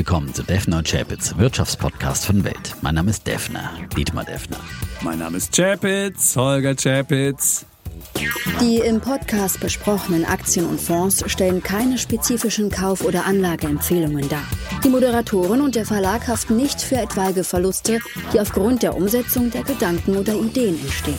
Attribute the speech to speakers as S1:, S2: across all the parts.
S1: willkommen zu Defner und Chapitz, Wirtschaftspodcast von Welt. Mein Name ist Defner, Dietmar Defner.
S2: Mein Name ist Chapitz, Holger Chapitz.
S3: Die im Podcast besprochenen Aktien und Fonds stellen keine spezifischen Kauf- oder Anlageempfehlungen dar. Die Moderatoren und der Verlag haften nicht für etwaige Verluste, die aufgrund der Umsetzung der Gedanken oder Ideen entstehen.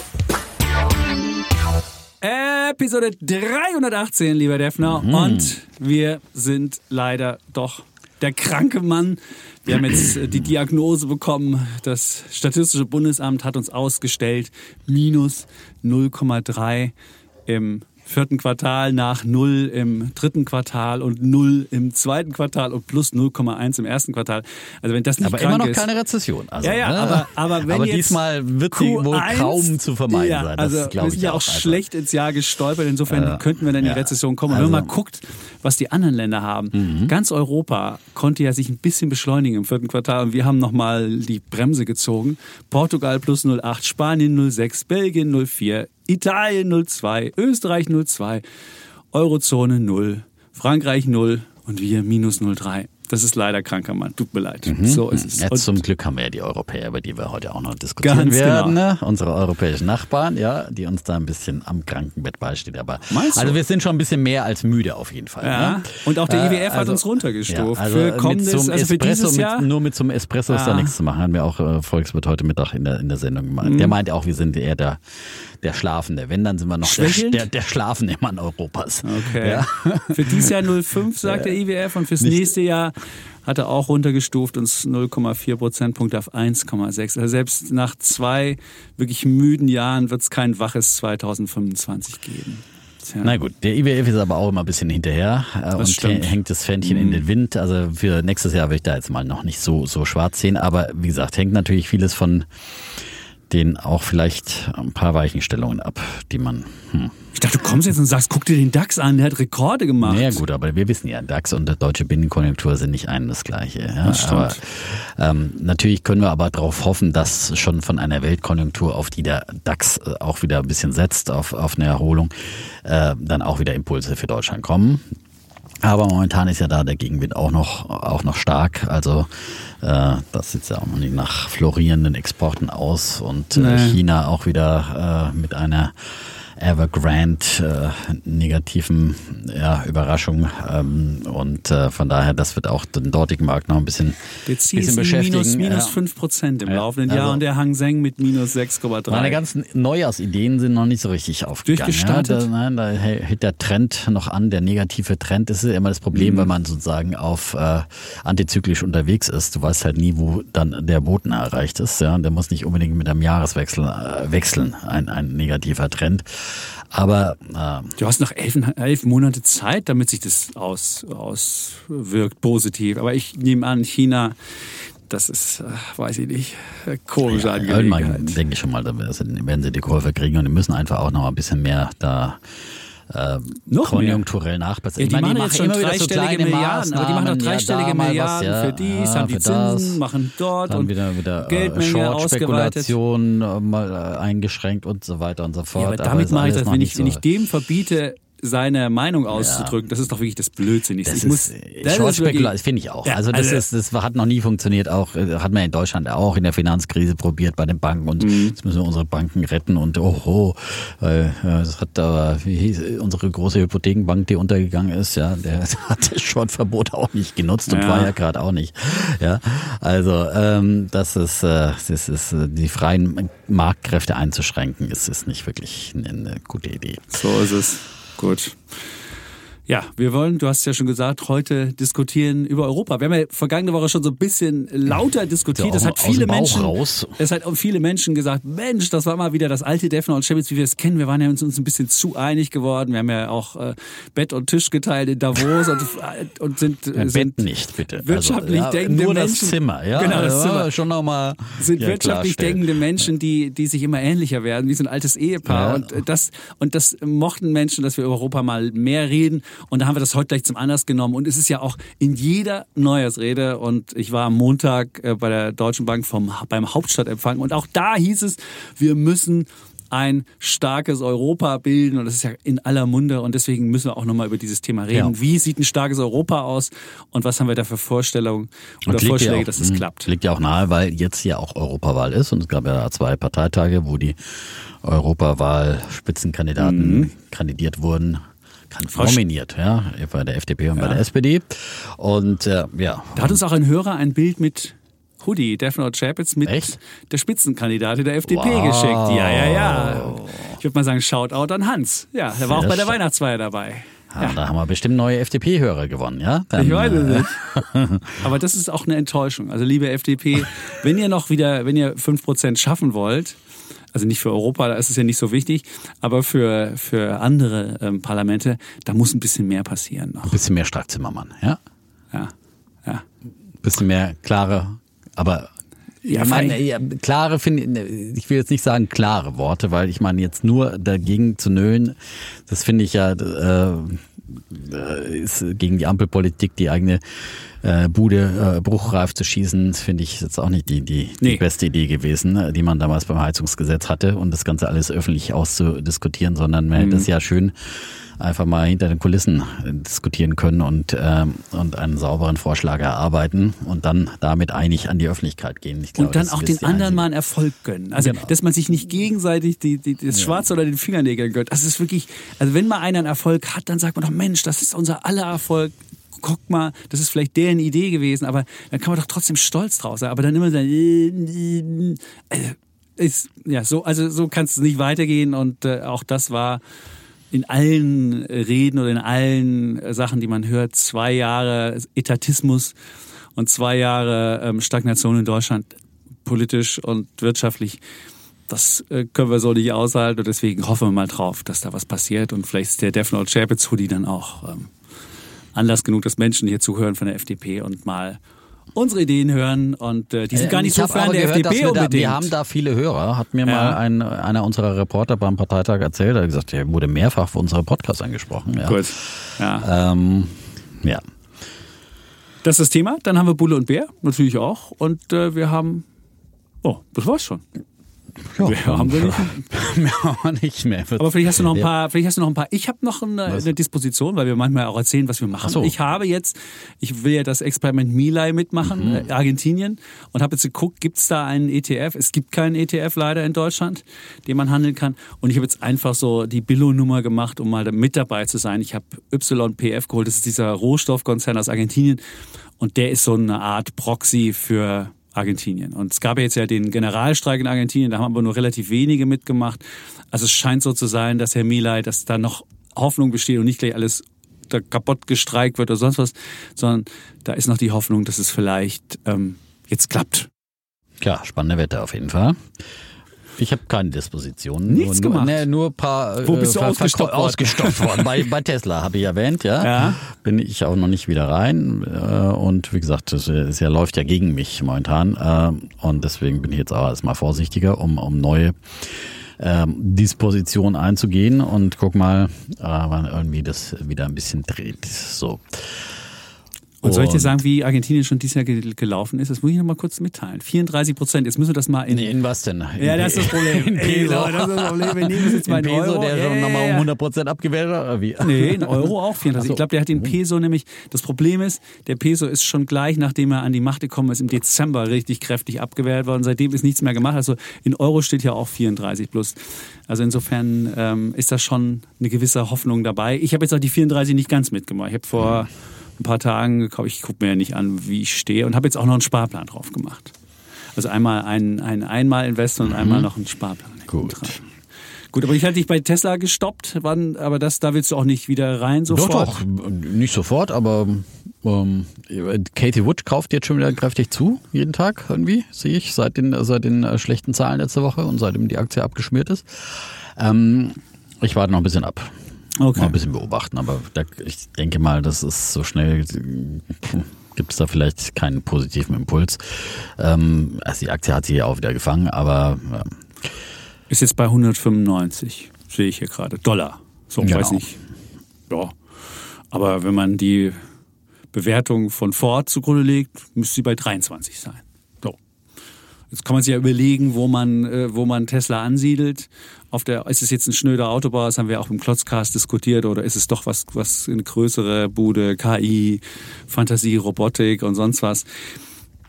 S2: Episode 318, lieber Defner. Mhm. Und wir sind leider doch der kranke Mann. Wir haben jetzt äh, die Diagnose bekommen. Das Statistische Bundesamt hat uns ausgestellt, minus 0,3 im vierten Quartal nach null im dritten Quartal und null im zweiten Quartal und plus 0,1 im ersten Quartal. Also wenn das nicht
S1: aber immer noch ist, keine Rezession.
S2: Also, ja, ja, ne? aber, aber wenn
S1: aber
S2: jetzt
S1: diesmal wird sie
S2: Q1,
S1: wohl kaum zu vermeiden
S2: ja,
S1: sein.
S2: Das also wir sind ja auch, auch schlecht ins Jahr gestolpert. Insofern äh, könnten wir dann in die Rezession kommen. Also, wenn man mal guckt, was die anderen Länder haben, mhm. ganz Europa konnte ja sich ein bisschen beschleunigen im vierten Quartal und wir haben nochmal die Bremse gezogen. Portugal plus 0,8, Spanien 0,6, Belgien 0,4, Italien 0,2, Österreich 0,2, Eurozone 0, Frankreich 0 und wir minus 0,3. Das ist leider kranker Mann. Tut mir leid. Mhm. So ist es.
S1: Jetzt zum Glück haben wir ja die Europäer, über die wir heute auch noch diskutieren Ganz werden. Genau. Unsere europäischen Nachbarn, ja, die uns da ein bisschen am Krankenbett beistehen. Aber
S2: Meinst
S1: also wir sind schon ein bisschen mehr als müde auf jeden Fall.
S2: Ja.
S1: Ne?
S2: Und auch der IWF äh, also, hat uns runtergestuft. Ja,
S1: also
S2: für kommendes,
S1: zum
S2: also für
S1: Espresso,
S2: dieses Jahr.
S1: Mit, nur mit zum Espresso ist da nichts zu machen. Haben wir auch äh, Volkswirt heute Mittag in der, in der Sendung gemacht. Mhm. Der meint auch, wir sind eher der, der Schlafende. Wenn, dann sind wir noch der, der, der schlafende Mann Europas.
S2: Okay.
S1: Ja?
S2: Für dieses Jahr 05 sagt der IWF und fürs Nicht, nächste Jahr hat er auch runtergestuft uns 0,4 Prozentpunkte auf 1,6. Also selbst nach zwei wirklich müden Jahren wird es kein waches 2025 geben.
S1: Tja. Na gut, der IWF ist aber auch immer ein bisschen hinterher äh, und stimmt. hängt das Fähnchen mhm. in den Wind. Also für nächstes Jahr will ich da jetzt mal noch nicht so, so schwarz sehen. Aber wie gesagt, hängt natürlich vieles von den auch vielleicht ein paar Weichenstellungen ab, die man. Hm.
S2: Ich dachte, du kommst jetzt und sagst, guck dir den DAX an, der hat Rekorde gemacht.
S1: Ja gut, aber wir wissen ja, DAX und der deutsche Binnenkonjunktur sind nicht ein das gleiche. Ja?
S2: Das stimmt.
S1: Aber, ähm, natürlich können wir aber darauf hoffen, dass schon von einer Weltkonjunktur, auf die der DAX äh, auch wieder ein bisschen setzt, auf, auf eine Erholung, äh, dann auch wieder Impulse für Deutschland kommen. Aber momentan ist ja da der Gegenwind auch noch, auch noch stark. Also äh, das sieht ja auch noch nicht nach florierenden Exporten aus und äh, nee. China auch wieder äh, mit einer Evergrande äh, negativen ja, Überraschung. Ähm, und äh, von daher, das wird auch den dortigen Markt noch ein bisschen, bisschen beschäftigen.
S2: Minus, minus ja. 5 Prozent im ja. laufenden Jahr also, und der Hang Seng mit minus 6,3.
S1: Meine ganzen Neujahrsideen sind noch nicht so richtig aufgegangen.
S2: Durchgestartet?
S1: Ja, da, nein, da hält der Trend noch an, der negative Trend. Das ist immer das Problem, mhm. wenn man sozusagen auf äh, antizyklisch unterwegs ist. Du weißt halt nie, wo dann der Boden erreicht ist. Ja, der muss nicht unbedingt mit einem Jahreswechsel äh, wechseln, ein, ein negativer Trend. Aber
S2: äh, du hast noch elf, elf Monate Zeit, damit sich das aus, auswirkt positiv. Aber ich nehme an, China, das ist, äh, weiß ich nicht, äh, komische ja, Angelegenheit.
S1: Irgendwann denke ich schon mal, da werden sie die Kurve kriegen und die müssen einfach auch noch ein bisschen mehr da äh, noch konjunkturell nachbessern.
S2: Ja, die, ich meine, die machen jetzt schon dreistellige so Milliarden, aber die machen doch dreistellige ja, Milliarden was, ja, für dies, haben die Zinsen, das, machen dort und
S1: wieder, wieder
S2: äh, Geldmenge
S1: Spekulation äh, mal eingeschreit und so weiter und so fort.
S2: aber damit aber mache ich das, wenn ich, wenn ich dem verbiete, seine Meinung auszudrücken, ja. das ist doch wirklich das Blödsinnigste.
S1: Das ich muss, das Short finde ich auch. Ja, also das also, ist, das hat noch nie funktioniert. Auch äh, hat man in Deutschland auch in der Finanzkrise probiert bei den Banken und mhm. jetzt müssen wir unsere Banken retten und oh, oh äh, das hat aber wie hieß unsere große Hypothekenbank, die untergegangen ist, ja, der hat das Short-Verbot auch nicht genutzt und ja. war ja gerade auch nicht. Ja, also ähm, das ist, äh, das ist äh, die freien Marktkräfte einzuschränken, ist, ist nicht wirklich eine gute Idee.
S2: So ist es. Gut. Ja, wir wollen, du hast ja schon gesagt, heute diskutieren über Europa. Wir haben ja vergangene Woche schon so ein bisschen lauter diskutiert. Das hat viele Menschen,
S1: raus.
S2: das hat viele Menschen gesagt, Mensch, das war mal wieder das alte Defner und Chemnitz, wie wir es kennen. Wir waren ja uns, uns ein bisschen zu einig geworden. Wir haben ja auch äh, Bett und Tisch geteilt in Davos und, und sind, ja,
S1: sind Bett nicht, bitte.
S2: wirtschaftlich
S1: also,
S2: ja, denkende
S1: nur
S2: Menschen.
S1: das Zimmer, ja.
S2: Genau, das Zimmer.
S1: Schon nochmal.
S2: Sind wirtschaftlich denkende Menschen, die, die sich immer ähnlicher werden, wie so ein altes Ehepaar. Und das, und das mochten Menschen, dass wir über Europa mal mehr reden. Und da haben wir das heute gleich zum Anlass genommen. Und es ist ja auch in jeder Neujahrsrede, und ich war am Montag äh, bei der Deutschen Bank vom, beim Hauptstadtempfang, und auch da hieß es, wir müssen ein starkes Europa bilden. Und das ist ja in aller Munde. Und deswegen müssen wir auch nochmal über dieses Thema reden. Ja. Wie sieht ein starkes Europa aus? Und was haben wir da für Vorstellungen oder Vorschläge, auch, dass es klappt?
S1: Liegt ja auch nahe, weil jetzt ja auch Europawahl ist. Und es gab ja zwei Parteitage, wo die Europawahl-Spitzenkandidaten mhm. kandidiert wurden nominiert, ja, bei der FDP und ja. bei der SPD. Und äh, ja.
S2: Da hat uns auch ein Hörer ein Bild mit Hoodie, Defner Chapitz mit Echt? der Spitzenkandidatin der FDP wow. geschickt. Ja, ja, ja. Ich würde mal sagen, Shoutout an Hans. Ja, der war auch bei der Weihnachtsfeier dabei.
S1: Ja, ja. Da haben wir bestimmt neue FDP-Hörer gewonnen, ja?
S2: Dann, ich weiß es äh, nicht. Aber das ist auch eine Enttäuschung. Also liebe FDP, wenn ihr noch wieder, wenn ihr 5% schaffen wollt, also nicht für Europa, da ist es ja nicht so wichtig, aber für, für andere ähm, Parlamente, da muss ein bisschen mehr passieren noch.
S1: Ein bisschen mehr Stark-Zimmermann, ja?
S2: Ja, ja.
S1: Ein bisschen mehr klare, aber ja, meine, ja, klare finde ich will jetzt nicht sagen klare Worte, weil ich meine jetzt nur dagegen zu nölen, das finde ich ja äh, ist gegen die Ampelpolitik die eigene äh, Bude äh, bruchreif zu schießen, finde ich jetzt auch nicht die, die, nee. die beste Idee gewesen, die man damals beim Heizungsgesetz hatte und das Ganze alles öffentlich auszudiskutieren, sondern man mhm. hätte es ja schön einfach mal hinter den Kulissen diskutieren können und, ähm, und einen sauberen Vorschlag erarbeiten und dann damit einig an die Öffentlichkeit gehen.
S2: Glaube, und dann auch den anderen mal einen Erfolg gönnen. Also, genau. dass man sich nicht gegenseitig die, die, das ja. Schwarze oder den Fingernägel gönnt. Das ist wirklich, also wenn mal einer einen Erfolg hat, dann sagt man doch, Mensch, das ist unser aller Erfolg guck mal, das ist vielleicht deren Idee gewesen, aber dann kann man doch trotzdem stolz drauf sein. Aber dann immer sagen, äh, äh, ist, ja, so, also so kann es nicht weitergehen und äh, auch das war in allen Reden oder in allen Sachen, die man hört, zwei Jahre Etatismus und zwei Jahre ähm, Stagnation in Deutschland, politisch und wirtschaftlich. Das äh, können wir so nicht aushalten und deswegen hoffen wir mal drauf, dass da was passiert und vielleicht ist der Defner und Chapitz Hoodie dann auch ähm, Anlass genug, dass Menschen hier zuhören von der FDP und mal unsere Ideen hören und äh, die sind äh, gar nicht so fern der gehört, FDP
S1: wir
S2: unbedingt.
S1: Da, wir haben da viele Hörer, hat mir ja. mal ein, einer unserer Reporter beim Parteitag erzählt, er hat gesagt, er wurde mehrfach für unsere Podcasts angesprochen. Ja. Gut. Ja. Ähm, ja.
S2: Das ist das Thema. Dann haben wir Bulle und Bär, natürlich auch. Und äh, wir haben. Oh, das war's schon.
S1: Ja, mehr haben wir nicht. mehr haben wir nicht mehr.
S2: Aber vielleicht hast du noch ein paar, vielleicht hast du noch ein paar. Ich habe noch eine, eine, Disposition, weil wir manchmal auch erzählen, was wir machen. So. Ich habe jetzt, ich will ja das Experiment Milai mitmachen, mhm. äh, Argentinien, und habe jetzt geguckt, gibt es da einen ETF? Es gibt keinen ETF leider in Deutschland, den man handeln kann. Und ich habe jetzt einfach so die Billo-Nummer gemacht, um mal mit dabei zu sein. Ich habe YPF geholt, das ist dieser Rohstoffkonzern aus Argentinien. Und der ist so eine Art Proxy für Argentinien. Und es gab ja jetzt ja den Generalstreik in Argentinien, da haben aber nur relativ wenige mitgemacht. Also es scheint so zu sein, dass Herr Milay, dass da noch Hoffnung besteht und nicht gleich alles da kaputt gestreikt wird oder sonst was, sondern da ist noch die Hoffnung, dass es vielleicht ähm, jetzt klappt.
S1: Ja, spannende Wette auf jeden Fall. Ich habe keine Dispositionen.
S2: Nichts
S1: nur,
S2: gemacht?
S1: Nee, nur ein paar
S2: äh, Wo bist du ausgestopft,
S1: ausgestopft worden? bei, bei Tesla habe ich erwähnt, ja. ja. Bin ich auch noch nicht wieder rein. Äh, und wie gesagt, das ist ja, läuft ja gegen mich momentan. Äh, und deswegen bin ich jetzt auch erstmal vorsichtiger, um, um neue ähm, Disposition einzugehen und guck mal, äh, wann irgendwie das wieder ein bisschen dreht. So.
S2: Und soll ich dir sagen, wie Argentinien schon dieses Jahr gelaufen ist? Das muss ich noch mal kurz mitteilen. 34 Prozent. Jetzt müssen wir das mal in.
S1: Nee, in was denn?
S2: In ja, das ist das Problem. In Peso. das ist das Problem. Wir nehmen es jetzt mal in, in Peso, Euro.
S1: der schon yeah. nochmal um 100 Prozent abgewählt hat, oder wie?
S2: Nee, in Euro auch 34. So. Ich glaube, der hat den Peso nämlich. Das Problem ist, der Peso ist schon gleich, nachdem er an die Macht gekommen ist, im Dezember richtig kräftig abgewählt worden. Seitdem ist nichts mehr gemacht. Also in Euro steht ja auch 34 plus. Also insofern ähm, ist das schon eine gewisse Hoffnung dabei. Ich habe jetzt auch die 34 nicht ganz mitgemacht. Ich habe vor. Mhm ein paar Tagen gekauft. Ich gucke mir ja nicht an, wie ich stehe und habe jetzt auch noch einen Sparplan drauf gemacht. Also einmal ein, ein Einmal-Investor und mhm. einmal noch einen Sparplan.
S1: Gut.
S2: Gut, aber ich hatte dich bei Tesla gestoppt, wann, aber das, da willst du auch nicht wieder rein sofort?
S1: Doch, doch, nicht sofort, aber ähm, Katie Wood kauft jetzt schon wieder kräftig zu, jeden Tag irgendwie, sehe ich, seit den, seit den äh, schlechten Zahlen letzte Woche und seitdem die Aktie abgeschmiert ist. Ähm, ich warte noch ein bisschen ab. Okay. Mal ein bisschen beobachten, aber da, ich denke mal, das ist so schnell, gibt es da vielleicht keinen positiven Impuls. Ähm, also die Aktie hat sich ja auch wieder gefangen, aber. Ja.
S2: Ist jetzt bei 195, sehe ich hier gerade. Dollar. So, genau. weiß nicht. Ja. Aber wenn man die Bewertung von Ford zugrunde legt, müsste sie bei 23 sein. So. Jetzt kann man sich ja überlegen, wo man, äh, wo man Tesla ansiedelt. Auf der, ist es jetzt ein schnöder Autobau, das haben wir auch im Klotzcast diskutiert, oder ist es doch was, was eine größere Bude, KI, Fantasie, Robotik und sonst was?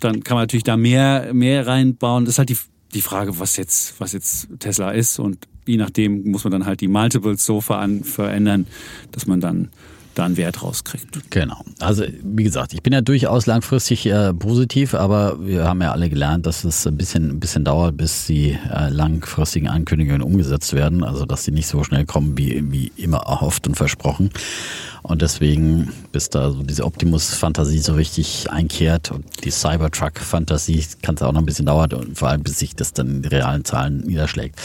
S2: Dann kann man natürlich da mehr, mehr reinbauen. Das ist halt die, die Frage, was jetzt, was jetzt Tesla ist und je nachdem muss man dann halt die Multiples so verändern, dass man dann da einen Wert rauskriegt.
S1: Genau. Also wie gesagt, ich bin ja durchaus langfristig äh, positiv, aber wir haben ja alle gelernt, dass es ein bisschen, ein bisschen dauert, bis die äh, langfristigen Ankündigungen umgesetzt werden. Also dass die nicht so schnell kommen, wie, wie immer erhofft und versprochen. Und deswegen, bis da so diese Optimus-Fantasie so richtig einkehrt und die Cybertruck-Fantasie, kann es auch noch ein bisschen dauern und vor allem, bis sich das dann in realen Zahlen niederschlägt.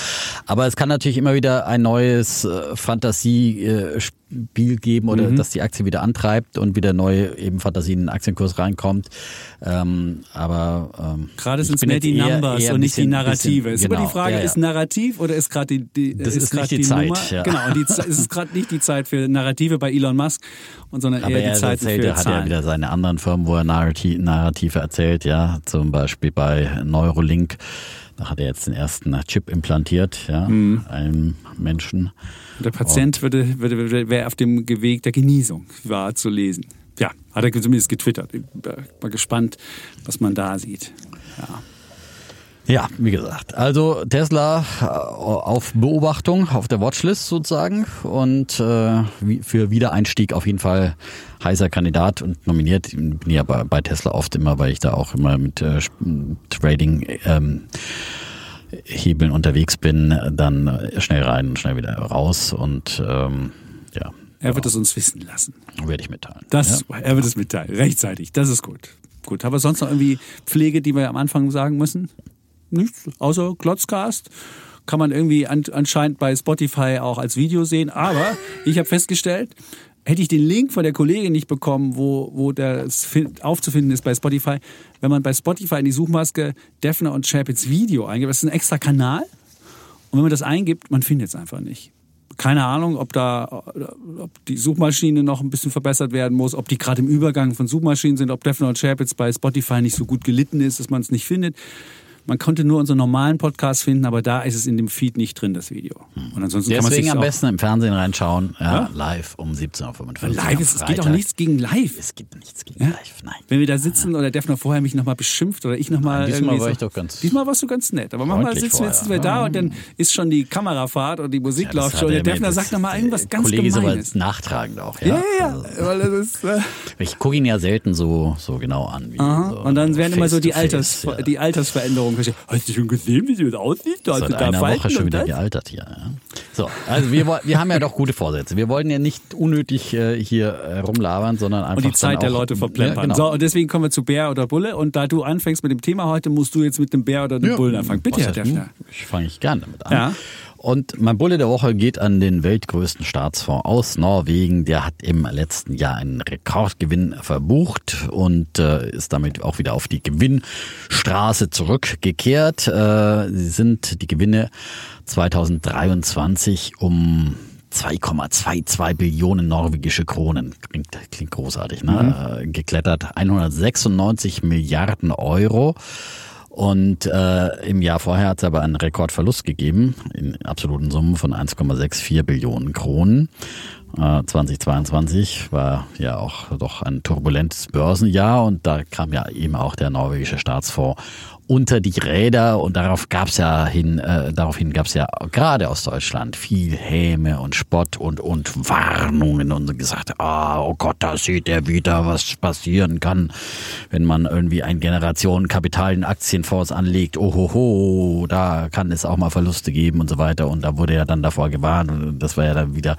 S1: Aber es kann natürlich immer wieder ein neues äh, Fantasiespiel geben oder mhm. dass die Aktie wieder antreibt und wieder neue eben Fantasie in den Aktienkurs reinkommt. Ähm, aber ähm,
S2: gerade sind es mehr die eher, Numbers eher und nicht bisschen, die Narrative. Ist genau, immer die Frage, ja, ja. ist Narrativ oder ist gerade die, die
S1: das ist, ist nicht die, die Zeit.
S2: Nummer? Ja. Genau, die, ist es gerade nicht die Zeit für Narrative bei Elon Musk, und sondern
S1: aber
S2: eher die Zeit
S1: erzählt,
S2: für
S1: er hat ja wieder seine anderen Firmen, wo er Narrative, Narrative erzählt, ja, zum Beispiel bei Neurolink. Da hat er jetzt den ersten Chip implantiert, ja, mhm. einem Menschen.
S2: Der Patient würde, würde, wäre auf dem Weg der Genesung, war zu lesen ja, hat er zumindest getwittert. Ich bin mal gespannt, was man da sieht. Ja.
S1: Ja, wie gesagt, also Tesla äh, auf Beobachtung, auf der Watchlist sozusagen und äh, für Wiedereinstieg auf jeden Fall heißer Kandidat und nominiert. Ich bin ja bei, bei Tesla oft immer, weil ich da auch immer mit äh, Trading ähm, Hebeln unterwegs bin, dann schnell rein und schnell wieder raus und ähm, ja,
S2: er wird es uns wissen lassen.
S1: Werde ich mitteilen.
S2: Das, ja. Er wird es mitteilen, rechtzeitig. Das ist gut. Gut, aber sonst noch irgendwie Pflege, die wir am Anfang sagen müssen? Nichts, außer Klotzcast. Kann man irgendwie anscheinend bei Spotify auch als Video sehen. Aber ich habe festgestellt, hätte ich den Link von der Kollegin nicht bekommen, wo, wo das aufzufinden ist bei Spotify, wenn man bei Spotify in die Suchmaske Defner und Chapitz Video eingibt, das ist ein extra Kanal. Und wenn man das eingibt, man findet es einfach nicht keine Ahnung, ob da ob die Suchmaschine noch ein bisschen verbessert werden muss, ob die gerade im Übergang von Suchmaschinen sind, ob Defner und Chapitz bei Spotify nicht so gut gelitten ist, dass man es nicht findet. Man konnte nur unseren normalen Podcast finden, aber da ist es in dem Feed nicht drin, das Video.
S1: Und ansonsten Deswegen kann man am besten im Fernsehen reinschauen, ja, ja? live um 17.45
S2: Uhr. Live ist, es geht auch nichts gegen live.
S1: Es gibt nichts gegen ja? live, nein.
S2: Wenn wir da sitzen oder Defner vorher mich nochmal beschimpft oder ich nochmal.
S1: Diesmal war ich doch ganz.
S2: Diesmal warst du ganz nett. Aber manchmal sitzen, wir, sitzen wir da und dann ist schon die Kamerafahrt und die Musik läuft schon. Der Defner sagt nochmal irgendwas ganz Kollege Gemeines.
S1: so nachtragend auch,
S2: ja. Ja, also, weil das ist, äh
S1: ich gucke ihn ja selten so, so genau an.
S2: Wie so und dann werden immer so die, Alters, die Altersveränderungen. Hast du schon gesehen, wie sie aussieht?
S1: Da Seit einer Woche schon wieder gealtert hier. Ja. So, also wir, wir haben ja doch gute Vorsätze. Wir wollen ja nicht unnötig äh, hier äh, rumlabern, sondern einfach.
S2: Und die Zeit der Leute verplempern. Ja, genau. So, und deswegen kommen wir zu Bär oder Bulle. Und da du anfängst mit dem Thema heute, musst du jetzt mit dem Bär oder dem ja. Bullen anfangen. Bitte, Herr Defner.
S1: Ich fange ich gerne damit an. Ja. Und mein Bulle der Woche geht an den weltgrößten Staatsfonds aus Norwegen. Der hat im letzten Jahr einen Rekordgewinn verbucht und äh, ist damit auch wieder auf die Gewinnstraße zurückgekehrt. Äh, sie sind die Gewinne 2023 um 2,22 Billionen norwegische Kronen. Klingt, klingt großartig, ne? Mhm. Geklettert. 196 Milliarden Euro. Und äh, im Jahr vorher hat es aber einen Rekordverlust gegeben in absoluten Summen von 1,64 Billionen Kronen. Äh, 2022 war ja auch doch ein turbulentes Börsenjahr und da kam ja eben auch der norwegische Staatsfonds unter die Räder und darauf gab es ja hin, äh, daraufhin gab es ja gerade aus Deutschland viel Häme und Spott und und Warnungen und gesagt, ah, oh Gott, da sieht er wieder, was passieren kann, wenn man irgendwie ein Generationenkapital in Aktienfonds anlegt. Ohoho, da kann es auch mal Verluste geben und so weiter. Und da wurde ja dann davor gewarnt und das war ja dann wieder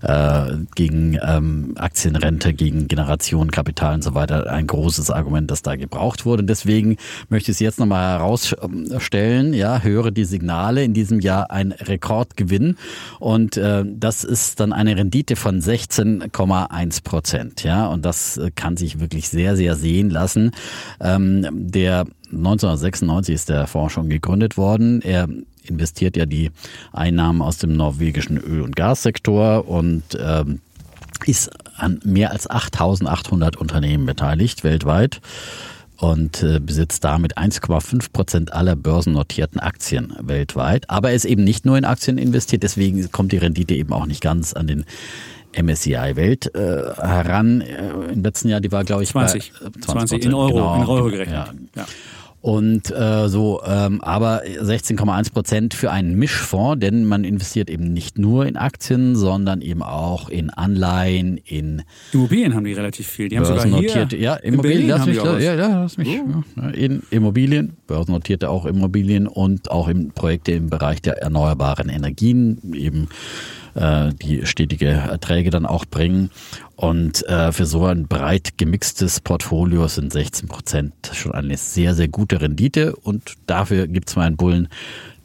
S1: äh, gegen ähm, Aktienrente, gegen Generationenkapital und so weiter ein großes Argument, das da gebraucht wurde. Deswegen möchte ich es jetzt jetzt nochmal herausstellen, ja, höre die Signale, in diesem Jahr ein Rekordgewinn und äh, das ist dann eine Rendite von 16,1 Prozent, ja, und das äh, kann sich wirklich sehr, sehr sehen lassen. Ähm, der 1996 ist der Fonds schon gegründet worden. Er investiert ja die Einnahmen aus dem norwegischen Öl- und Gassektor und ähm, ist an mehr als 8800 Unternehmen beteiligt weltweit und äh, besitzt damit 1,5 Prozent aller börsennotierten Aktien weltweit. Aber er ist eben nicht nur in Aktien investiert, deswegen kommt die Rendite eben auch nicht ganz an den MSCI Welt äh, heran. Äh, Im letzten Jahr, die war, glaube ich,
S2: 20, bei, 20, 20 in Euro, genau, in Euro gerechnet.
S1: Ja. ja. Und äh, so, ähm, aber 16,1 Prozent für einen Mischfonds, denn man investiert eben nicht nur in Aktien, sondern eben auch in Anleihen, in
S2: Immobilien haben die relativ viel. Die haben sogar hier
S1: ja, Immobilien, lass mich, ja, ja, lass mich, oh. ja, in Immobilien, börsennotierte auch Immobilien und auch in Projekte im Bereich der erneuerbaren Energien, eben äh, die stetige Erträge dann auch bringen. Und äh, für so ein breit gemixtes Portfolio sind 16 Prozent schon eine sehr, sehr gute Rendite. Und dafür gibt es meinen Bullen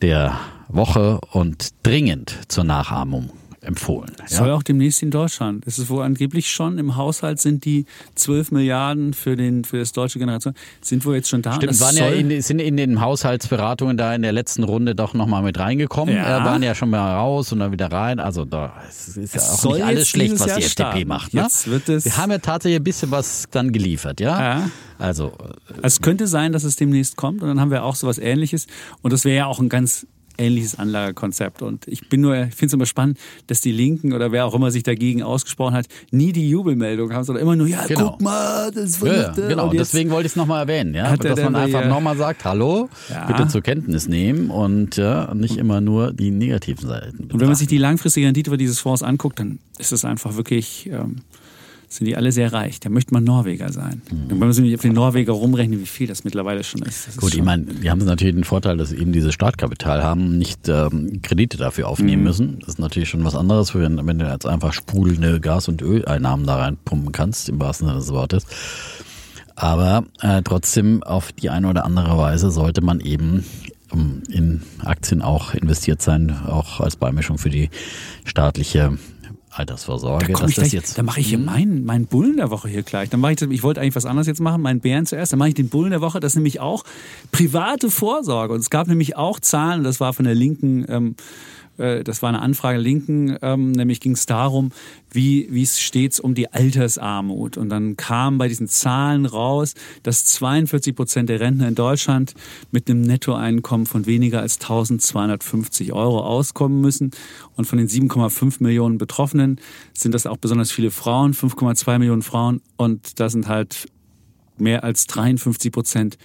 S1: der Woche und dringend zur Nachahmung empfohlen.
S2: Ja? Soll auch demnächst in Deutschland. Es ist wohl angeblich schon im Haushalt sind die 12 Milliarden für, den, für das deutsche Generation, sind wohl jetzt schon da.
S1: Stimmt, waren ja in, sind in den Haushaltsberatungen da in der letzten Runde doch nochmal mit reingekommen. Ja. Äh, waren ja schon mal raus und dann wieder rein. Also da ist, ist ja auch nicht alles schlecht, was die FDP starten. macht. Ne? Jetzt wird es Wir haben ja tatsächlich ein bisschen was dann geliefert, ja? ja.
S2: Also, äh, es könnte sein, dass es demnächst kommt und dann haben wir auch sowas ähnliches. Und das wäre ja auch ein ganz ähnliches Anlagekonzept. Und ich bin nur, ich finde es immer spannend, dass die Linken oder wer auch immer sich dagegen ausgesprochen hat, nie die Jubelmeldung haben, sondern immer nur, ja, genau. guck mal, das
S1: wird. Ja, genau, und deswegen wollte ich es nochmal erwähnen, ja. Dass man einfach nochmal sagt, hallo, ja. bitte zur Kenntnis nehmen und ja, nicht immer nur die negativen Seiten.
S2: Betrachten. Und wenn man sich die langfristige Rendite für dieses Fonds anguckt, dann ist es einfach wirklich. Ähm, sind die alle sehr reich. Da möchte man Norweger sein. Mhm. Dann müssen wir auf den Norweger rumrechnen, wie viel das mittlerweile schon ist. Das
S1: Gut,
S2: ist
S1: ich meine, die haben natürlich den Vorteil, dass sie eben dieses Startkapital haben, nicht ähm, Kredite dafür aufnehmen mhm. müssen. Das ist natürlich schon was anderes, wenn, wenn du jetzt einfach sprudelnde Gas- und Öleinnahmen da reinpumpen kannst, im wahrsten Sinne des Wortes. Aber äh, trotzdem auf die eine oder andere Weise sollte man eben ähm, in Aktien auch investiert sein, auch als Beimischung für die staatliche Altersvorsorge.
S2: Da,
S1: das
S2: jetzt, da mache ich hier hm? meinen, meinen Bullen der Woche hier gleich. Dann mache ich, ich wollte eigentlich was anderes jetzt machen, meinen Bären zuerst. Dann mache ich den Bullen der Woche. Das ist nämlich auch private Vorsorge. Und es gab nämlich auch Zahlen, das war von der linken ähm, äh, das war eine Anfrage Linken, ähm, nämlich ging es darum, wie, es steht um die Altersarmut. Und dann kam bei diesen Zahlen raus, dass 42 Prozent der Rentner in Deutschland mit einem Nettoeinkommen von weniger als 1250 Euro auskommen müssen. Und von den 7,5 Millionen Betroffenen sind das auch besonders viele Frauen, 5,2 Millionen Frauen. Und da sind halt mehr als 53 Prozent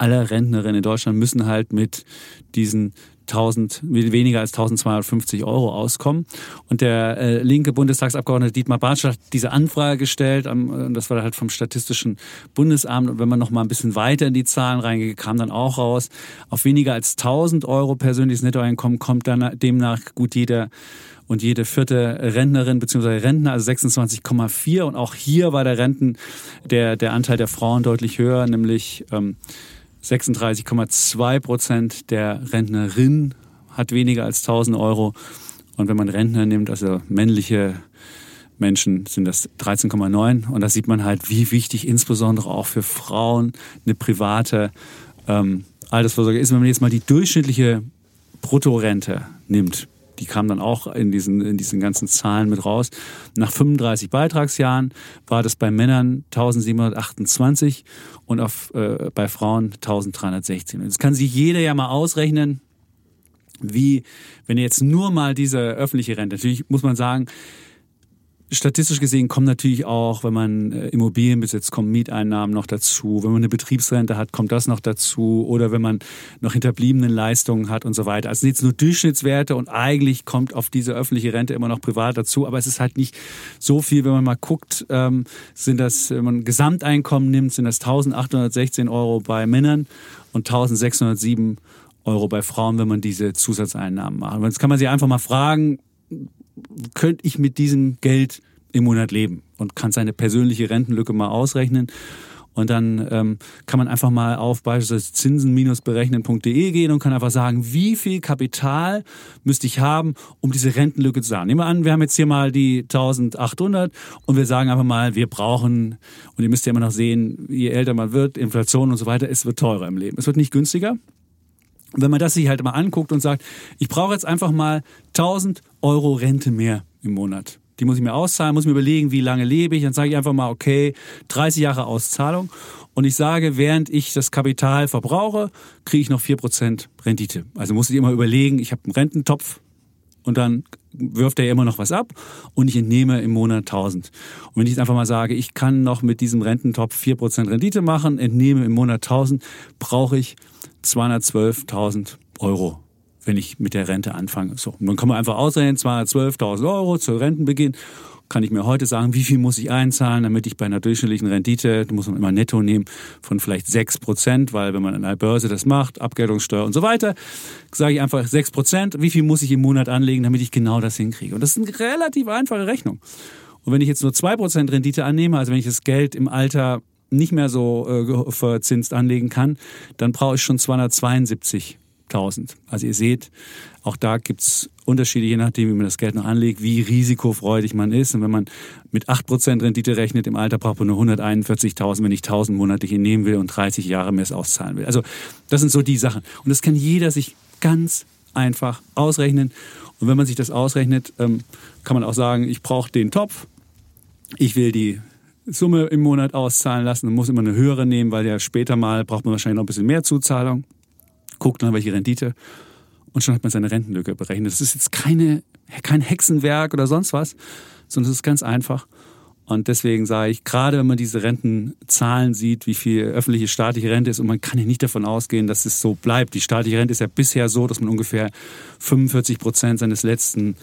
S2: aller Rentnerinnen in Deutschland müssen halt mit diesen 1000, weniger als 1250 Euro auskommen. Und der äh, linke Bundestagsabgeordnete Dietmar Bartsch hat diese Anfrage gestellt, am, das war halt vom Statistischen Bundesamt. Und wenn man noch mal ein bisschen weiter in die Zahlen reingeht, kam dann auch raus, auf weniger als 1000 Euro persönliches Nettoeinkommen kommt dann demnach gut jeder und jede vierte Rentnerin bzw. Rentner, also 26,4. Und auch hier war der Renten, der, der Anteil der Frauen deutlich höher, nämlich ähm, 36,2 Prozent der Rentnerin hat weniger als 1000 Euro. Und wenn man Rentner nimmt, also männliche Menschen, sind das 13,9. Und da sieht man halt, wie wichtig insbesondere auch für Frauen eine private ähm, Altersvorsorge ist. Wenn man jetzt mal die durchschnittliche Bruttorente nimmt, die kam dann auch in diesen, in diesen ganzen Zahlen mit raus. Nach 35 Beitragsjahren war das bei Männern 1728 und auf, äh, bei Frauen 1316. Das kann sich jeder ja mal ausrechnen, wie, wenn jetzt nur mal diese öffentliche Rente, natürlich muss man sagen, Statistisch gesehen kommen natürlich auch, wenn man äh, Immobilien besitzt, kommen Mieteinnahmen noch dazu. Wenn man eine Betriebsrente hat, kommt das noch dazu. Oder wenn man noch hinterbliebene Leistungen hat und so weiter. Also sind jetzt nur Durchschnittswerte und eigentlich kommt auf diese öffentliche Rente immer noch privat dazu. Aber es ist halt nicht so viel, wenn man mal guckt, ähm, sind das, wenn man Gesamteinkommen nimmt, sind das 1816 Euro bei Männern und 1607 Euro bei Frauen, wenn man diese Zusatzeinnahmen macht. Und jetzt kann man sich einfach mal fragen, könnte ich mit diesem Geld im Monat leben und kann seine persönliche Rentenlücke mal ausrechnen. Und dann ähm, kann man einfach mal auf beispielsweise zinsen-berechnen.de gehen und kann einfach sagen, wie viel Kapital müsste ich haben, um diese Rentenlücke zu sagen. Nehmen wir an, wir haben jetzt hier mal die 1800 und wir sagen einfach mal, wir brauchen, und ihr müsst ja immer noch sehen, je älter man wird, Inflation und so weiter, es wird teurer im Leben. Es wird nicht günstiger. Wenn man das sich halt mal anguckt und sagt, ich brauche jetzt einfach mal 1000 Euro Rente mehr im Monat, die muss ich mir auszahlen, muss mir überlegen, wie lange lebe ich. Dann sage ich einfach mal, okay, 30 Jahre Auszahlung. Und ich sage, während ich das Kapital verbrauche, kriege ich noch 4% Rendite. Also muss ich immer überlegen, ich habe einen Rententopf, und dann wirft er immer noch was ab und ich entnehme im Monat 1000. Und wenn ich jetzt einfach mal sage, ich kann noch mit diesem Rententopf 4% Rendite machen, entnehme im Monat 1000, brauche ich 212.000 Euro, wenn ich mit der Rente anfange. So, und dann kann man einfach ausrechnen, 212.000 Euro zu Rentenbeginn kann ich mir heute sagen, wie viel muss ich einzahlen, damit ich bei einer durchschnittlichen Rendite, muss man immer netto nehmen, von vielleicht sechs Prozent, weil wenn man an der Börse das macht, Abgeltungssteuer und so weiter, sage ich einfach sechs Prozent, wie viel muss ich im Monat anlegen, damit ich genau das hinkriege. Und das ist eine relativ einfache Rechnung. Und wenn ich jetzt nur zwei Prozent Rendite annehme, also wenn ich das Geld im Alter nicht mehr so äh, verzinst anlegen kann, dann brauche ich schon 272 1000. Also ihr seht, auch da gibt's Unterschiede, je nachdem, wie man das Geld noch anlegt, wie risikofreudig man ist. Und wenn man mit 8% Rendite rechnet, im Alter braucht man nur 141.000, wenn ich 1000 monatlich nehmen will und 30 Jahre mehr es auszahlen will. Also das sind so die Sachen. Und das kann jeder sich ganz einfach ausrechnen. Und wenn man sich das ausrechnet, ähm, kann man auch sagen, ich brauche den Topf, ich will die Summe im Monat auszahlen lassen und muss immer eine höhere nehmen, weil ja später mal braucht man wahrscheinlich noch ein bisschen mehr Zuzahlung guckt dann, welche Rendite und schon hat man seine Rentenlücke berechnet. Das ist jetzt keine, kein Hexenwerk oder sonst was, sondern es ist ganz einfach. Und deswegen sage ich, gerade wenn man diese Rentenzahlen sieht, wie viel öffentliche staatliche Rente ist, und man kann ja nicht davon ausgehen, dass es so bleibt. Die staatliche Rente ist ja bisher so, dass man ungefähr 45 Prozent seines letzten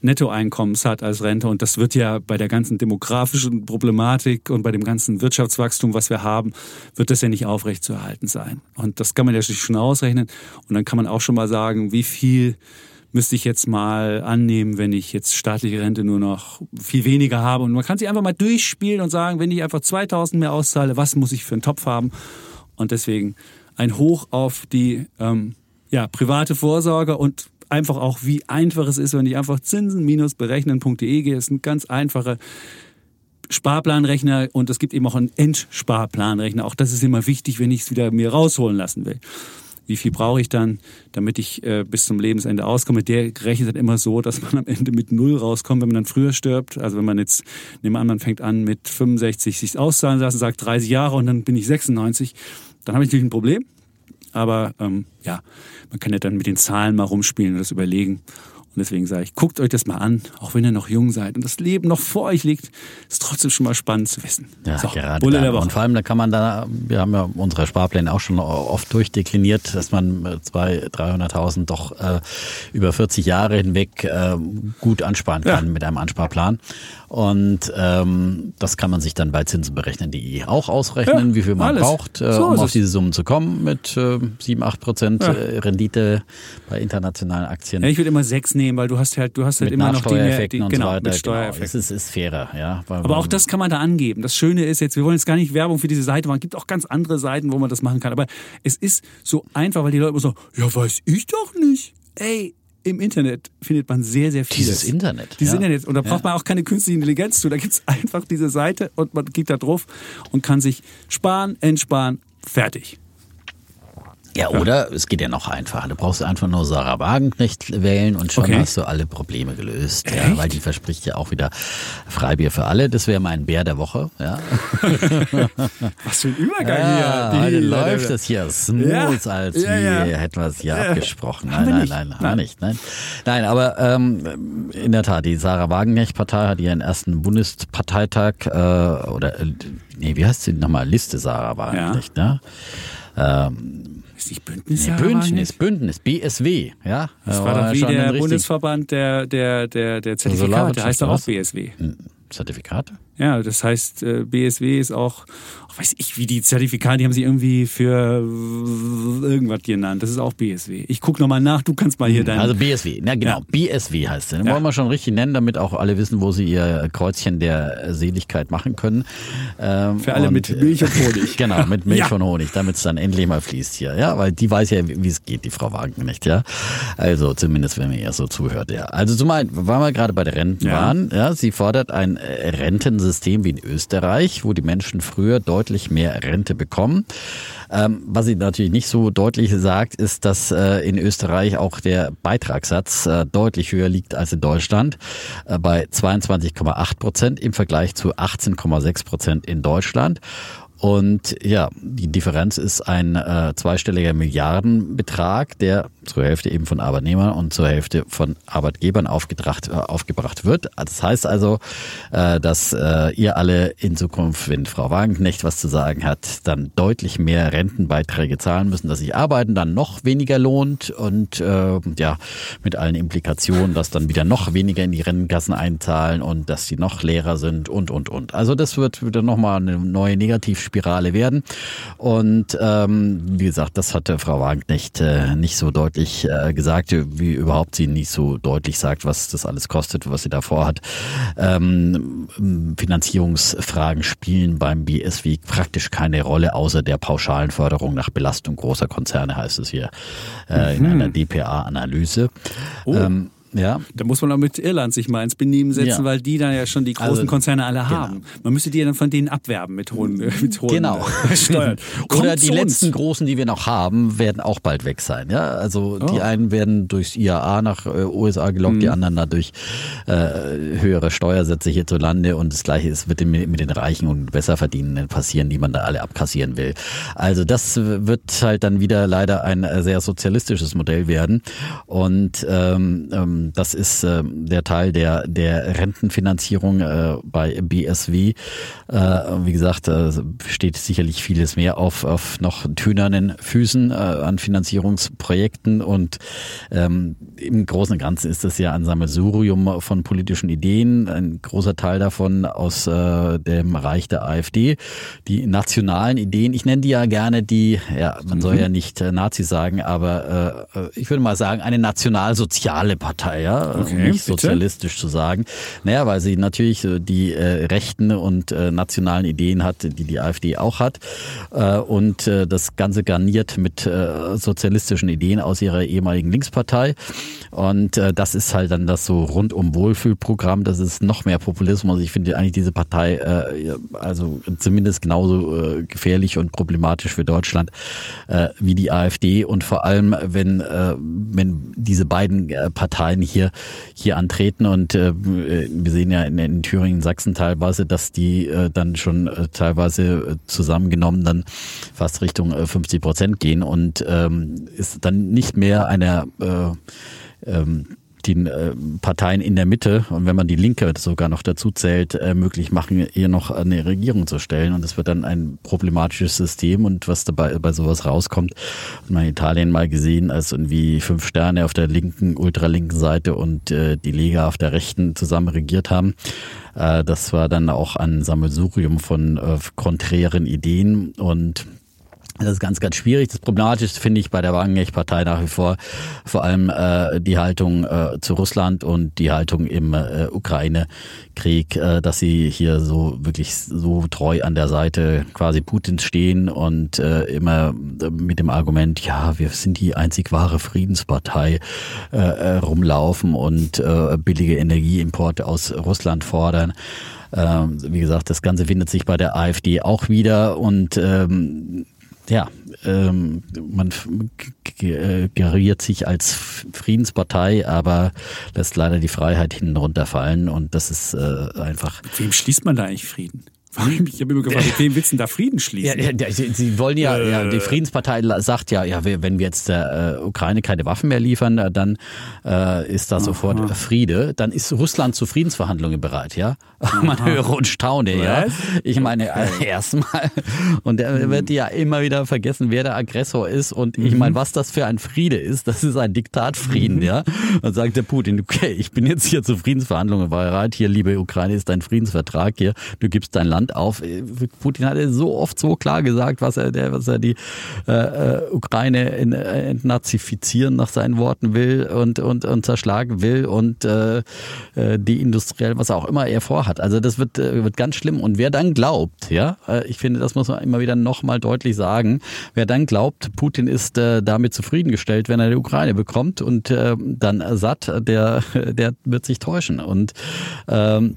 S2: Nettoeinkommens hat als Rente. Und das wird ja bei der ganzen demografischen Problematik und bei dem ganzen Wirtschaftswachstum, was wir haben, wird das ja nicht aufrechtzuerhalten sein. Und das kann man ja schon ausrechnen. Und dann kann man auch schon mal sagen, wie viel müsste ich jetzt mal annehmen, wenn ich jetzt staatliche Rente nur noch viel weniger habe. Und man kann sich einfach mal durchspielen und sagen, wenn ich einfach 2000 mehr auszahle, was muss ich für einen Topf haben? Und deswegen ein Hoch auf die ähm, ja, private Vorsorge und einfach auch, wie einfach es ist, wenn ich einfach zinsen-berechnen.de gehe. Das ist ein ganz einfacher Sparplanrechner und es gibt eben auch einen Endsparplanrechner. Auch das ist immer wichtig, wenn ich es wieder mir rausholen lassen will. Wie viel brauche ich dann, damit ich äh, bis zum Lebensende auskomme? Der rechnet dann immer so, dass man am Ende mit Null rauskommt, wenn man dann früher stirbt. Also wenn man jetzt, nehmen wir an, man fängt an mit 65 sich auszahlen lassen, sagt 30 Jahre und dann bin ich 96, dann habe ich natürlich ein Problem. Aber ähm, ja, man kann ja dann mit den Zahlen mal rumspielen und das überlegen. Und deswegen sage ich, guckt euch das mal an, auch wenn ihr noch jung seid und das Leben noch vor euch liegt, ist trotzdem schon mal spannend zu wissen.
S1: Ja, so, gerade Woche. Und vor allem, da kann man da, wir haben ja unsere Sparpläne auch schon oft durchdekliniert, dass man 200.000, 300.000 doch äh, über 40 Jahre hinweg äh, gut ansparen kann ja. mit einem Ansparplan. Und ähm, das kann man sich dann bei zinsenberechnen.de auch ausrechnen, ja, wie viel man alles. braucht, äh, so um auf diese Summen zu kommen mit äh, 7, 8 Prozent ja. Äh, Rendite bei internationalen Aktien.
S2: Ja, ich würde immer sechs nehmen, weil du hast halt, du hast halt
S1: mit
S2: immer noch die,
S1: mehr, die
S2: genau,
S1: so weiter. Genau. Es ist, ist fairer, ja.
S2: Aber auch das kann man da angeben. Das Schöne ist jetzt, wir wollen jetzt gar nicht Werbung für diese Seite machen. Es gibt auch ganz andere Seiten, wo man das machen kann. Aber es ist so einfach, weil die Leute immer so, ja, weiß ich doch nicht. Ey, im Internet findet man sehr, sehr viel.
S1: Dieses Internet.
S2: Dieses ja. Internet. Und da braucht man auch keine künstliche Intelligenz zu. Da gibt's einfach diese Seite und man geht da drauf und kann sich sparen, entsparen, fertig.
S1: Ja, oder es geht ja noch einfacher. Du brauchst einfach nur Sarah Wagenknecht wählen und schon okay. hast du alle Probleme gelöst. Ja, weil die verspricht ja auch wieder Freibier für alle. Das wäre mein Bär der Woche. Ja.
S2: Was für ein Übergang
S1: ja, hier. Heute läuft es hier smooth, ja. als ja, ja. hätten wir es hier abgesprochen. Nein, nein, nein, nein, nicht. Nein, nein aber ähm, in der Tat, die Sarah Wagenknecht-Partei hat ihren ersten Bundesparteitag äh, oder, äh, nee, wie heißt sie nochmal? Liste Sarah Wagenknecht, ne? Ähm,
S2: ist nicht Bündnis? Nee,
S1: Bündnis, Bündnis, BSW, ja.
S2: Das war doch wie der Bundesverband der, der, der, der Zertifikate, der heißt doch auch BSW.
S1: Hm, Zertifikate?
S2: Ja, das heißt, äh, BSW ist auch, weiß ich, wie die Zertifikate, die haben sie irgendwie für irgendwas genannt. Das ist auch BSW. Ich guck nochmal nach, du kannst mal hier dein.
S1: Also BSW, na genau, ja. BSW heißt es. Den ja. wollen wir schon richtig nennen, damit auch alle wissen, wo sie ihr Kreuzchen der Seligkeit machen können.
S2: Ähm, für alle und, mit Milch und Honig.
S1: genau, mit Milch ja. und Honig, damit es dann endlich mal fließt hier. Ja, weil die weiß ja, wie es geht, die Frau Wagner nicht, ja. Also zumindest, wenn man ihr so zuhört, ja. Also zumal, weil wir gerade bei der Renten waren, ja, sie fordert ein Rentensystem System wie in Österreich, wo die Menschen früher deutlich mehr Rente bekommen. Ähm, was sie natürlich nicht so deutlich sagt, ist, dass äh, in Österreich auch der Beitragssatz äh, deutlich höher liegt als in Deutschland, äh, bei 22,8 Prozent im Vergleich zu 18,6 Prozent in Deutschland. Und ja, die Differenz ist ein äh, zweistelliger Milliardenbetrag, der zur Hälfte eben von Arbeitnehmern und zur Hälfte von Arbeitgebern aufgebracht, äh, aufgebracht wird. Das heißt also, äh, dass äh, ihr alle in Zukunft, wenn Frau Wagenknecht was zu sagen hat, dann deutlich mehr Rentenbeiträge zahlen müssen, dass sich Arbeiten dann noch weniger lohnt und äh, ja, mit allen Implikationen, dass dann wieder noch weniger in die Rentenkassen einzahlen und dass sie noch leerer sind und, und, und. Also das wird wieder nochmal eine neue Negativ Spirale werden. Und ähm, wie gesagt, das hatte Frau Wagenknecht äh, nicht so deutlich äh, gesagt, wie überhaupt sie nicht so deutlich sagt, was das alles kostet, was sie davor hat. Ähm, Finanzierungsfragen spielen beim BSW praktisch keine Rolle, außer der pauschalen Förderung nach Belastung großer Konzerne, heißt es hier äh, in mhm. einer DPA-Analyse.
S2: Oh. Ähm, ja. Da muss man auch mit Irland sich mal ins Benehmen setzen, ja. weil die dann ja schon die großen also, Konzerne alle genau. haben. Man müsste die ja dann von denen abwerben mit hohen, mit hohen
S1: genau. Äh, Steuern. Oder die letzten großen, die wir noch haben, werden auch bald weg sein. Ja, also oh. die einen werden durchs IAA nach äh, USA gelockt, mhm. die anderen dadurch äh, höhere Steuersätze hierzulande und das Gleiche ist mit den, mit den Reichen und Besserverdienenden passieren, die man da alle abkassieren will. Also das wird halt dann wieder leider ein äh, sehr sozialistisches Modell werden und ähm, ähm das ist äh, der Teil der, der Rentenfinanzierung äh, bei BSW. Äh, wie gesagt, äh, steht sicherlich vieles mehr auf, auf noch tönernen Füßen äh, an Finanzierungsprojekten und ähm, im Großen und Ganzen ist das ja ein Sammelsurium von politischen Ideen, ein großer Teil davon aus äh, dem Reich der AfD. Die nationalen Ideen, ich nenne die ja gerne die, ja, man soll mhm. ja nicht Nazis sagen, aber ich würde mal sagen, eine nationalsoziale Partei. Ja, okay, um nicht sozialistisch bitte? zu sagen. Naja, weil sie natürlich äh, die äh, rechten und äh, nationalen Ideen hat, die die AfD auch hat äh, und äh, das Ganze garniert mit äh, sozialistischen Ideen aus ihrer ehemaligen Linkspartei und das ist halt dann das so rundum Wohlfühlprogramm, das ist noch mehr Populismus. Ich finde eigentlich diese Partei also zumindest genauso äh, gefährlich und problematisch für Deutschland wie die AfD und vor allem, wenn, wenn diese beiden Parteien Parteien hier, hier antreten. Und äh, wir sehen ja in, in Thüringen, Sachsen teilweise, dass die äh, dann schon äh, teilweise äh, zusammengenommen dann fast Richtung äh, 50 Prozent gehen und ähm, ist dann nicht mehr einer äh, ähm, die äh, Parteien in der Mitte und wenn man die Linke sogar noch dazu zählt, äh, möglich machen, hier noch eine Regierung zu stellen. Und es wird dann ein problematisches System und was dabei bei sowas rauskommt, hat man in Italien mal gesehen, als irgendwie fünf Sterne auf der linken, ultralinken Seite und äh, die Lega auf der rechten zusammen regiert haben. Das war dann auch ein Sammelsurium von konträren Ideen und das ist ganz, ganz schwierig. Das Problematischste finde ich bei der Wagenknecht-Partei nach wie vor vor allem äh, die Haltung äh, zu Russland und die Haltung im äh, Ukraine-Krieg, äh, dass sie hier so wirklich so treu an der Seite quasi Putins stehen und äh, immer mit dem Argument, ja, wir sind die einzig wahre Friedenspartei, äh, äh rumlaufen und äh, billige Energieimporte aus Russland fordern. Ähm, wie gesagt, das Ganze findet sich bei der AfD auch wieder und ähm, ja, ähm, man geriert sich als Friedenspartei, aber lässt leider die Freiheit hinten runterfallen und das ist äh, einfach.
S2: Mit wem schließt man da eigentlich Frieden? Ich habe immer gefragt, mit wem willst du da Frieden schließen?
S1: Ja, ja, sie, wollen ja, äh, ja, die Friedenspartei sagt ja, ja, wenn wir jetzt der äh, Ukraine keine Waffen mehr liefern, äh, dann äh, ist da aha. sofort Friede. Dann ist Russland zu Friedensverhandlungen bereit, ja. Aha. Man höre und staune, Was? ja. Ich meine, okay. erstmal, und da mhm. wird ja immer wieder vergessen, wer der Aggressor ist. Und ich meine, mhm. was das für ein Friede ist, das ist ein Diktatfrieden, mhm. ja. Dann sagt der Putin, okay, ich bin jetzt hier zu Friedensverhandlungen bereit. Hier, liebe Ukraine, ist dein Friedensvertrag hier. Du gibst dein Land Land auf. Putin hat so oft so klar gesagt, was er, der, was er die äh, äh Ukraine in, äh, entnazifizieren nach seinen Worten will und, und, und zerschlagen will und äh, äh, die industriell, was auch immer er vorhat. Also das wird, wird ganz schlimm. Und wer dann glaubt, ja, ich finde, das muss man immer wieder nochmal deutlich sagen, wer dann glaubt, Putin ist äh, damit zufriedengestellt, wenn er die Ukraine bekommt und äh, dann satt, der, der wird sich täuschen. Und ähm,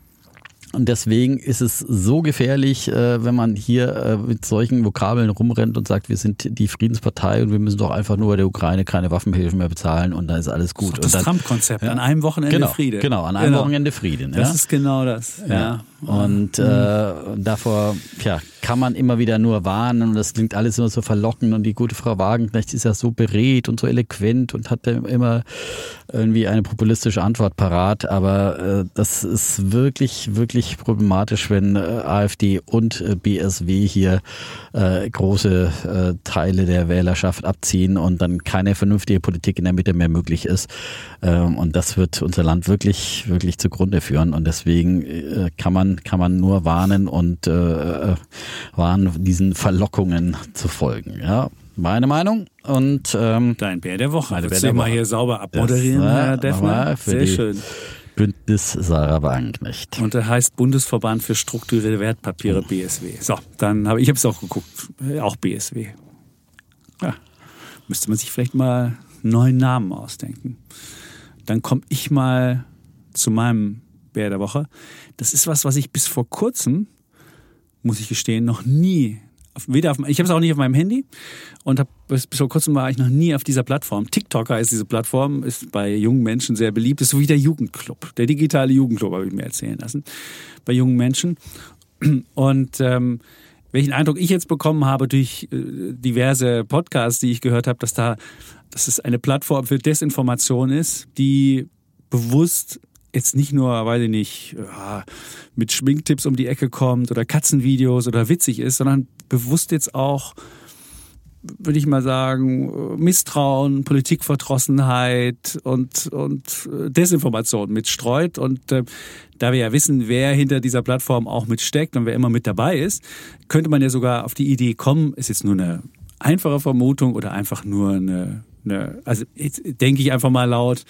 S1: Und deswegen ist es so gefährlich, äh, wenn man hier äh, mit solchen Vokabeln rumrennt und sagt, wir sind die Friedenspartei und wir müssen doch einfach nur der Ukraine keine Waffenhilfen mehr bezahlen und dann ist alles gut.
S2: Das, das Trump-Konzept, ja. an einem Wochenende
S1: genau,
S2: Friede.
S1: Genau, an einem genau. Wochenende Frieden.
S2: Das ja? ist genau das. Ja. ja.
S1: Und äh, davor ja, kann man immer wieder nur warnen und das klingt alles immer so verlockend und die gute Frau Wagenknecht ist ja so beredt und so eloquent und hat immer irgendwie eine populistische Antwort parat, aber äh, das ist wirklich, wirklich problematisch, wenn äh, AfD und äh, BSW hier äh, große äh, Teile der Wählerschaft abziehen und dann keine vernünftige Politik in der Mitte mehr möglich ist. Ähm, und das wird unser Land wirklich, wirklich zugrunde führen und deswegen äh, kann man kann man nur warnen und äh, warnen, diesen Verlockungen zu folgen. Ja, meine Meinung. Und ähm,
S2: dein Bär der Woche. Meine Bär der mal hier sauber abmoderieren, das, Herr Deffner. Sehr schön.
S1: Bündnis Sarah Wagenknecht.
S2: Und er heißt Bundesverband für strukturierte Wertpapiere oh. BSW. So, dann habe ich habe es auch geguckt, äh, auch BSW. Ja, müsste man sich vielleicht mal einen neuen Namen ausdenken. Dann komme ich mal zu meinem Bär der Woche. Das ist was, was ich bis vor kurzem, muss ich gestehen, noch nie weder auf, ich habe es auch nicht auf meinem Handy und hab, bis, bis vor kurzem war ich noch nie auf dieser Plattform. TikToker ist diese Plattform, ist bei jungen Menschen sehr beliebt, ist so wie der Jugendclub, der digitale Jugendclub, habe ich mir erzählen lassen, bei jungen Menschen. Und ähm, welchen Eindruck ich jetzt bekommen habe durch äh, diverse Podcasts, die ich gehört habe, dass da, dass es eine Plattform für Desinformation ist, die bewusst jetzt nicht nur, weiß ich nicht, mit Schminktipps um die Ecke kommt oder Katzenvideos oder witzig ist, sondern bewusst jetzt auch, würde ich mal sagen, Misstrauen, Politikverdrossenheit und, und Desinformation mitstreut. Und äh, da wir ja wissen, wer hinter dieser Plattform auch mitsteckt und wer immer mit dabei ist, könnte man ja sogar auf die Idee kommen, ist jetzt nur eine einfache Vermutung oder einfach nur eine, eine also denke ich einfach mal laut,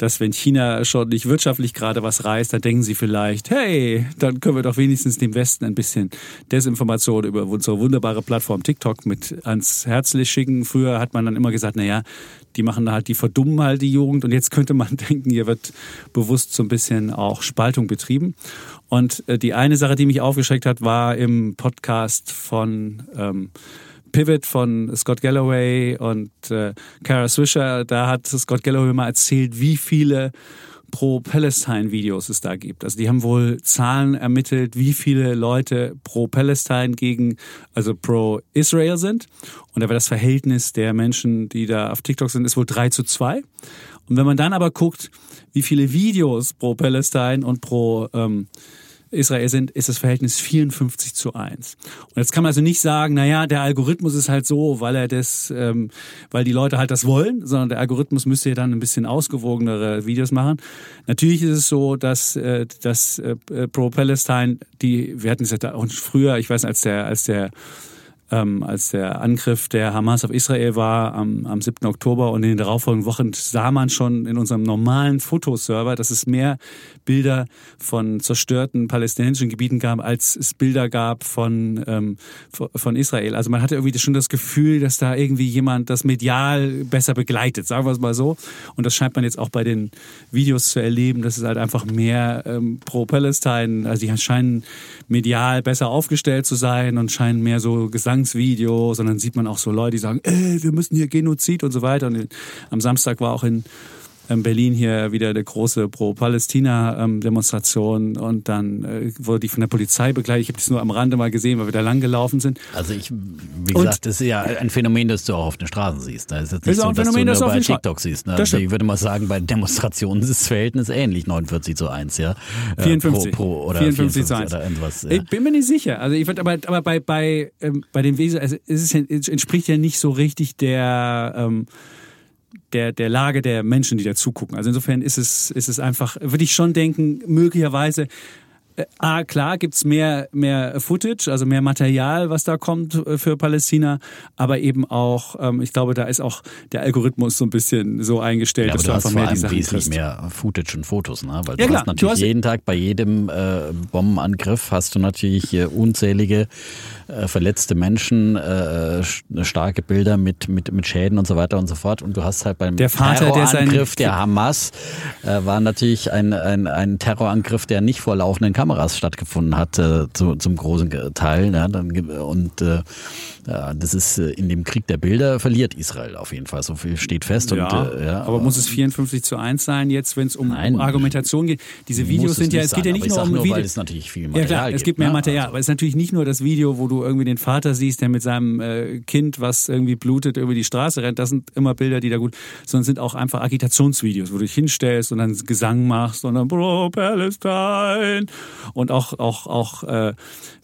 S2: dass wenn China schon nicht wirtschaftlich gerade was reißt, dann denken sie vielleicht, hey, dann können wir doch wenigstens dem Westen ein bisschen Desinformation über unsere wunderbare Plattform TikTok mit ans Herz schicken. Früher hat man dann immer gesagt, naja, die machen da halt, die verdummen halt die Jugend und jetzt könnte man denken, hier wird bewusst so ein bisschen auch Spaltung betrieben. Und äh, die eine Sache, die mich aufgeschreckt hat, war im Podcast von ähm, Pivot von Scott Galloway und äh, Kara Swisher, da hat Scott Galloway mal erzählt, wie viele Pro-Palestine-Videos es da gibt. Also die haben wohl Zahlen ermittelt, wie viele Leute pro-Palestine gegen, also pro-Israel sind. Und da war das Verhältnis der Menschen, die da auf TikTok sind, ist wohl 3 zu 2. Und wenn man dann aber guckt, wie viele Videos pro-Palestine und pro ähm, Israel sind, ist das Verhältnis 54 zu 1. Und jetzt kann man also nicht sagen, naja, der Algorithmus ist halt so, weil er das, ähm, weil die Leute halt das wollen, sondern der Algorithmus müsste ja dann ein bisschen ausgewogenere Videos machen. Natürlich ist es so, dass, äh, dass äh, Pro-Palestine, die, wir hatten es ja da auch früher, ich weiß, als der, als der ähm, als der Angriff der Hamas auf Israel war am, am 7. Oktober und in den darauffolgenden Wochen sah man schon in unserem normalen Fotoserver, dass es mehr Bilder von zerstörten palästinensischen Gebieten gab, als es Bilder gab von, ähm, von Israel. Also man hatte irgendwie schon das Gefühl, dass da irgendwie jemand das medial besser begleitet, sagen wir es mal so. Und das scheint man jetzt auch bei den Videos zu erleben, dass es halt einfach mehr ähm, pro Palestine, also die scheinen medial besser aufgestellt zu sein und scheinen mehr so Gesang Gesangsvideo, sondern sieht man auch so Leute, die sagen, ey, wir müssen hier Genozid und so weiter. Und am Samstag war auch in Berlin hier wieder eine große Pro-Palästina-Demonstration und dann äh, wurde die von der Polizei begleitet. Ich habe das nur am Rande mal gesehen, weil wir da lang gelaufen sind.
S1: Also ich, wie gesagt, und, das ist ja ein Phänomen, das du auch auf den Straßen siehst. Das ist jetzt nicht
S2: ist
S1: so, dass
S2: Phänomen,
S1: du
S2: nur
S1: bei TikTok siehst. Ne? Also ich würde mal sagen, bei Demonstrationen ist das Verhältnis ähnlich, 49 zu 1, ja.
S2: 54.
S1: Äh, pro, pro oder
S2: 54, 54 zu 1.
S1: Oder irgendwas, ja.
S2: Ich bin mir nicht sicher. Also ich würde aber, aber bei, bei, ähm, bei dem Wesen, also es, ist, es entspricht ja nicht so richtig der, ähm, der, der Lage der Menschen, die da zugucken. Also insofern ist es, ist es einfach, würde ich schon denken, möglicherweise äh, Ah, klar gibt's mehr, mehr Footage, also mehr Material, was da kommt äh, für Palästina, aber eben auch, ähm, ich glaube, da ist auch der Algorithmus so ein bisschen so eingestellt,
S1: ja,
S2: dass
S1: du,
S2: du
S1: hast
S2: einfach mehr die
S1: allem wesentlich mehr Footage und Fotos, ne? Weil du ja, klar, hast natürlich hast jeden Tag bei jedem äh, Bombenangriff hast du natürlich äh, unzählige äh, verletzte Menschen, äh, starke Bilder mit, mit, mit Schäden und so weiter und so fort. Und du hast halt beim
S2: der Vater,
S1: Terrorangriff der, der Hamas äh, war natürlich ein, ein, ein Terrorangriff, der nicht vor laufenden Kameras stattgefunden hat, äh, zu, zum großen Teil. Ja, dann, und äh, das ist äh, in dem Krieg der Bilder verliert Israel auf jeden Fall. So viel steht fest.
S2: Ja,
S1: und, äh, ja,
S2: aber muss es 54 zu 1 sein jetzt, wenn es um Nein, Argumentation geht? Diese Videos sind ja, es geht ja nicht nur um
S1: nur,
S2: Video.
S1: Weil es natürlich viel Material
S2: ja klar, es gibt mehr ne? Material, also. aber es ist natürlich nicht nur das Video, wo du irgendwie den Vater siehst, der mit seinem äh, Kind, was irgendwie blutet, über die Straße rennt. Das sind immer Bilder, die da gut, sondern sind auch einfach Agitationsvideos, wo du dich hinstellst und dann Gesang machst und dann Bro Palestine und auch auch auch äh,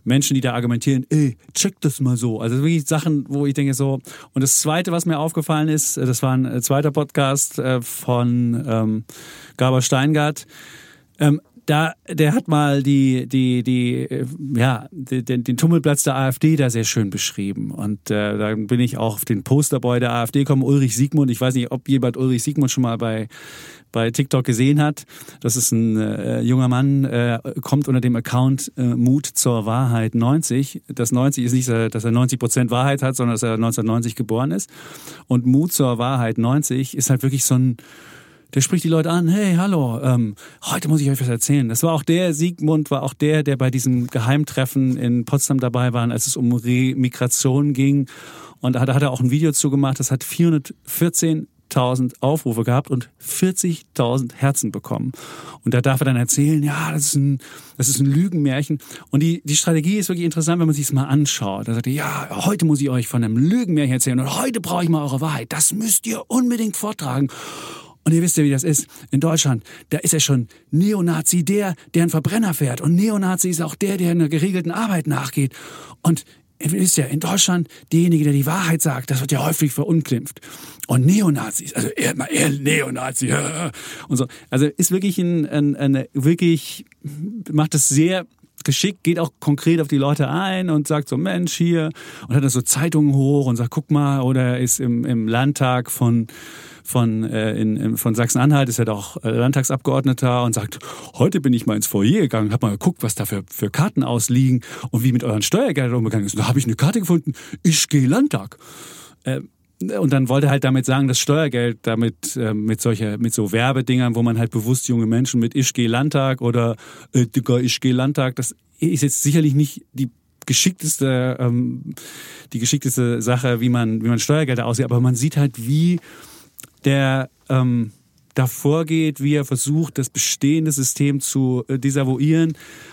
S2: Menschen, die da argumentieren, ey, check das mal so. Also wirklich Sachen, wo ich denke so. Und das Zweite, was mir aufgefallen ist, das war ein äh, zweiter Podcast äh, von ähm, Gaber Steingart. Ähm, da, der hat mal die, die, die, äh, ja, den, den Tummelplatz der AfD da sehr schön beschrieben. Und äh, da bin ich auch auf den Posterboy der AfD gekommen, Ulrich Siegmund. Ich weiß nicht, ob jemand Ulrich Siegmund schon mal bei bei TikTok gesehen hat. Das ist ein äh, junger Mann, äh, kommt unter dem Account äh, Mut zur Wahrheit 90. Das 90 ist nicht, dass er 90 Prozent Wahrheit hat, sondern dass er 1990 geboren ist. Und Mut zur Wahrheit 90 ist halt wirklich so ein der spricht die Leute an, hey, hallo, ähm, heute muss ich euch was erzählen. Das war auch der, Siegmund war auch der, der bei diesem Geheimtreffen in Potsdam dabei war, als es um Remigration ging. Und da hat er auch ein Video zugemacht, das hat 414 40.000 Aufrufe gehabt und 40.000 Herzen bekommen. Und da darf er dann erzählen, ja, das ist ein, das ist ein Lügenmärchen. Und die, die Strategie ist wirklich interessant, wenn man sich es mal anschaut. Da sagt er, ja, heute muss ich euch von einem Lügenmärchen erzählen und heute brauche ich mal eure Wahrheit. Das müsst ihr unbedingt vortragen. Und ihr wisst ja, wie das ist. In Deutschland, da ist er schon Neonazi der, der einen Verbrenner fährt. Und Neonazi ist auch der, der einer geregelten Arbeit nachgeht. Und ihr wisst ja, in Deutschland, derjenige, der die Wahrheit sagt, das wird ja häufig verunglimpft. Und Neonazis, also er, er Neonazi und so. Also ist wirklich ein, ein, ein wirklich, macht das sehr geschickt, geht auch konkret auf die Leute ein und sagt so, Mensch, hier, und hat dann so Zeitungen hoch und sagt, guck mal, oder er ist im, im Landtag von von, äh, in, in, von Sachsen-Anhalt, ist er doch äh, Landtagsabgeordneter und sagt, heute bin ich mal ins Foyer gegangen, hab mal geguckt, was da für, für Karten ausliegen und wie mit euren Steuergeldern umgegangen ist. Und da habe ich eine Karte gefunden, ich gehe Landtag. Äh, und dann wollte er halt damit sagen, dass Steuergeld damit äh, mit solcher mit so Werbedingern, wo man halt bewusst junge Menschen mit Ich gehe Landtag oder äh, Digga, ich gehe Landtag, das ist jetzt sicherlich nicht die geschickteste ähm, die geschickteste Sache, wie man wie man Steuergelder aussieht, aber man sieht halt, wie der ähm, davor geht, wie er versucht, das bestehende System zu äh, desavouieren,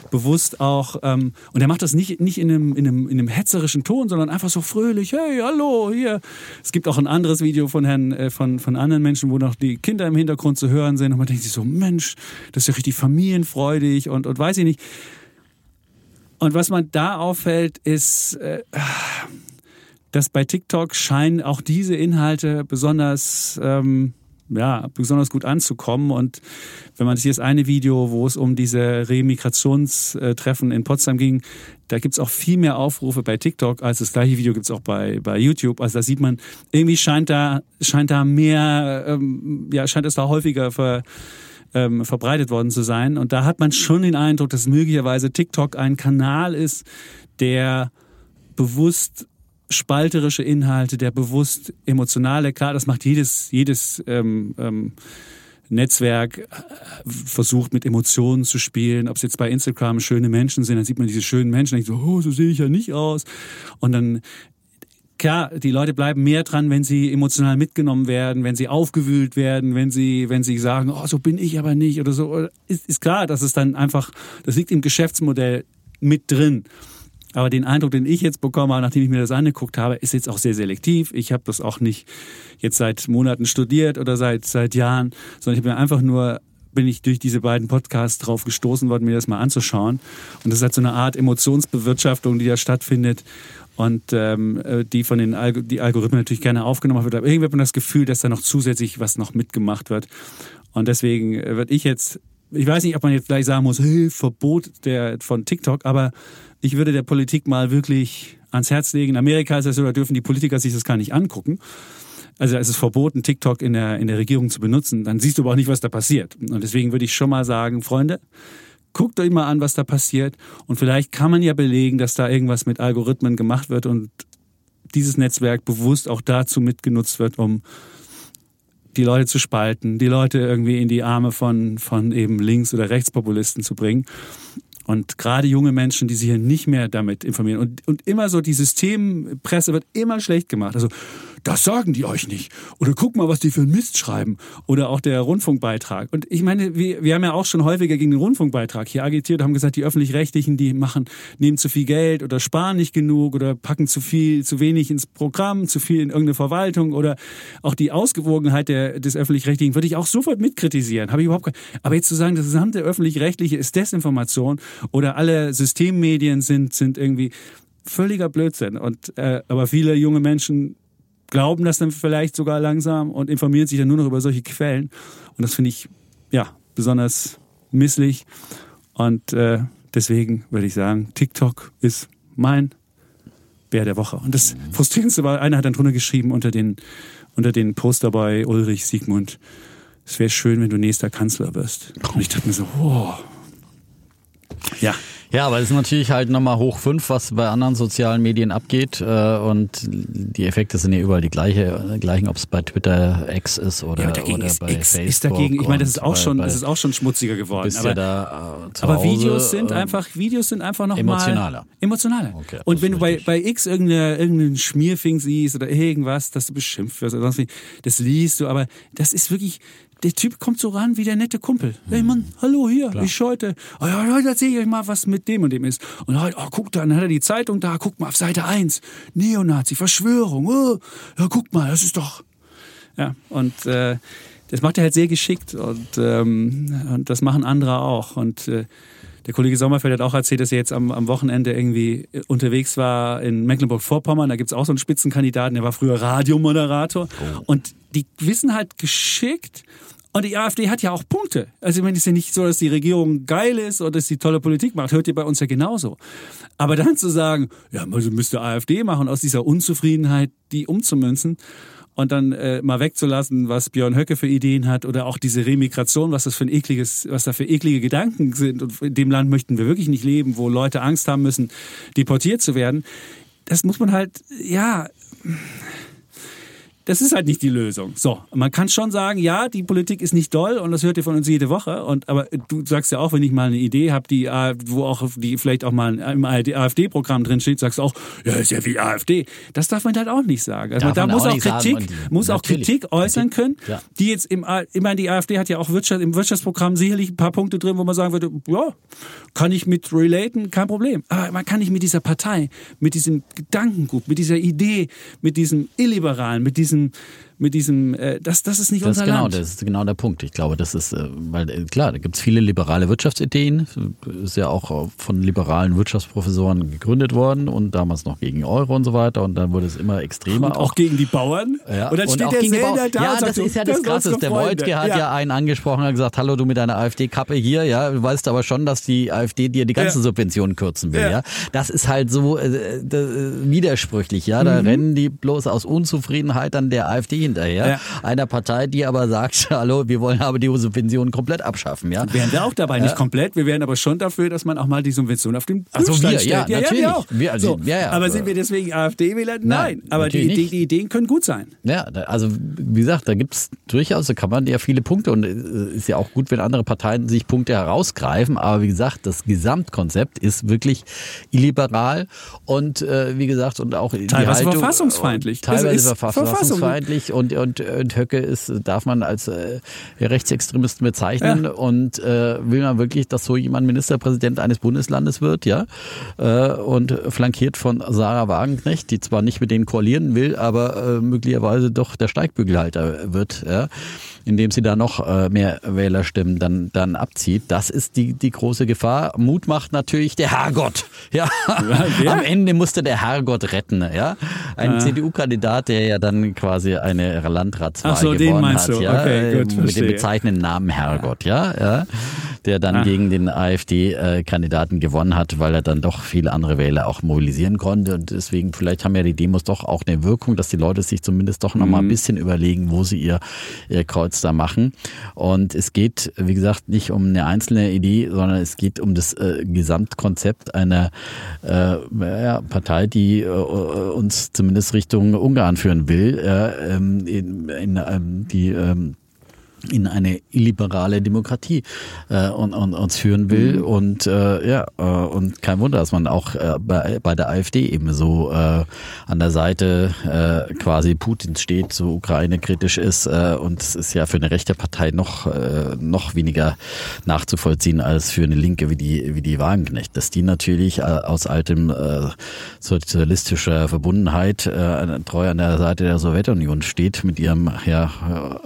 S2: bewusst auch, ähm, und er macht das nicht, nicht in, einem, in, einem, in einem hetzerischen Ton, sondern einfach so fröhlich, hey, hallo, hier. Es gibt auch ein anderes Video von Herrn, äh, von, von anderen Menschen, wo noch die Kinder im Hintergrund zu hören sind und man denkt sich so, Mensch, das ist ja richtig familienfreudig und, und weiß ich nicht. Und was man da auffällt, ist, äh, dass bei TikTok scheinen auch diese Inhalte besonders, ähm, ja, besonders gut anzukommen. Und wenn man sich das eine Video, wo es um diese Remigrationstreffen in Potsdam ging, da gibt's auch viel mehr Aufrufe bei TikTok als das gleiche Video gibt's auch bei, bei YouTube. Also da sieht man, irgendwie scheint da, scheint da mehr, ähm, ja, scheint es da häufiger ver, ähm, verbreitet worden zu sein. Und da hat man schon den Eindruck, dass möglicherweise TikTok ein Kanal ist, der bewusst spalterische Inhalte, der bewusst emotionale, klar, das macht jedes, jedes ähm, ähm, Netzwerk äh, versucht mit Emotionen zu spielen. Ob es jetzt bei Instagram schöne Menschen sind, dann sieht man diese schönen Menschen, denkt so, oh, so sehe ich ja nicht aus. Und dann klar, die Leute bleiben mehr dran, wenn sie emotional mitgenommen werden, wenn sie aufgewühlt werden, wenn sie, wenn sie sagen, oh, so bin ich aber nicht oder so. Ist, ist klar, dass es dann einfach, das liegt im Geschäftsmodell mit drin. Aber den Eindruck, den ich jetzt bekommen habe, nachdem ich mir das angeguckt habe, ist jetzt auch sehr selektiv. Ich habe das auch nicht jetzt seit Monaten studiert oder seit, seit Jahren, sondern ich bin einfach nur bin ich durch diese beiden Podcasts drauf gestoßen worden, mir das mal anzuschauen. Und das ist halt so eine Art Emotionsbewirtschaftung, die da stattfindet und ähm, äh, die von den Alg die Algorithmen natürlich gerne aufgenommen wird. Aber irgendwie hat man das Gefühl, dass da noch zusätzlich was noch mitgemacht wird. Und deswegen äh, würde ich jetzt, ich weiß nicht, ob man jetzt gleich sagen muss, hey, Verbot der, von TikTok, aber ich würde der Politik mal wirklich ans Herz legen. In Amerika ist es so, da dürfen die Politiker sich das gar nicht angucken. Also es ist verboten, TikTok in der, in der Regierung zu benutzen. Dann siehst du aber auch nicht, was da passiert. Und deswegen würde ich schon mal sagen, Freunde, guckt euch mal an, was da passiert. Und vielleicht kann man ja belegen, dass da irgendwas mit Algorithmen gemacht wird und dieses Netzwerk bewusst auch dazu mitgenutzt wird, um die Leute zu spalten, die Leute irgendwie in die Arme von, von eben Links- oder Rechtspopulisten zu bringen. Und gerade junge Menschen, die sich hier nicht mehr damit informieren. Und, und immer so, die Systempresse wird immer schlecht gemacht. Also, das sagen die euch nicht. Oder guck mal, was die für einen Mist schreiben. Oder auch der Rundfunkbeitrag. Und ich meine, wir, wir haben ja auch schon häufiger gegen den Rundfunkbeitrag hier agitiert, haben gesagt, die Öffentlich-Rechtlichen, die machen, nehmen zu viel Geld oder sparen nicht genug oder packen zu viel, zu wenig ins Programm, zu viel in irgendeine Verwaltung oder auch die Ausgewogenheit der, des Öffentlich-Rechtlichen würde ich auch sofort mitkritisieren. Habe ich überhaupt kein, Aber jetzt zu sagen, das gesamte Öffentlich-Rechtliche ist Desinformation oder alle Systemmedien sind, sind irgendwie völliger Blödsinn. Und, äh, aber viele junge Menschen glauben das dann vielleicht sogar langsam und informieren sich dann nur noch über solche Quellen. Und das finde ich, ja, besonders misslich. Und äh, deswegen würde ich sagen, TikTok ist mein Bär der Woche. Und das Frustrierendste war, einer hat dann drunter geschrieben unter den, unter den Poster bei Ulrich Siegmund, es wäre schön, wenn du nächster Kanzler wirst. Und ich dachte mir so, wow.
S1: Ja. Ja, aber es ist natürlich halt nochmal hoch fünf, was bei anderen sozialen Medien abgeht. Äh, und die Effekte sind ja überall die gleiche, gleichen, ob es bei Twitter X ist oder, ja, oder
S2: ist
S1: bei
S2: X
S1: Facebook.
S2: Ist dagegen, ich meine, das ist auch schon, das ist auch schon schmutziger geworden. Aber, ja da, äh, aber Videos sind äh, einfach, Videos sind einfach noch
S1: emotionaler.
S2: Emotionaler. Okay, und wenn du bei, bei X irgendeine, irgendeinen Schmierfing siehst oder irgendwas, dass du beschimpft wirst oder sonst wie, das liest du, aber das ist wirklich, der Typ kommt so ran wie der nette Kumpel. Mhm. Hey Mann, hallo hier, Klar. ich heute. Oh, ja, heute erzähle ich euch mal, was mit dem und dem ist. Und heute, oh, guck da, dann hat er die Zeitung da, guck mal auf Seite 1. Neonazi, Verschwörung. Oh, ja, guck mal, das ist doch. Ja, und äh, das macht er halt sehr geschickt und, ähm, und das machen andere auch. Und äh, der Kollege Sommerfeld hat auch erzählt, dass er jetzt am, am Wochenende irgendwie unterwegs war in Mecklenburg-Vorpommern. Da gibt's auch so einen Spitzenkandidaten, der war früher Radiomoderator. Oh. Und die wissen halt geschickt, und die AfD hat ja auch Punkte. Also ich meine, es ist ja nicht so, dass die Regierung geil ist oder dass sie tolle Politik macht. Hört ihr bei uns ja genauso. Aber dann zu sagen, ja, also müsste AfD machen, aus dieser Unzufriedenheit die umzumünzen und dann äh, mal wegzulassen, was Björn Höcke für Ideen hat oder auch diese Remigration, was das für ein ekliges, was da für eklige Gedanken sind. Und in dem Land möchten wir wirklich nicht leben, wo Leute Angst haben müssen, deportiert zu werden. Das muss man halt, ja, das ist halt nicht die Lösung. So, man kann schon sagen, ja, die Politik ist nicht doll und das hört ihr von uns jede Woche. Und aber du sagst ja auch, wenn ich mal eine Idee habe, die wo auch die vielleicht auch mal im AfD-Programm drin steht, sagst du auch, ja, ist ja wie AfD. Das darf man halt auch nicht sagen. Also da muss auch, Kritik, sagen, muss auch Kritik äußern können. Ja. Die jetzt im, ich meine, die AfD hat ja auch Wirtschaft, im Wirtschaftsprogramm sicherlich ein paar Punkte drin, wo man sagen würde, ja, kann ich mit relaten, kein Problem. Aber man kann nicht mit dieser Partei, mit diesem Gedankengut, mit dieser Idee, mit diesem illiberalen, mit diesem diesem mit diesem, äh, das, das ist nicht
S1: das
S2: unser
S1: genau,
S2: Land.
S1: Das ist genau der Punkt. Ich glaube, das ist, äh, weil äh, klar, da gibt es viele liberale Wirtschaftsideen, ist ja auch von liberalen Wirtschaftsprofessoren gegründet worden und damals noch gegen Euro und so weiter und dann wurde es immer extremer.
S2: Und auch, auch gegen die Bauern?
S1: Ja,
S2: und dann
S1: und
S2: steht der Sellner da
S1: Ja, das ist ja das, das Krasse. Der Wojtke hat ja. einen angesprochen und gesagt, hallo du mit deiner AfD-Kappe hier, ja, du weißt aber schon, dass die AfD dir die ganzen ja. Subventionen kürzen will, ja. Das ist halt so äh, äh, widersprüchlich, ja, da mhm. rennen die bloß aus Unzufriedenheit an der AfD hinterher. Ja einer Partei, die aber sagt, hallo, wir wollen aber die Subventionen komplett abschaffen. Ja?
S2: Wären wir auch dabei, nicht komplett. Wir wären aber schon dafür, dass man auch mal die Subventionen auf den
S1: Prüfstand so, wir,
S2: stellt.
S1: Ja, ja, natürlich. Ja, wir auch.
S2: Wir, also, so. ja, ja. Aber sind wir deswegen AfD-Wähler? Nein. Nein. Aber die, die, die, Ideen können gut sein.
S1: Ja, also wie gesagt, da gibt es durchaus, da kann man ja viele Punkte und es äh, ist ja auch gut, wenn andere Parteien sich Punkte herausgreifen. Aber wie gesagt, das Gesamtkonzept ist wirklich illiberal und äh, wie gesagt und auch
S2: teilweise Haltung, verfassungsfeindlich.
S1: Teilweise verfassungsfeindlich und, und, und Höcke ist, darf man als äh, Rechtsextremisten bezeichnen. Ja. und äh, will man wirklich, dass so jemand Ministerpräsident eines Bundeslandes wird, ja, äh, und flankiert von Sarah Wagenknecht, die zwar nicht mit denen koalieren will, aber äh, möglicherweise doch der Steigbügelhalter wird, ja indem sie da noch äh, mehr Wählerstimmen dann, dann abzieht. Das ist die, die große Gefahr. Mut macht natürlich der Herrgott. Ja, ja am Ende musste der Herrgott retten. Ja, ein ja. CDU-Kandidat, der ja dann quasi eine Landratswahl so, gewonnen hat. Ja, okay, gut, mit dem bezeichnenden Namen Herrgott. Ja, ja, der dann ah. gegen den AfD-Kandidaten gewonnen hat, weil er dann doch viele andere Wähler auch mobilisieren konnte. Und deswegen vielleicht haben ja die Demos doch auch eine Wirkung, dass die Leute sich zumindest doch noch mal ein mhm. bisschen überlegen, wo sie ihr, ihr Kreuz Kreuz da machen. Und es geht, wie gesagt, nicht um eine einzelne Idee, sondern es geht um das äh, Gesamtkonzept einer äh, ja, Partei, die äh, uns zumindest Richtung Ungarn führen will, äh, in, in, ähm, die ähm, in eine illiberale Demokratie äh, und, und uns führen will mhm. und äh, ja äh, und kein Wunder, dass man auch äh, bei, bei der AfD eben so äh, an der Seite äh, quasi Putins steht, so Ukraine kritisch ist äh, und es ist ja für eine rechte Partei noch äh, noch weniger nachzuvollziehen als für eine Linke wie die wie die Wagenknecht, dass die natürlich äh, aus altem äh, sozialistischer Verbundenheit äh, treu an der Seite der Sowjetunion steht mit ihrem ja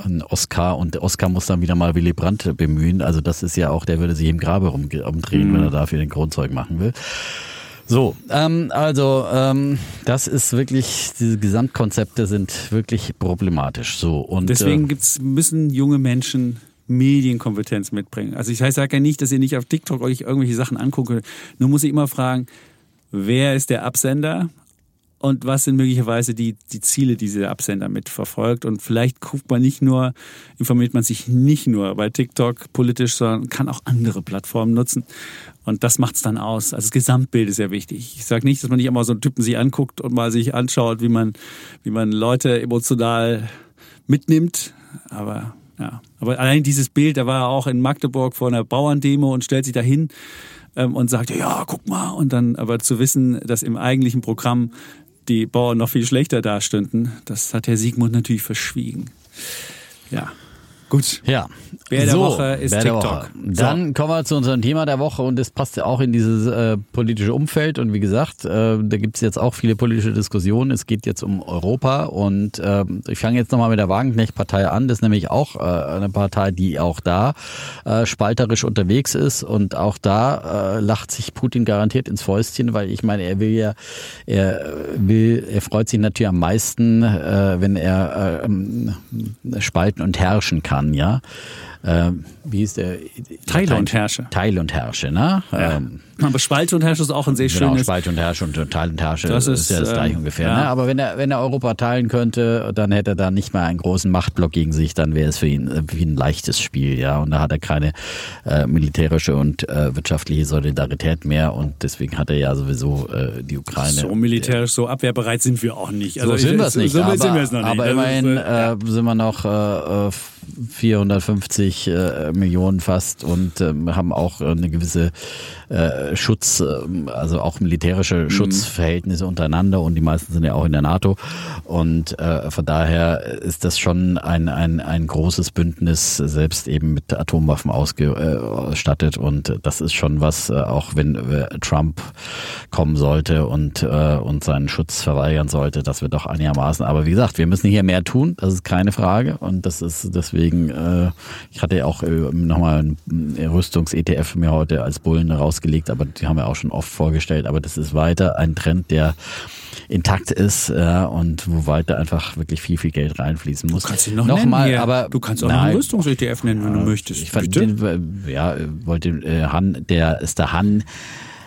S1: äh, Oscar und Oskar muss dann wieder mal Willy Brandt bemühen. Also das ist ja auch, der würde sich im Grabe umdrehen, mhm. wenn er dafür den Grundzeug machen will. So, ähm, also ähm, das ist wirklich, diese Gesamtkonzepte sind wirklich problematisch. So und
S2: deswegen äh, gibt's müssen junge Menschen Medienkompetenz mitbringen. Also ich sage ja nicht, dass ihr nicht auf TikTok euch irgendwelche Sachen anguckt. Nur muss ich immer fragen, wer ist der Absender? Und was sind möglicherweise die, die Ziele, die dieser Absender mitverfolgt. Und vielleicht guckt man nicht nur, informiert man sich nicht nur bei TikTok politisch, sondern kann auch andere Plattformen nutzen. Und das macht es dann aus. Also das Gesamtbild ist sehr wichtig. Ich sage nicht, dass man nicht einmal so einen Typen sich anguckt und mal sich anschaut, wie man, wie man Leute emotional mitnimmt. Aber ja, aber allein dieses Bild, da war er auch in Magdeburg vor einer Bauerndemo und stellt sich dahin ähm, und sagt, ja, guck mal. Und dann aber zu wissen, dass im eigentlichen Programm die Bauern noch viel schlechter dastünden. Das hat Herr Siegmund natürlich verschwiegen. Ja. Gut.
S1: Ja.
S2: Wer der so, Woche ist TikTok. Woche.
S1: Dann so. kommen wir zu unserem Thema der Woche und es passt ja auch in dieses äh, politische Umfeld. Und wie gesagt, äh, da gibt es jetzt auch viele politische Diskussionen. Es geht jetzt um Europa und äh, ich fange jetzt nochmal mit der Wagenknecht-Partei an. Das ist nämlich auch äh, eine Partei, die auch da äh, spalterisch unterwegs ist und auch da äh, lacht sich Putin garantiert ins Fäustchen, weil ich meine, er will ja, er will, er freut sich natürlich am meisten, äh, wenn er äh, spalten und herrschen kann kann, ja. Ähm, wie ist der?
S2: Teile und Herrsche.
S1: Teile und Herrsche, ne?
S2: Ja. Ähm, aber Spalte und Herrsche ist auch ein sehr genau, schönes.
S1: Spalte und Herrsche und Teil und Herrsche das ist, ist ja das gleiche ähm, ungefähr. Ja. Ne? Aber wenn er, wenn er Europa teilen könnte, dann hätte er da nicht mal einen großen Machtblock gegen sich, dann wäre es für ihn äh, wie ein leichtes Spiel, ja. Und da hat er keine äh, militärische und äh, wirtschaftliche Solidarität mehr und deswegen hat er ja sowieso äh, die Ukraine.
S2: So militärisch, so abwehrbereit sind wir auch nicht.
S1: Also so sind wir es nicht. So aber, sind wir es noch nicht. Aber immerhin äh, sind wir noch äh, 450 äh, Millionen fast und ähm, haben auch eine gewisse äh, Schutz, äh, also auch militärische mhm. Schutzverhältnisse untereinander und die meisten sind ja auch in der NATO. Und äh, von daher ist das schon ein, ein, ein großes Bündnis, selbst eben mit Atomwaffen ausgestattet. Und das ist schon was, äh, auch wenn äh, Trump kommen sollte und, äh, und seinen Schutz verweigern sollte, das wird doch einigermaßen. Aber wie gesagt, wir müssen hier mehr tun, das ist keine Frage. Und das ist deswegen, äh, ich hatte ja auch äh, nochmal ein Rüstungs-ETF mir heute als Bullen raus ausgelegt, aber die haben wir auch schon oft vorgestellt. Aber das ist weiter ein Trend, der intakt ist äh, und wo weiter einfach wirklich viel, viel Geld reinfließen muss.
S2: Du kannst ihn noch, noch mal, aber du kannst auch nein, noch einen Rüstungs-ETF nennen, wenn du möchtest.
S1: Ich fand, den, ja, wollte äh, Han, der ist der Han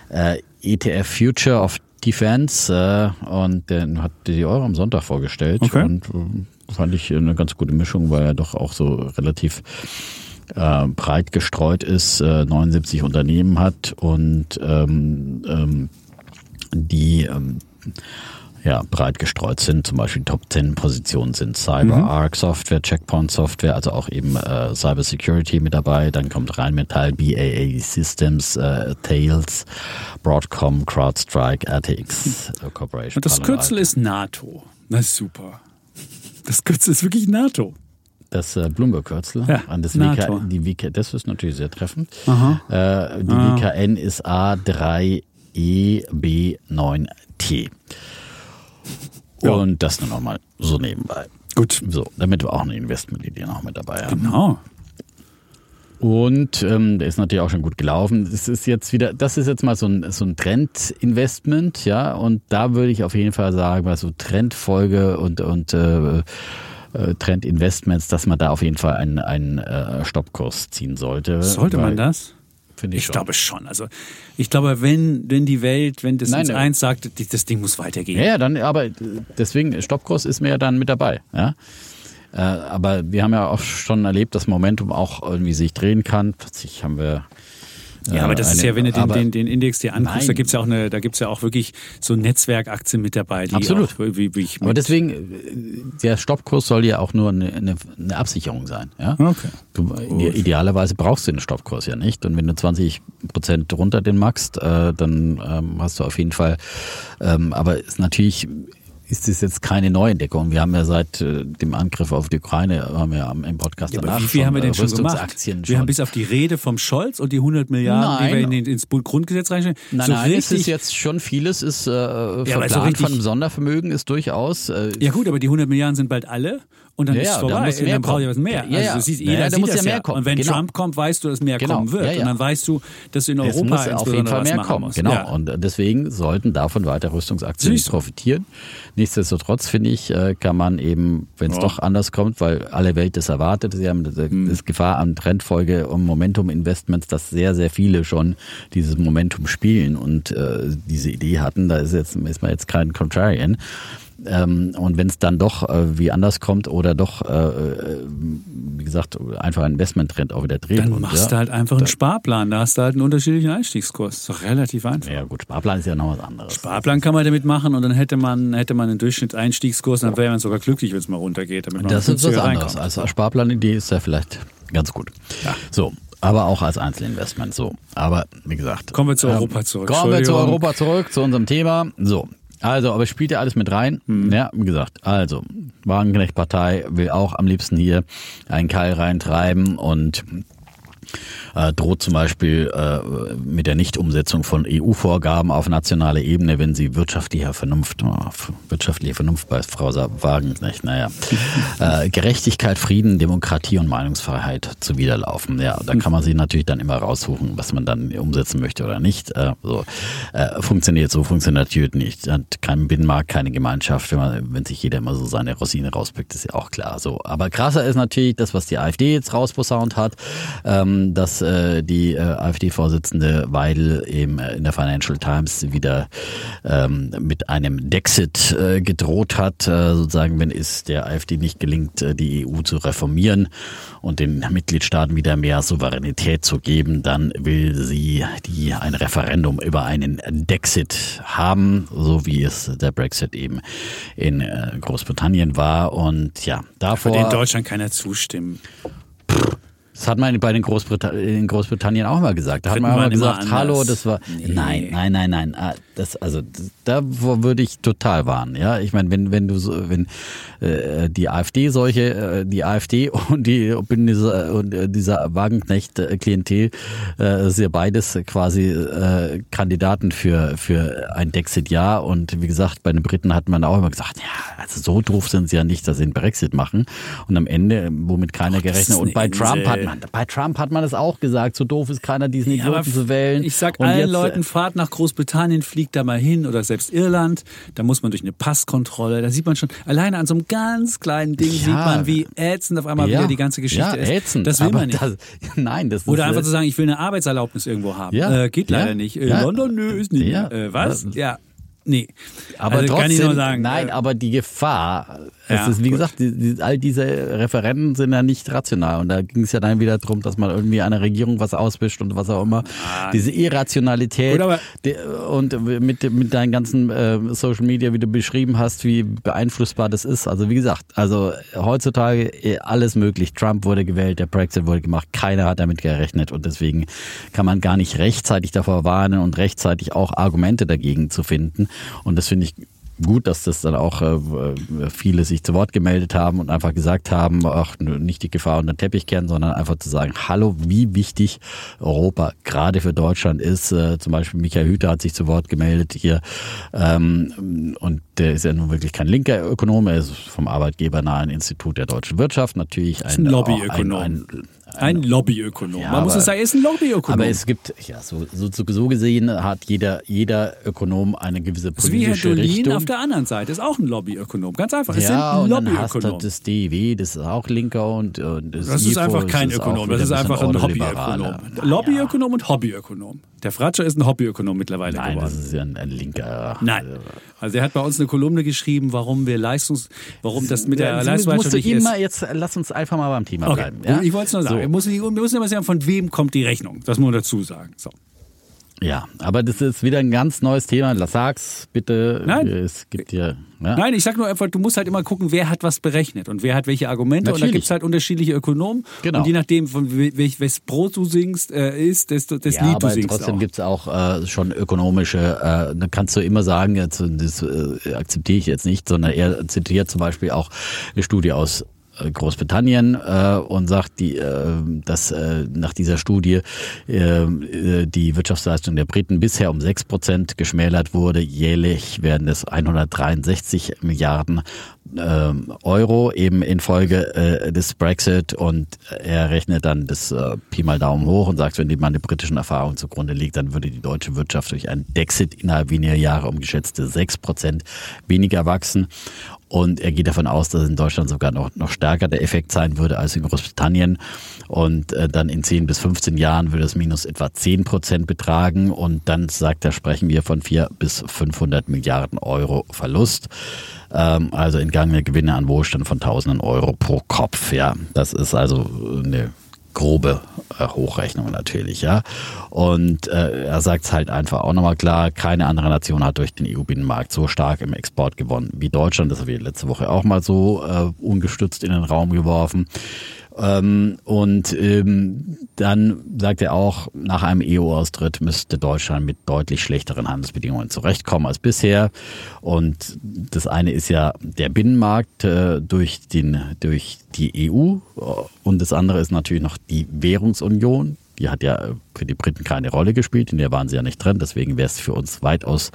S1: äh, ETF Future of Defense äh, und den hat die Euro am Sonntag vorgestellt okay. und äh, fand ich eine ganz gute Mischung, weil er doch auch so relativ äh, breit gestreut ist, äh, 79 Unternehmen hat und ähm, ähm, die ähm, ja, breit gestreut sind. Zum Beispiel Top 10 Positionen sind CyberArk mhm. Software, Checkpoint Software, also auch eben äh, Cyber Security mit dabei. Dann kommt Rheinmetall, BAA Systems, äh, Tails, Broadcom, CrowdStrike, RTX äh, Corporation.
S2: Und das Kürzel ist NATO. Das ist super. Das Kürzel ist wirklich NATO
S1: das äh, Bloomberg-Kürzel ja, an das WK, die WK, das ist natürlich sehr treffend. Aha. Äh, die ah. WKN ist A3EB9T. Ja. Und das nur nochmal so nebenbei.
S2: Gut.
S1: So, damit wir auch eine Investmentidee noch mit dabei haben.
S2: Genau.
S1: Und ähm, der ist natürlich auch schon gut gelaufen. Das ist jetzt wieder, das ist jetzt mal so ein, so ein Trendinvestment, ja. Und da würde ich auf jeden Fall sagen, was so Trendfolge und, und äh, äh, Trend Investments, dass man da auf jeden Fall einen, einen äh, Stoppkurs ziehen sollte.
S2: Sollte man das?
S1: Finde ich,
S2: ich glaube schon. Also ich glaube, wenn, wenn die Welt, wenn das Nein, uns äh, eins sagt, das Ding muss weitergehen.
S1: Ja, dann, aber deswegen, Stoppkurs ist mir ja dann mit dabei. Ja? Aber wir haben ja auch schon erlebt, dass Momentum auch irgendwie sich drehen kann. Plötzlich haben wir
S2: Ja, aber das
S1: eine,
S2: ist ja, wenn du den, den, den Index dir anguckst,
S1: Nein.
S2: da gibt's ja auch eine, da gibt's ja auch wirklich so Netzwerkaktien mit dabei, die
S1: Absolut.
S2: auch wie, wie
S1: Aber deswegen, äh, der Stoppkurs soll ja auch nur eine, eine, eine Absicherung sein. Ja?
S2: Okay.
S1: Du, ide- idealerweise brauchst du den Stoppkurs ja nicht. Und wenn du 20 Prozent runter den magst, äh, dann ähm, hast du auf jeden Fall. Ähm, aber ist natürlich ist es jetzt keine Neuentdeckung. Wir haben ja seit äh, dem Angriff auf die Ukraine haben wir am- im Podcast
S2: Ja,
S1: danach
S2: wie viel haben wir denn
S1: äh,
S2: schon gemacht?
S1: Rüstungsaktien
S2: Wir haben
S1: schon.
S2: bis auf die Rede vom Scholz und die 100 Milliarden, die
S1: Nein.
S2: wir in den, ins Grundgesetz reinstellen.
S1: Nein,
S2: so
S1: nein, es ist jetzt schon vieles ist äh,
S2: so
S1: verplant
S2: richtig-
S1: von einem Sondervermögen ist durchaus. Äh,
S2: ja gut, aber die 100 Milliarden sind bald alle und dann
S1: Ja,
S2: ist es vorbei.
S1: muss mehr
S2: und dann braucht ihr was mehr.
S1: Ja,
S2: also
S1: ja.
S2: siehst, jeder
S1: ja, da
S2: sieht
S1: muss
S2: das
S1: ja mehr kommen.
S2: Und wenn
S1: Genau.
S2: Trump kommt, weißt du, dass mehr
S1: Genau.
S2: kommen wird.
S1: Ja, ja.
S2: Und dann weißt du, dass du in
S1: Es
S2: Europa
S1: muss auf jeden Fall mehr kommen,
S2: musst.
S1: genau. Und deswegen sollten davon weiter Rüstungsaktien
S2: du.
S1: profitieren. Nichtsdestotrotz finde ich, äh, kann man eben, wenn es doch anders kommt, weil alle Welt es erwartet, sie haben das,
S2: Hm.
S1: das Gefahr an Trendfolge und Momentum-Investments, dass sehr, sehr viele schon dieses Momentum spielen und äh, diese Idee hatten. Da ist jetzt ist man jetzt kein Contrarian. Ähm, und wenn es dann doch äh, wie anders kommt oder doch, äh, äh, wie gesagt, einfach ein Investmenttrend auch wieder dreht.
S2: Dann
S1: und,
S2: machst
S1: ja,
S2: du halt einfach einen Sparplan. Da hast du halt einen unterschiedlichen Einstiegskurs. Ist doch relativ einfach.
S1: Ja gut, Sparplan ist ja noch was anderes.
S2: Sparplan kann man damit machen und dann hätte man, hätte man einen Durchschnittseinstiegskurs und dann wäre man sogar glücklich, wenn es mal runtergeht.
S1: Das ist was anderes. Also Sparplanidee ist ja vielleicht ganz gut.
S2: Ja.
S1: So, aber auch als Einzelinvestment so. Aber wie gesagt.
S2: Kommen wir zu
S1: ähm,
S2: Europa zurück.
S1: Kommen wir zu. Europa zurück, zu unserem Thema. So. Also, aber spielt ja alles mit rein.
S2: Mhm.
S1: Ja, wie gesagt, also, Wagenknecht-Partei will auch am liebsten hier einen Keil reintreiben und äh, droht zum Beispiel äh, mit der Nichtumsetzung von EU-Vorgaben auf nationaler Ebene, wenn sie wirtschaftlicher Vernunft, oh, wirtschaftliche Vernunft bei Frau Wagenknecht, naja, äh, Gerechtigkeit, Frieden, Demokratie und Meinungsfreiheit zuwiderlaufen. Ja, da kann man sich natürlich dann immer raussuchen, was man dann umsetzen möchte oder nicht. Äh, so äh, funktioniert so, funktioniert natürlich nicht. Hat keinen Binnenmarkt, keine Gemeinschaft. Wenn, man, wenn sich jeder immer so seine Rosine rauspickt, ist ja auch klar. So, aber krasser ist natürlich das, was die AfD jetzt rausposaunt hat, ähm, dass äh, die äh, AfD-Vorsitzende Weidel eben äh, in der Financial Times wieder ähm, mit einem Dexit äh, gedroht hat, äh, sozusagen, wenn es der AfD nicht gelingt, äh, die EU zu reformieren und den Mitgliedstaaten wieder mehr Souveränität zu geben, dann will sie die ein Referendum über einen Dexit haben, so wie es der Brexit eben in äh, Großbritannien war. Und ja, davor.
S2: Würde in Deutschland keiner zustimmen.
S1: Das hat man bei den Großbrita in Großbritannien auch mal gesagt. Da hat man immer gesagt,
S2: anders.
S1: hallo, das war.
S2: Nee.
S1: Nein, nein, nein, nein. Ah, Das, also da würde ich total warnen. Ja, ich meine, wenn wenn du so, wenn äh, die AfD solche, äh, die AfD und die Bündnis und äh, dieser Wagenknecht-Klientel äh, ist ja beides quasi äh, Kandidaten für für ein Dexit-Ja. Und wie gesagt, bei den Briten hat man auch immer gesagt, ja, also so doof sind sie ja nicht, dass sie einen Brexit machen. Und am Ende, womit keiner
S2: ist
S1: gerechnet. Und bei Trump
S2: Insel.
S1: hat man bei Trump hat man es auch gesagt, so doof ist keiner, diesen
S2: Ja,
S1: Idioten zu wählen.
S2: Ich sag
S1: Und
S2: allen
S1: jetzt, äh,
S2: Leuten, fahrt nach Großbritannien, fliegt da mal hin oder selbst Irland. Da muss man durch eine Passkontrolle. Da sieht man schon, alleine an so einem ganz kleinen Ding sieht man, wie ätzend auf einmal wieder die ganze Geschichte
S1: ja,
S2: ist.
S1: Ätzend,
S2: das will man nicht.
S1: Das, nein, das
S2: oder
S1: ist,
S2: einfach
S1: äh,
S2: zu sagen, ich will eine Arbeitserlaubnis irgendwo haben.
S1: Ja,
S2: Äh, geht leider
S1: ja,
S2: nicht. Äh,
S1: ja.
S2: London, nö, ist nicht.
S1: Ja.
S2: Äh, was?
S1: Ja.
S2: Ja. Nee.
S1: Aber
S2: also
S1: trotzdem,
S2: kann ich nur sagen.
S1: nein,
S2: äh,
S1: aber die Gefahr,
S2: Ja,
S1: ist, wie
S2: gut.
S1: gesagt, die, die, all diese Referenden sind ja nicht rational. Und da ging es ja dann wieder darum, dass man irgendwie einer Regierung was auswischt und was auch immer. Diese Irrationalität
S2: Gut,
S1: die, und mit, mit deinen ganzen äh, Social Media, wie du beschrieben hast, wie beeinflussbar das ist. Also wie gesagt, also heutzutage eh, alles möglich. Trump wurde gewählt, der Brexit wurde gemacht, keiner hat damit gerechnet und deswegen kann man gar nicht rechtzeitig davor warnen und rechtzeitig auch Argumente dagegen zu finden. Und das finde ich gut, dass das dann auch äh, viele sich zu Wort gemeldet haben und einfach gesagt haben, ach, nicht die Gefahr unter den Teppich kehren, sondern einfach zu sagen, hallo, wie wichtig Europa gerade für Deutschland ist. Äh, zum Beispiel Michael Hüter hat sich zu Wort gemeldet hier ähm, und der ist ja nun wirklich kein linker Ökonom, er ist vom arbeitgebernahen Institut der deutschen Wirtschaft natürlich ein,
S2: ein Lobbyökonom.
S1: Ein, ein,
S2: ein Lobbyökonom.
S1: Ja,
S2: Man muss es sagen, er ist ein Lobbyökonom.
S1: aber es gibt, ja, so, so, so gesehen hat jeder, jeder Ökonom eine gewisse
S2: das ist wie Herr
S1: politische
S2: Dolin
S1: Richtung.
S2: auf der anderen Seite. Ist auch ein Lobbyökonom. Ganz einfach. Es
S1: ja,
S2: sind
S1: und dann hast du das DIW, das ist auch linker und, und
S2: Das ist
S1: IFO,
S2: einfach kein
S1: ist
S2: Ökonom, das ist einfach ein. Hobbyökonom. Lobbyökonom und Hobbyökonom. Der Fratscher ist ein Hobbyökonom mittlerweile
S1: Nein,
S2: geworden.
S1: das ist ja ein, ein linker.
S2: Nein. Also er hat bei uns eine Kolumne geschrieben, warum wir Leistungs, warum das mit der Leistungsbereitschaft
S1: musst du
S2: nicht ist.
S1: immer jetzt lass uns einfach mal beim Thema
S2: Okay,
S1: bleiben. Ja?
S2: ich wollte es nur sagen.
S1: So.
S2: Wir, müssen, wir müssen immer sagen, von wem kommt die Rechnung. Das muss man dazu sagen. So.
S1: Ja, aber das ist wieder ein ganz neues Thema. Sag's bitte.
S2: Nein.
S1: Es gibt ja. ja?
S2: Nein, ich sag nur einfach, du musst halt immer gucken, wer hat was berechnet und wer hat welche Argumente. Und da
S1: Natürlich.
S2: gibt's halt unterschiedliche Ökonomen.
S1: Genau.
S2: Und je nachdem, von wel- welch, welches Brot du singst, äh, ist, desto das
S1: Ja,
S2: Lied
S1: aber
S2: du singst.
S1: trotzdem
S2: auch.
S1: gibt's auch äh, schon ökonomische, äh, da kannst du immer sagen, jetzt, das äh, akzeptiere ich jetzt nicht, sondern er zitiert zum Beispiel auch eine Studie aus Großbritannien äh, und sagt, die, äh, dass äh, nach dieser Studie äh, äh, die Wirtschaftsleistung der Briten bisher um 6 Prozent geschmälert wurde. Jährlich werden es 163 Milliarden ähm, Euro eben infolge äh, des Brexit und er rechnet dann das äh, Pi mal Daumen hoch und sagt, wenn die meine britischen Erfahrungen zugrunde liegt, dann würde die deutsche Wirtschaft durch einen Dexit innerhalb weniger Jahre um geschätzte 6 Prozent weniger wachsen. Und er geht davon aus, dass in Deutschland sogar noch, noch stärker der Effekt sein würde als in Großbritannien. Und äh, dann in 10 bis 15 Jahren würde das Minus etwa 10 Prozent betragen. Und dann sagt er, sprechen wir von 4 bis 500 Milliarden Euro Verlust. Ähm, also entgangene Gewinne an Wohlstand von tausenden Euro pro Kopf. Ja, das ist also eine grobe äh, Hochrechnung natürlich, ja. Und äh, er sagt es halt einfach auch nochmal klar, keine andere Nation hat durch den EU-Binnenmarkt so stark im Export gewonnen wie Deutschland. Das habe ich letzte Woche auch mal so äh, ungestützt in den Raum geworfen. Ähm, und ähm, dann sagt er auch, nach einem EU-Austritt müsste Deutschland mit deutlich schlechteren Handelsbedingungen zurechtkommen als bisher. Und das eine ist ja der Binnenmarkt äh, durch, den, durch die EU und das andere ist natürlich noch die Währungsunion. Die hat ja für die Briten keine Rolle gespielt, in der waren sie ja nicht drin, deswegen wäre es für uns weitaus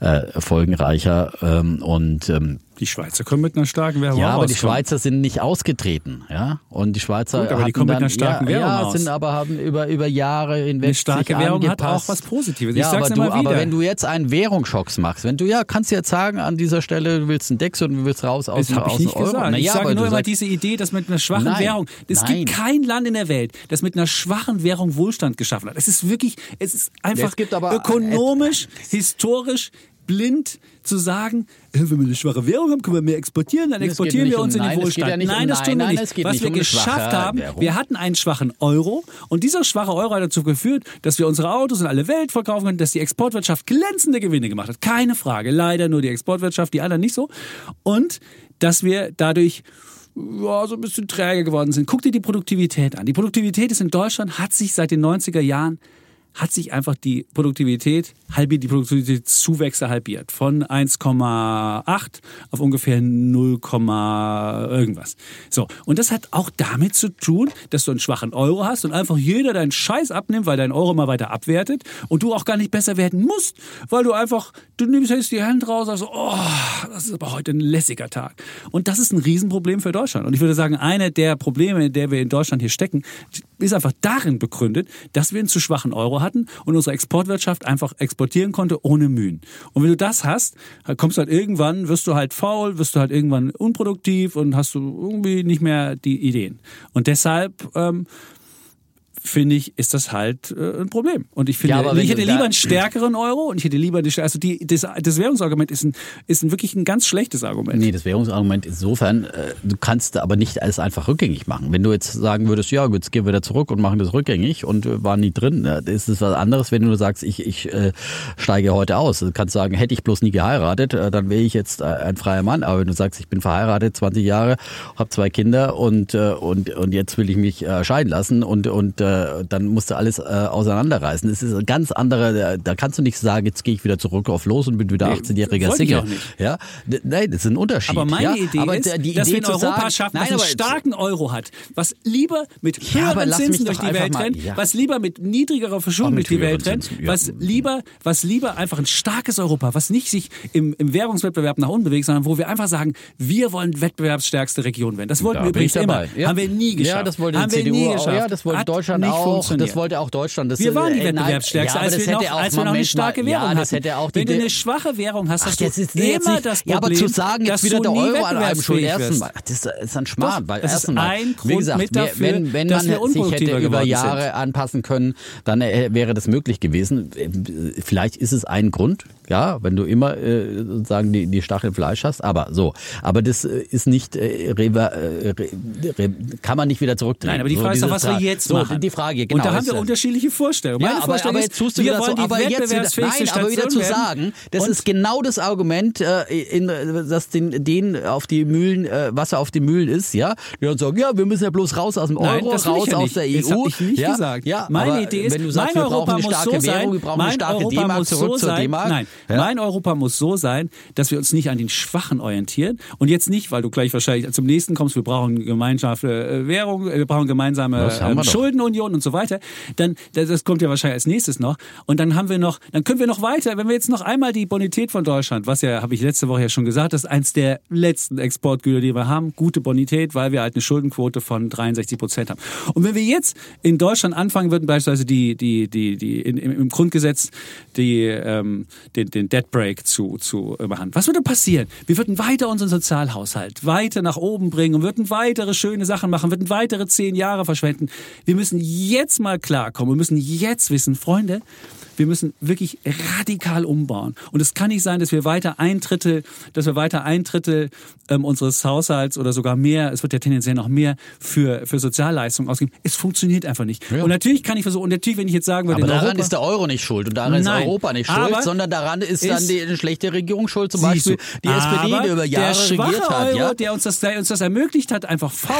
S1: äh, folgenreicher. Ähm, und ähm,
S2: Die Schweizer kommen mit einer starken Währung
S1: ja, aber die
S2: rauskommen.
S1: Schweizer sind nicht ausgetreten, ja. Und die Schweizer
S2: Gut, aber die kommen mit
S1: dann,
S2: einer starken
S1: ja,
S2: Währung
S1: ja, sind aber haben über über Jahre hinweg
S2: Eine starke
S1: sich
S2: Währung hat
S1: angepasst.
S2: auch was Positives.
S1: Ja, aber, du, aber wenn du jetzt einen Währungsschocks machst, wenn du ja kannst du jetzt sagen an dieser Stelle, du willst einen Dex und du willst raus aus
S2: Das
S1: dem
S2: habe ich
S1: aus dem
S2: nicht
S1: Euro.
S2: gesagt.
S1: Na
S2: ich
S1: ja,
S2: sage
S1: aber
S2: nur immer diese Idee, dass mit einer schwachen
S1: Nein,
S2: Währung, es
S1: nein.
S2: gibt kein Land in der Welt, das mit einer schwachen Währung Wohlstand geschaffen hat. Es ist wirklich, es ist einfach
S1: Es gibt aber-
S2: ökonomisch, historisch blind zu sagen, äh, wenn wir eine schwache Währung haben, können wir mehr exportieren, dann
S1: Es
S2: exportieren wir
S1: um-
S2: uns in den
S1: nein, es
S2: Wohlstand.
S1: ja nicht um-
S2: nein, das tun
S1: nein,
S2: wir
S1: nein,
S2: nicht.
S1: es
S2: Was
S1: nicht
S2: wir
S1: um
S2: geschafft haben,
S1: Währung.
S2: wir hatten einen schwachen Euro und dieser schwache Euro hat dazu geführt, dass wir unsere Autos in alle Welt verkaufen können, dass die Exportwirtschaft glänzende Gewinne gemacht hat. Keine Frage. Leider nur die Exportwirtschaft, die anderen nicht so. Und dass wir dadurch ja, so ein bisschen träge geworden sind. Guck dir die Produktivität an. Die Produktivität ist in Deutschland, hat sich seit den 90er Jahren, hat sich einfach die Produktivität halbiert, die Produktivitätszuwächse halbiert. Von 1,8 auf ungefähr 0, irgendwas. So. Und das hat auch damit zu tun, dass du einen schwachen Euro hast und einfach jeder deinen Scheiß abnimmt, weil dein Euro mal weiter abwertet und du auch gar nicht besser werden musst, weil du einfach, du nimmst jetzt die Hand raus und sagst, oh, das ist aber heute ein lässiger Tag. Und das ist ein Riesenproblem für Deutschland. Und ich würde sagen, eine der Probleme, in der wir in Deutschland hier stecken, ist einfach darin begründet, dass wir einen zu schwachen Euro hatten und unsere Exportwirtschaft einfach exportieren konnte ohne Mühen. Und wenn du das hast, kommst du halt irgendwann, wirst du halt faul, wirst du halt irgendwann unproduktiv und hast du irgendwie nicht mehr die Ideen. Und deshalb ähm, finde ich, ist das halt äh, ein Problem. Und ich finde,
S1: Ja,
S2: ich hätte lieber einen stärkeren Euro und ich hätte lieber, die, also die, das, das Währungsargument ist ein, ist ein wirklich ein ganz schlechtes Argument.
S1: Nee, das Währungsargument insofern, äh, du kannst aber nicht alles einfach rückgängig machen. Wenn du jetzt sagen würdest, ja, jetzt gehen wir da zurück und machen das rückgängig und äh, waren nie drin, äh, ist es was anderes, wenn du sagst, ich, ich äh, steige heute aus. Du kannst sagen, hätte ich bloß nie geheiratet, äh, dann wäre ich jetzt äh, ein freier Mann. Aber wenn du sagst, ich bin verheiratet, 20 Jahre, habe zwei Kinder und, äh, und, und jetzt will ich mich äh, scheiden lassen und, und äh, dann musst du alles äh, auseinanderreißen. Das ist ein ganz andere, da, da kannst du nicht sagen, jetzt gehe ich wieder zurück auf los und bin wieder 18-jähriger
S2: wollte ich
S1: Single.
S2: auch nicht.
S1: Ja, nein, das ist ein Unterschied.
S2: Aber meine
S1: ja?
S2: Idee
S1: aber
S2: ist,
S1: die
S2: dass
S1: Idee
S2: wir in Europa
S1: sagen,
S2: schaffen,
S1: nein,
S2: was einen starken Euro hat, was lieber mit
S1: Ja,
S2: höheren
S1: mich
S2: Zinsen durch die Welt
S1: mal-
S2: rennt,
S1: ja.
S2: was lieber mit niedrigerer Verschuldung durch die Welt rennt,
S1: ja.
S2: was lieber, was lieber einfach ein starkes Europa, was nicht sich im, im Währungswettbewerb nach unten bewegt, sondern wo wir einfach sagen, wir wollen wettbewerbsstärkste Region werden. Das wollten
S1: Da
S2: wir übrigens immer.
S1: Ja.
S2: Haben wir nie geschafft.
S1: Ja, das wollte die
S2: Haben wir
S1: CDU
S2: nie
S1: auch.
S2: geschafft.
S1: Ja, das wollte Deutschland Deutschland
S2: nicht
S1: auch. Das wollte auch Deutschland. Das,
S2: wir waren die Wettbewerbsstärkste,
S1: ja, aber
S2: als, wir noch,
S1: hätte auch
S2: als wir noch eine starke
S1: mal-
S2: Währung
S1: ja,
S2: hatten.
S1: das hätte auch die
S2: Wenn du eine schwache Währung hast,
S1: Ach,
S2: hast du
S1: das ist
S2: immer das Problem,
S1: ja, aber zu sagen,
S2: dass
S1: jetzt wieder der Euro an einem Schuld,
S2: wirst.
S1: mal, das ist ein Schmarrn, weil
S2: das ist
S1: erstens mal, wie
S2: Grund
S1: gesagt,
S2: dafür,
S1: wenn, wenn man sich hätte über Jahre anpassen können, dann äh, wäre das möglich gewesen. Äh, Vielleicht ist es ein Grund, ja, wenn du immer äh, sozusagen die, die Stachel Fleisch hast, aber so. Aber das äh, ist nicht, äh, rever, äh, re, kann man nicht wieder zurückdrehen.
S2: Nein, aber die
S1: So
S2: Frage ist doch, was wir
S1: Tra-
S2: jetzt
S1: so,
S2: machen.
S1: Die Frage, genau.
S2: Und da haben wir
S1: äh,
S2: unterschiedliche Vorstellungen.
S1: ja,
S2: Meine
S1: aber,
S2: Vorstellung
S1: aber jetzt tust du
S2: wir
S1: wieder so,
S2: wollen die
S1: aber jetzt nein, aber wieder zu sagen, das ist genau das Argument, äh, in, dass den, den auf die Mühlen, äh, Wasser auf die Mühlen ist, ja, die dann sagen, ja, wir müssen ja bloß raus aus dem
S2: Nein,
S1: Euro,
S2: das will ich
S1: raus
S2: ja
S1: aus der EU.
S2: Das hab ich nicht
S1: ja,
S2: gesagt.
S1: Ja,
S2: Meine Idee ist,
S1: wenn du sagst,
S2: mein
S1: wir brauchen eine starke
S2: so
S1: Währung, wir brauchen eine starke D-Mark zurück
S2: so
S1: zur D-Mark.
S2: Nein,
S1: ja.
S2: mein Europa muss so sein, dass wir uns nicht an den Schwachen orientieren und jetzt nicht, weil du gleich wahrscheinlich zum nächsten kommst, wir brauchen gemeinschaftliche äh, Währung, äh, wir brauchen gemeinsame ähm,
S1: wir.
S2: Schuldenunion und so weiter. Dann das, kommt ja wahrscheinlich als nächstes noch und dann haben wir noch, dann können wir noch weiter, wenn wir jetzt noch einmal die Bonität von Deutschland, was ja habe ich letzte Woche ja schon gesagt, das ist eins der letzten Exportgüter, die wir haben, gute Bonität, weil wir halt eine Schuldenquote von 63 Prozent haben. Und wenn wir jetzt in Deutschland anfangen würden, beispielsweise die die die die in, im, im Grundgesetz die ähm, den, den Debt Break zu zu machen, was würde passieren? Wir würden weiter unseren Sozialhaushalt weiter nach oben bringen und würden weitere schöne Sachen machen, würden weitere zehn Jahre verschwenden. Wir müssen jetzt mal klarkommen. Wir müssen jetzt wissen, Freunde, wir müssen wirklich radikal umbauen. Und es kann nicht sein, dass wir weiter ein Drittel, dass wir weiter ein Drittel ähm, unseres Haushalts oder sogar mehr, es wird ja tendenziell noch mehr für, für Sozialleistungen ausgeben. Es funktioniert einfach nicht.
S1: Ja.
S2: Und natürlich kann ich versuchen, und natürlich, wenn ich jetzt sagen würde,
S1: Aber daran
S2: Europa,
S1: ist der Euro nicht schuld und daran
S2: Nein,
S1: ist Europa nicht schuld, sondern daran ist, dann
S2: ist-
S1: die eine schlechte Regierung schuld, zum Beispiel
S2: du.
S1: die SPD, die über Jahre regiert hat.
S2: Euro,
S1: ja?
S2: der, uns das, der uns das ermöglicht hat, einfach faul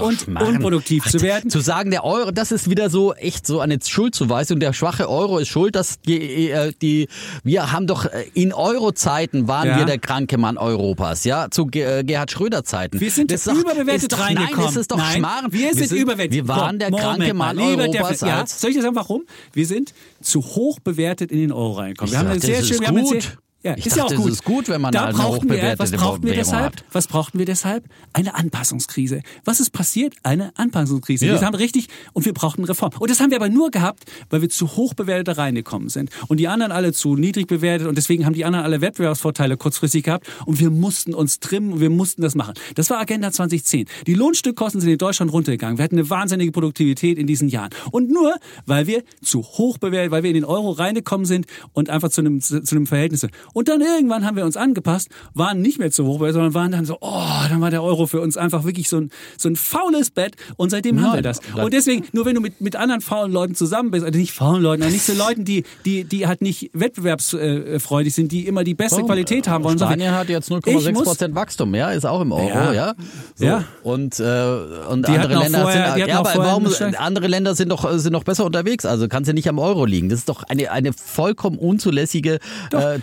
S2: und
S1: Schmarrn.
S2: unproduktiv zu werden.
S1: Zu sagen, der Euro, das ist wieder so echt so eine Schuldzuweisung. Der schwache Euro ist schuld, dass die, äh, die wir haben doch äh, in Euro-Zeiten waren
S2: Ja.
S1: wir der kranke Mann Europas, ja, zu äh, Gerhard Schröder-Zeiten.
S2: Wir sind
S1: Das doch-
S2: überbewertet
S1: ist doch,
S2: reingekommen.
S1: Nein, das ist doch
S2: Nein,
S1: Schmarrn.
S2: Wir sind, überbewertet.
S1: Wir waren der
S2: Moment
S1: kranke Mann Europas
S2: Deffi- ja, Soll ich das sagen, warum? Wir sind zu hoch bewertet in den Euro reinkommen.
S1: Ich
S2: Wir haben sehr schön, wir haben. Ja,
S1: Ich
S2: ist ja auch
S1: dachte,
S2: gut.
S1: es ist gut, wenn man
S2: da
S1: eine
S2: brauchten wir, was brauchten wir deshalb?
S1: hat.
S2: Was brauchten wir deshalb? Eine Anpassungskrise. Was ist passiert? Eine Anpassungskrise.
S1: Ja.
S2: Wir haben richtig und wir brauchten Reform. Und das haben wir aber nur gehabt, weil wir zu hoch bewertet da reingekommen sind und die anderen alle zu niedrig bewertet und deswegen haben die anderen alle Wettbewerbsvorteile kurzfristig gehabt und wir mussten uns trimmen und wir mussten das machen. Das war Agenda 2010. Die Lohnstückkosten sind in Deutschland runtergegangen. Wir hatten eine wahnsinnige Produktivität in diesen Jahren. Und nur, weil wir zu hoch bewertet, weil wir in den Euro reingekommen sind und einfach zu einem, zu einem Verhältnis sind. Und dann irgendwann haben wir uns angepasst, waren nicht mehr zu hoch sondern waren dann so, oh, dann war der Euro für uns einfach wirklich so ein, so ein faules Bett und seitdem haben wir
S1: Nein,
S2: das. Und deswegen, nur wenn du mit, mit anderen faulen Leuten zusammen bist, also nicht faulen Leuten, aber nicht so Leuten, die, die, die halt nicht wettbewerbsfreudig sind, die immer die beste Qualität haben wollen.
S1: Spanien hat jetzt
S2: Ich
S1: 0,6
S2: muss-
S1: Prozent Wachstum, ja, ist auch im Euro,
S2: Ja.
S1: ja. So.
S2: Ja.
S1: Und, äh, und
S2: Die
S1: andere Länder
S2: vorher-
S1: sind, ja, aber warum, andere Länder sind doch, sind doch besser unterwegs, also kannst du nicht am Euro liegen. Das ist doch eine, eine vollkommen unzulässige äh,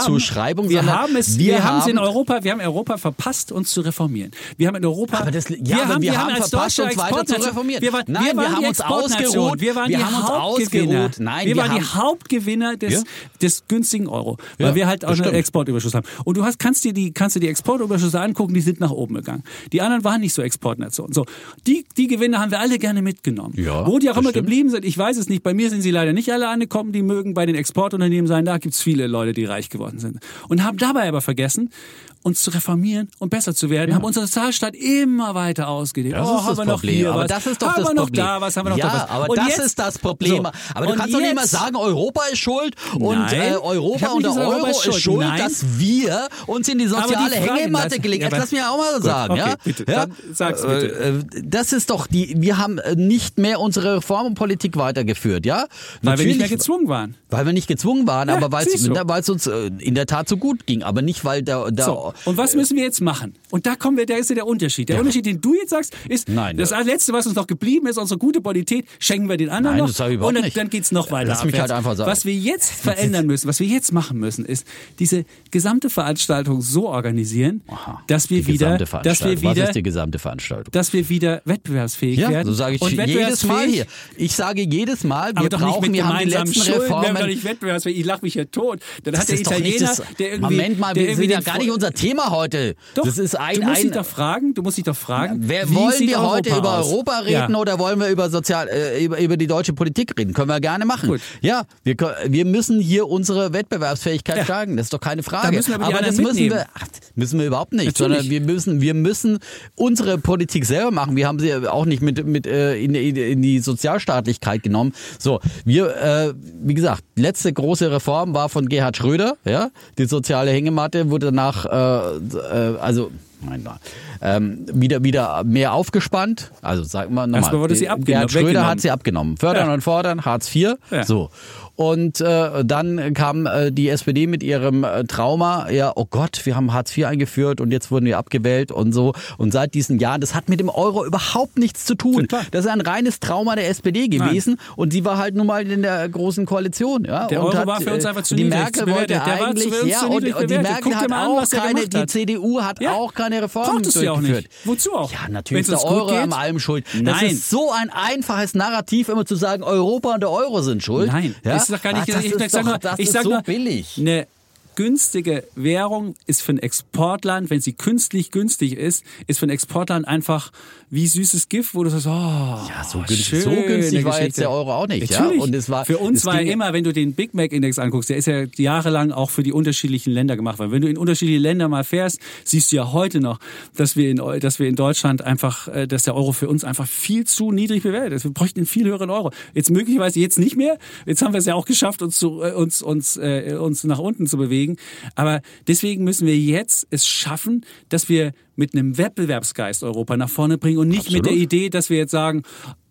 S1: Schuldzuschreibung,
S2: wir
S1: sondern
S2: haben es, wir, haben es in Europa, wir haben Europa verpasst, uns zu reformieren. Wir haben in Europa,
S1: Aber das- ja, aber wir haben
S2: als
S1: verpasst, uns weiter zu reformieren.
S2: Wir, waren,
S1: Nein,
S2: wir,
S1: wir
S2: waren
S1: haben
S2: die
S1: uns ausgeruht.
S2: Wir waren
S1: Wir
S2: die
S1: haben uns
S2: Hauptgewinner.
S1: ausgeruht. Nein,
S2: wir
S1: wir
S2: waren die
S1: haben-
S2: Hauptgewinner des,
S1: Ja.
S2: des günstigen Euro,
S1: Ja,
S2: weil wir halt auch einen. Exportüberschuss haben. Und du hast, kannst dir die, kannst dir die Exportüberschüsse angucken, die sind nach oben gegangen. Die anderen waren nicht so Exportnationen. So, die, die Gewinne haben wir alle gerne mitgenommen.
S1: Ja,
S2: Wo die auch immer
S1: stimmt.
S2: geblieben sind, ich weiß es nicht. Bei mir sind sie leider nicht alle angekommen. Die mögen bei den Exportunternehmen sein. Da gibt's viele Leute, die reich geworden sind. Und haben dabei aber vergessen, uns zu reformieren und besser zu werden, haben unseren Sozialstaat immer weiter ausgedehnt.
S1: Das
S2: oh,
S1: ist
S2: haben
S1: das
S2: wir noch
S1: Problem.
S2: hier
S1: aber
S2: was,
S1: das ist doch
S2: haben
S1: das
S2: wir noch
S1: Problem.
S2: da was, haben wir noch
S1: ja,
S2: da was.
S1: aber
S2: und
S1: das
S2: jetzt,
S1: ist das Problem.
S2: So,
S1: aber du kannst doch nicht mal
S2: jetzt-
S1: sagen, Europa ist schuld und
S2: Nein,
S1: äh, Europa und der Euro
S2: Europa ist schuld.
S1: schuld, dass wir uns in die
S2: die
S1: soziale
S2: Frage-
S1: Hängematte gelegt
S2: ja,
S1: haben.
S2: aber-
S1: Lass mich auch mal
S2: Gut,
S1: sagen.
S2: okay,
S1: ja?
S2: bitte,
S1: ja?
S2: sag's bitte.
S1: Äh, äh, Das ist doch die, wir haben äh, nicht mehr unsere Reformpolitik weitergeführt, ja?
S2: weil wir nicht mehr
S1: Natürlich-
S2: gezwungen waren.
S1: Weil wir nicht gezwungen waren,
S2: Ja,
S1: aber weil es uns in der Tat so gut ging, aber nicht weil der, der
S2: So, und was müssen wir jetzt machen? Und da kommen wir, da ist ja der Unterschied. Der
S1: Ja.
S2: Unterschied, den du jetzt sagst, ist,
S1: Nein,
S2: das
S1: ja.
S2: Letzte, was uns noch geblieben ist, unsere gute Bonität, schenken wir den anderen
S1: Nein,
S2: noch.
S1: das ich überhaupt
S2: und dann,
S1: nicht.
S2: dann geht's noch weiter
S1: Lass mich halt einfach sagen.
S2: Was wir jetzt verändern müssen, was wir jetzt machen müssen, ist, diese gesamte Veranstaltung so organisieren,
S1: Aha,
S2: dass wir
S1: die
S2: wieder, dass wir
S1: Veranstaltung. Was
S2: wieder,
S1: ist die gesamte Veranstaltung?
S2: dass wir wieder wettbewerbsfähig
S1: Ja,
S2: werden.
S1: so sage ich
S2: und
S1: jedes Mal hier. Ich sage jedes Mal, wir brauchen,
S2: mit
S1: wir haben die letzten
S2: Schulden, wir haben doch
S1: Reformen.
S2: nicht wettbewerbsfähig. Ich lache mich hier tot. Dann
S1: Das
S2: hat der Italiener, der irgendwie.
S1: Moment mal, wir sind ja gar nicht unser Thema heute.
S2: Doch,
S1: das ist ein,
S2: du musst dich
S1: ein
S2: doch fragen, du musst dich doch fragen,
S1: Wer, wollen wir heute
S2: Europa
S1: über
S2: aus?
S1: Europa reden
S2: Ja.
S1: oder wollen wir über sozial äh, über, über die deutsche Politik reden? Können wir gerne machen.
S2: Gut.
S1: Ja, wir, wir müssen hier unsere Wettbewerbsfähigkeit
S2: Ja.
S1: stärken. Das ist doch keine Frage.
S2: Da müssen aber die
S1: das müssen wir, ach, müssen wir überhaupt nicht,
S2: Natürlich.
S1: sondern wir müssen wir müssen unsere Politik selber machen. Wir haben sie auch nicht mit mit äh, in, in, in die Sozialstaatlichkeit genommen. So, wir äh, wie gesagt, letzte große Reform war von Gerhard Schröder, ja? Die soziale Hängematte wurde danach äh, äh, also Nein, nein. Ähm, wieder, wieder mehr aufgespannt. Also sagen wir nochmal.
S2: Erstmal wurde sie abgenommen-
S1: Gerhard Schröder hat sie abgenommen. Fördern
S2: Ja.
S1: und fordern, Hartz IV.
S2: Ja.
S1: So. Und äh, dann kam äh, die SPD mit ihrem äh, Trauma, ja, oh Gott, wir haben Hartz IV eingeführt und jetzt wurden wir abgewählt und so. Und seit diesen Jahren, das hat mit dem Euro überhaupt nichts zu tun. Das ist ein reines Trauma der SPD gewesen und sie war halt nun mal in der großen Koalition. Ja,
S2: Der
S1: und
S2: Euro
S1: hat,
S2: war für uns
S1: äh,
S2: einfach zu
S1: die
S2: niedrig
S1: Merkel
S2: bewertet.
S1: wollte
S2: Der
S1: eigentlich, ja, und, und die. Merkel
S2: Guck
S1: hat
S2: an,
S1: auch keine,
S2: gemacht
S1: die
S2: hat.
S1: CDU hat
S2: Ja.
S1: auch keine Reformen
S2: Brauchtest du ja auch
S1: durchgeführt.
S2: nicht. Wozu auch?
S1: Ja, natürlich ist
S2: Wenn's
S1: der
S2: uns gut
S1: Euro
S2: geht?
S1: am allem schuld. Das
S2: Nein.
S1: ist so ein einfaches Narrativ, immer zu sagen, Europa und der Euro sind schuld.
S2: Nein,
S1: ja?
S2: Das ist doch gar nicht.
S1: Ach, das
S2: ich sag
S1: doch,
S2: nur,
S1: das
S2: ich
S1: ist
S2: sag
S1: so
S2: nur,
S1: billig.
S2: Eine günstige Währung ist für ein Exportland, wenn sie künstlich günstig ist, ist für ein Exportland einfach wie süßes Gift, wo du sagst, oh, ja,
S1: so günstig- so günstig war jetzt der Euro auch nicht, ja?
S2: Natürlich.
S1: Und es war-
S2: für uns war ja immer, wenn du den Big Mac Index anguckst, der ist ja jahrelang auch für die unterschiedlichen Länder gemacht worden. Wenn du in unterschiedliche Länder mal fährst, siehst du ja heute noch, dass wir in, dass wir in Deutschland einfach, äh, dass der Euro für uns einfach viel zu niedrig bewertet ist. Wir bräuchten einen viel höheren Euro. Jetzt möglicherweise jetzt nicht mehr. Jetzt haben wir es ja auch geschafft, uns zu, äh, uns, uns, äh, uns nach unten zu bewegen. Aber deswegen müssen wir jetzt es schaffen, dass wir mit einem Wettbewerbsgeist Europa nach vorne bringen und nicht mit
S1: Absolut.
S2: der Idee, dass wir jetzt sagen,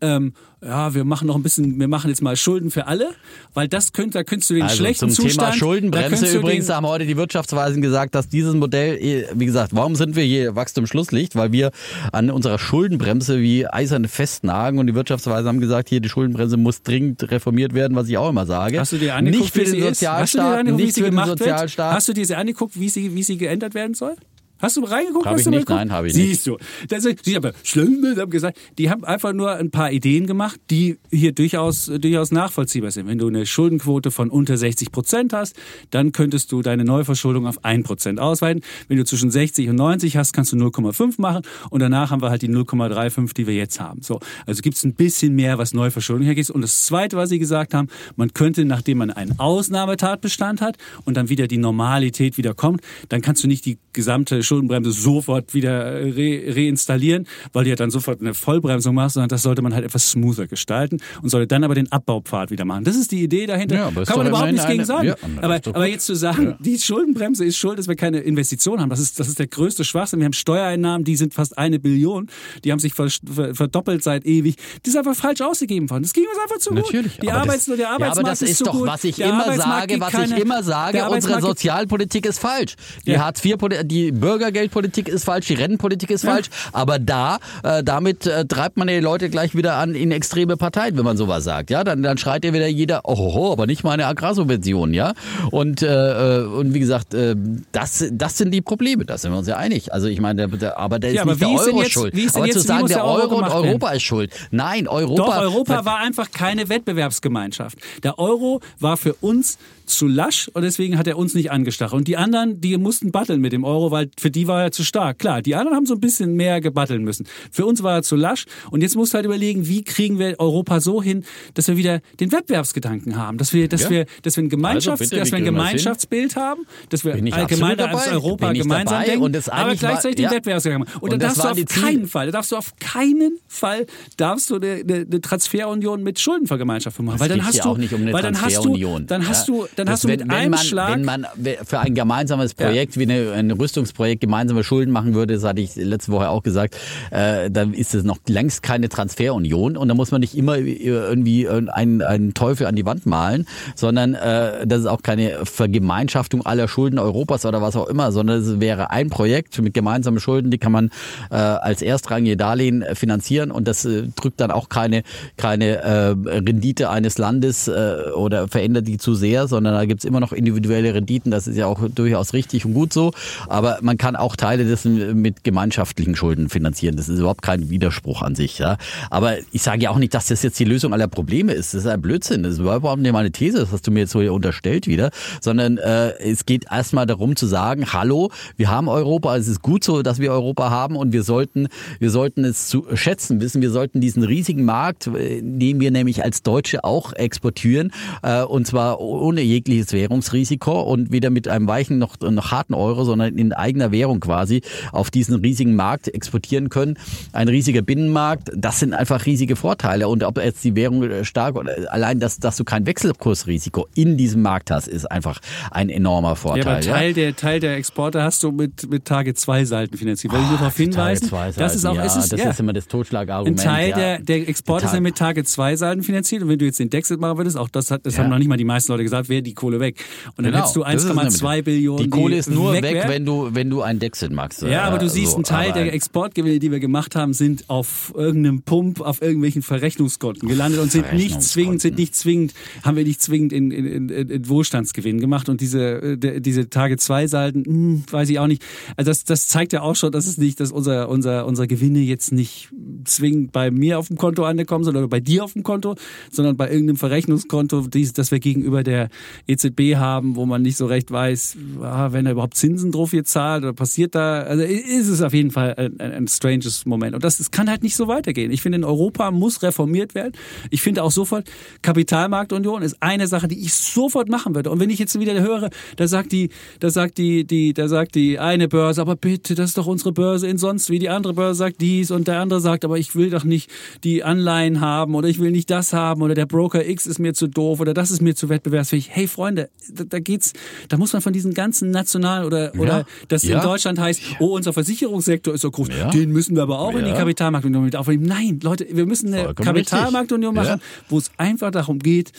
S2: ähm, ja, wir machen noch ein bisschen, wir machen jetzt mal Schulden für alle, weil das könnte, da könntest du den
S1: Also
S2: schlechten
S1: zum
S2: Zustand,
S1: Thema Schuldenbremse übrigens haben heute die Wirtschaftsweisen gesagt, dass dieses Modell, eh, wie gesagt, warum sind wir hier Wachstum Schlusslicht? Weil wir an unserer Schuldenbremse wie eiserne festnagen und die Wirtschaftsweisen haben gesagt, hier die Schuldenbremse muss dringend reformiert werden, was ich auch immer sage.
S2: Hast du dir angeguckt,
S1: nicht für
S2: wie
S1: den
S2: sie ist? Hast du dir
S1: Sozialstaat, nicht für den
S2: gemacht wird?
S1: Sozialstaat.
S2: Hast du dir angeguckt, wie sie, wie sie geändert werden soll? Hast du reingeguckt?
S1: Hab
S2: hast
S1: ich nicht, nein,
S2: geguckt?
S1: hab ich nicht.
S2: Siehst du. Das, sie aber schlimm, haben gesagt, die haben einfach nur ein paar Ideen gemacht, die hier durchaus, durchaus nachvollziehbar sind. Wenn du eine Schuldenquote von unter 60 Prozent hast, dann könntest du deine Neuverschuldung auf 1 Prozent ausweiten. Wenn du zwischen 60 und 90 hast, kannst du 0,5 machen und danach haben wir halt die 0,35, die wir jetzt haben. So, also gibt es ein bisschen mehr, was Neuverschuldung hergeht. Und das Zweite, was sie gesagt haben, man könnte, nachdem man einen Ausnahmetatbestand hat und dann wieder die Normalität wieder kommt, dann kannst du nicht die gesamte Schuldenbremse sofort wieder re reinstallieren, weil du ja dann sofort eine Vollbremsung machst, sondern das sollte man halt etwas smoother gestalten und sollte dann aber den Abbaupfad wieder machen. Das ist die Idee dahinter.
S1: Ja, ist
S2: Kann man überhaupt nichts gegen sagen.
S1: ja,
S2: aber,
S1: ist
S2: aber jetzt zu sagen, die Schuldenbremse ist schuld, dass wir keine Investitionen haben, das ist, das ist der größte Schwachsinn. Wir haben Steuereinnahmen, die sind fast eine Billion, die haben sich ver ver verdoppelt seit ewig. Die ist einfach falsch ausgegeben worden. Das ging uns einfach zu
S1: Natürlich.
S2: gut. Die
S1: aber
S2: Arbeits
S1: das,
S2: der
S1: ja,
S2: Arbeitsmarkt
S1: aber das ist,
S2: zu
S1: doch,
S2: gut.
S1: was ich immer sage, was
S2: keine-
S1: ich immer sage, unsere Sozialpolitik ist falsch. Die
S2: Ja.
S1: Hartz IV, -Poli- die Bürgergeldpolitik ist falsch, die Rentenpolitik ist falsch. Aber da, äh, damit äh, treibt man die Leute gleich wieder an in extreme Parteien, wenn man sowas sagt. Ja, dann, dann schreit ja wieder jeder, oh, aber nicht meine Agrarsubvention, ja. Und äh, äh, und wie gesagt, äh, das, das sind die Probleme. Da sind wir uns ja einig. Also ich meine, der, der, aber der ist
S2: Ja, aber
S1: nicht der Euro
S2: jetzt-
S1: schuld. aber
S2: jetzt-
S1: zu sagen, der
S2: der Euro
S1: Euro und
S2: gemacht werden?
S1: Europa ist schuld. Nein, Europa.
S2: Doch, Europa war einfach keine Wettbewerbsgemeinschaft. Der Euro war für uns zu lasch und deswegen hat er uns nicht angestachelt. Und die anderen, die mussten batteln mit dem Euro, weil für die war er zu stark. Klar, die anderen haben so ein bisschen mehr gebatteln müssen. Für uns war er zu lasch und jetzt musst du halt überlegen, wie kriegen wir Europa so hin, dass wir wieder den Wettbewerbsgedanken haben, dass wir, dass
S1: Ja.
S2: wir, dass wir ein Gemeinschafts,
S1: Also bitte,
S2: dass wir ein
S1: das?
S2: Gemeinschaftsbild haben, dass wir allgemein als. Europa gemeinsam denken,
S1: und das
S2: aber
S1: eigentlich war-
S2: gleichzeitig den
S1: ja.
S2: Wettbewerbsgedanken haben. Und,
S1: Und
S2: dann
S1: das
S2: darfst du auf keinen Fall, da darfst du auf keinen Fall darfst du eine, eine, eine Transferunion mit Schuldenvergemeinschaftung machen, weil dann hast
S1: ja
S2: du,
S1: auch nicht um eine
S2: weil dann hast du,
S1: Transferunion.
S2: dann hast
S1: Ja.
S2: du, dann hast du
S1: wenn-
S2: mit
S1: wenn
S2: einem
S1: man,
S2: Schlag
S1: Wenn man für ein gemeinsames Projekt wie eine, ein Rüstungsprojekt gemeinsame Schulden machen würde, das hatte ich letzte Woche auch gesagt, äh, dann ist es noch längst keine Transferunion und da muss man nicht immer irgendwie einen, einen Teufel an die Wand malen, sondern äh, das ist auch keine Vergemeinschaftung aller Schulden Europas oder was auch immer, sondern es wäre ein Projekt mit gemeinsamen Schulden, die kann man äh, als erstrangige Darlehen äh, finanzieren und das äh, drückt dann auch keine, keine äh, Rendite eines Landes äh, oder verändert die zu sehr, sondern da gibt's immer noch individuelle Renditen, das ist ja auch durchaus richtig und gut so, aber man kann auch Teile des mit gemeinschaftlichen Schulden finanzieren. Das ist überhaupt kein Widerspruch an sich. Ja. Aber ich sage ja auch nicht, dass das jetzt die Lösung aller Probleme ist. Das ist ein Blödsinn. Das ist überhaupt nicht meine These, das hast du mir jetzt so hier unterstellt wieder. Sondern äh, es geht erstmal darum zu sagen, hallo, wir haben Europa, es ist gut so, dass wir Europa haben und wir sollten, wir sollten es zu schätzen wissen. Wir sollten diesen riesigen Markt, äh, den wir nämlich als Deutsche auch exportieren, äh, und zwar ohne jegliches Währungsrisiko und weder mit einem weichen noch, noch harten Euro, sondern in eigener Währung quasi auf diesen riesigen Markt exportieren können. Ein riesiger Binnenmarkt, das sind einfach riesige Vorteile. Und ob jetzt die Währung stark oder allein, dass, dass du kein Wechselkursrisiko in diesem Markt hast, ist einfach ein enormer Vorteil.
S2: Ja, aber Teil, ja? der, Teil der Exporte hast du mit, mit Tage 2 Salden finanziert. Will ich nur darauf hinweisen, das ist auch,
S1: ja,
S2: es ist,
S1: das
S2: ja,
S1: ist immer das Totschlagargument.
S2: Ein Teil ja. der, der Exporte sind mit Tage 2 Salden finanziert und wenn du jetzt den Dexit machen würdest, auch das, hat, das haben noch nicht mal die meisten Leute gesagt, wäre die Kohle weg. Und dann genau, hättest du 1,2 Billionen.
S1: Die Kohle ist nur weg, weg wenn du, wenn du ein Dexit machst.
S2: Ja, aber du siehst, so, ein Teil der Exportgewinne, die wir gemacht haben, sind auf irgendeinem Pump, auf irgendwelchen Verrechnungskonten gelandet und sind nicht zwingend, sind nicht zwingend, haben wir nicht zwingend in, in, in, in Wohlstandsgewinn gemacht und diese, de, diese Tage 2 Salden, hm, weiß ich auch nicht. Also das, das zeigt ja auch schon, dass es nicht, dass unser, unser, unser Gewinne jetzt nicht zwingend bei mir auf dem Konto ankommen, sondern bei dir auf dem Konto, sondern bei irgendeinem Verrechnungskonto, das wir gegenüber der EZB haben, wo man nicht so recht weiß, ah, wenn er überhaupt Zinsen drauf hier zahlt oder passiert da, also ist es auf jeden Fall ein, ein, ein stranges Moment. Und das, das kann halt nicht so weitergehen. Ich finde, in Europa muss reformiert werden. Ich finde auch sofort, Kapitalmarktunion ist eine Sache, die ich sofort machen würde. Und wenn ich jetzt wieder höre, da sagt die, da sagt die, die, da sagt die eine Börse, aber bitte, das ist doch unsere Börse in sonst wie die andere Börse sagt dies und der andere sagt, aber ich will doch nicht die Anleihen haben oder ich will nicht das haben oder der Broker X ist mir zu doof oder das ist mir zu wettbewerbsfähig. Hey Freunde, da, da geht's, da muss man von diesen ganzen nationalen oder, ja. oder das ja. in Deutschland heißt, oh, unser Versicherungssektor ist so groß, ja. den müssen wir aber auch in die Kapitalmarktunion mit aufnehmen. Nein, Leute, wir müssen eine Vollkommen Kapitalmarktunion machen, wo es einfach darum geht,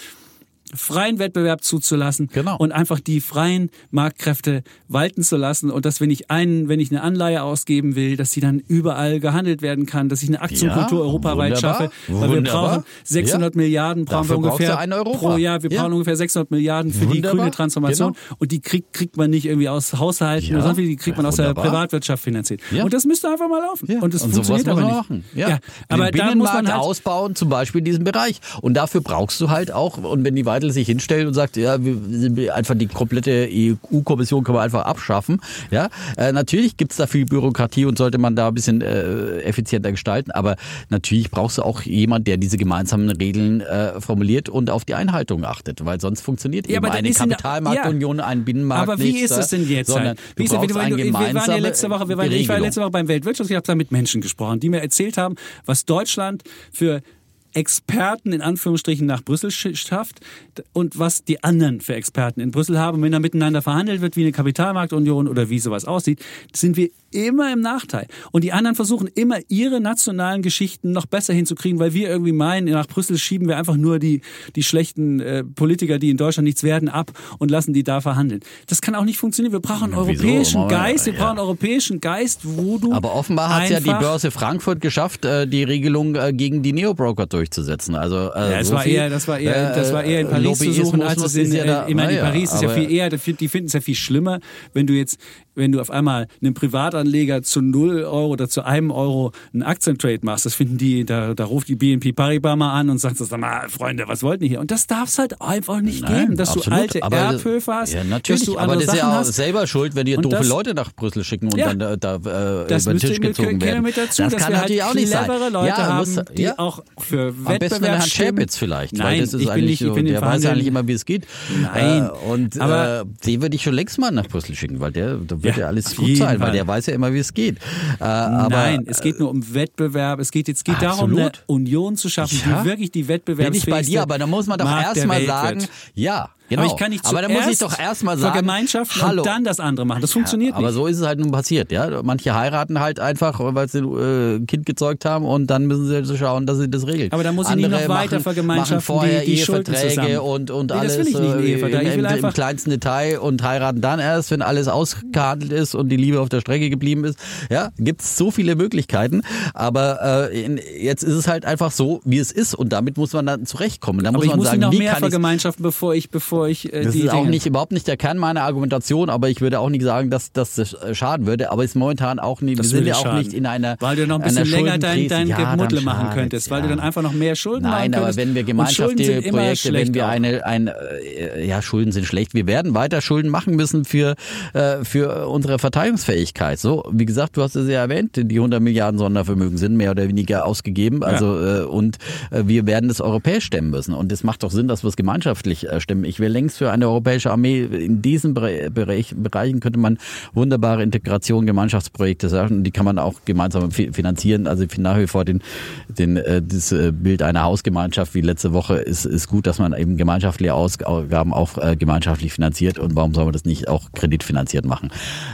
S2: freien Wettbewerb zuzulassen
S1: genau.
S2: und einfach die freien Marktkräfte walten zu lassen und dass wenn ich einen, wenn ich eine Anleihe ausgeben will, dass sie dann überall gehandelt werden kann, dass ich eine Aktienkultur ja, europaweit wunderbar, schaffe, weil wunderbar. wir brauchen 600 ja. Milliarden brauchen wir ungefähr pro Jahr, wir ja. brauchen ungefähr 600 Milliarden für wunderbar. die grüne Transformation genau. und die kriegt, kriegt man nicht irgendwie aus Haushalten oder sonst wie, die kriegt man aus der Privatwirtschaft finanziert. Und das müsste einfach mal laufen und das und funktioniert aber nicht. Machen.
S1: Ja. aber da muss man halt ausbauen, zum Beispiel in diesem Bereich und dafür brauchst du halt auch und wenn die Weidel sich hinstellt und sagt, ja, wir, einfach die komplette EU-Kommission können wir einfach abschaffen. Ja, äh, natürlich gibt's da viel Bürokratie und sollte man da ein bisschen äh, effizienter gestalten, aber natürlich brauchst du auch jemand, der diese gemeinsamen Regeln äh, formuliert und auf die Einhaltung achtet, weil sonst funktioniert ja, eben eine Kapitalmarktunion, ja. ein Binnenmarkt
S2: Aber wie
S1: nicht,
S2: ist es denn jetzt? Halt? Wie ist, du, wenn du, wir waren ja letzte Woche, wir waren, ich war letzte Woche beim Weltwirtschaftsfonds, ich habe da mit Menschen gesprochen, die mir erzählt haben, was Deutschland für Experten in Anführungsstrichen nach Brüssel schafft und was die anderen für Experten in Brüssel haben. wenn da miteinander verhandelt wird, wie eine Kapitalmarktunion oder wie sowas aussieht, sind wir immer im Nachteil. Und die anderen versuchen immer ihre nationalen Geschichten noch besser hinzukriegen, weil wir irgendwie meinen, nach Brüssel schieben wir einfach nur die, die schlechten äh, Politiker, die in Deutschland nichts werden, ab und lassen die da verhandeln. Das kann auch nicht funktionieren. Wir brauchen einen europäischen Wieso? Geist, wir ja. brauchen einen europäischen Geist, wo du.
S1: Aber offenbar hat ja die Börse Frankfurt geschafft, äh, die Regelung äh, gegen die Neobroker durchzusetzen. Also,
S2: äh, ja, das, so war eher, das war eher, das war eher in Paris zu suchen, als es in, ja da, immer in Paris ist ja viel eher, die finden es ja viel schlimmer, wenn du jetzt wenn du auf einmal einem Privatanleger zu 0 Euro oder zu einem Euro einen Aktientrade machst, das finden die, da, da ruft die BNP Paribas mal an und sagt, sag mal, Freunde, was wollten die hier? Und das darf es halt einfach nicht Nein, geben, dass absolut. du alte aber, Erbhöfe hast.
S1: Ja, natürlich, dass du aber das ist ja auch hast. selber schuld, wenn dir doofe das, Leute nach Brüssel schicken und ja, dann da, da äh, über den Tisch gezogen werden.
S2: Mit dazu, das kann natürlich halt auch nicht sein. Leute ja, haben, muss, die ja. auch für Wettbewerb Am besten Herrn
S1: Schäpitz vielleicht,
S2: Nein, weil das ist eigentlich nicht, so,
S1: der weiß eigentlich immer, wie es geht.
S2: Nein.
S1: Äh, und äh, den würde ich schon längst mal nach Brüssel schicken, weil der, da wird ja alles gut sein, weil der weiß ja immer, wie es geht.
S2: Äh, aber, Nein, es geht nur um Wettbewerb. Es geht jetzt geht darum, eine Union zu schaffen, ja? die wirklich die Wettbewerbsfähigste
S1: Bin ich bei dir, aber da muss man doch erstmal sagen, wird. ja, Genau.
S2: Aber ich kann nicht
S1: aber da muss ich doch erstmal sagen,
S2: vergemeinschaften hallo. und dann das andere machen. Das funktioniert
S1: ja, aber
S2: nicht.
S1: Aber so ist es halt nun passiert, ja. Manche heiraten halt einfach, weil sie äh, ein Kind gezeugt haben und dann müssen sie so schauen, dass sie das regeln.
S2: Aber da muss ich nicht noch weiter vergemeinschaften,
S1: vorher
S2: die, die
S1: Eheverträge und, und nee, alles
S2: das will ich nicht, Ehe,
S1: äh, im, im, im, kleinsten Detail und heiraten dann erst, wenn alles ausgehandelt ist und die Liebe auf der Strecke geblieben ist. Ja, gibt es so viele Möglichkeiten. Aber äh, in, jetzt ist es halt einfach so, wie es ist und damit muss man dann zurechtkommen. Da
S2: aber
S1: muss man
S2: muss
S1: sagen,
S2: noch mehr vergemeinschaften, bevor ich, bevor bevor ich
S1: äh, das die ist auch nicht überhaupt nicht der Kern meiner Argumentation, aber ich würde auch nicht sagen, dass das äh, schaden würde. Aber ist momentan auch nicht. Das wir sind ja auch nicht in einer
S2: weil du noch ein bisschen länger dein, dein ja, Gemuddle machen könntest, weil ja. du dann einfach noch mehr Schulden
S1: Nein,
S2: machen
S1: könntest. Nein, aber wenn wir gemeinschaftliche Projekte, wenn wir eine, ein, äh, ja Schulden sind schlecht. Wir werden weiter Schulden machen müssen für äh, für unsere Verteidigungsfähigkeit. So, wie gesagt, du hast es ja erwähnt, die 100 Milliarden Sondervermögen sind mehr oder weniger ausgegeben. Also ja. äh, und äh, wir werden das europäisch stemmen müssen. Und es macht doch Sinn, dass wir es gemeinschaftlich äh, stemmen. Ich wäre längst für eine europäische Armee. In diesen Bereich, Bereichen könnte man wunderbare Integration, Gemeinschaftsprojekte sagen. Die kann man auch gemeinsam finanzieren. Also ich finde nach wie vor den, den, äh, das äh, Bild einer Hausgemeinschaft wie letzte Woche ist, ist gut, dass man eben gemeinschaftliche Ausgaben auch äh, gemeinschaftlich finanziert. Und warum soll man das nicht auch kreditfinanziert machen?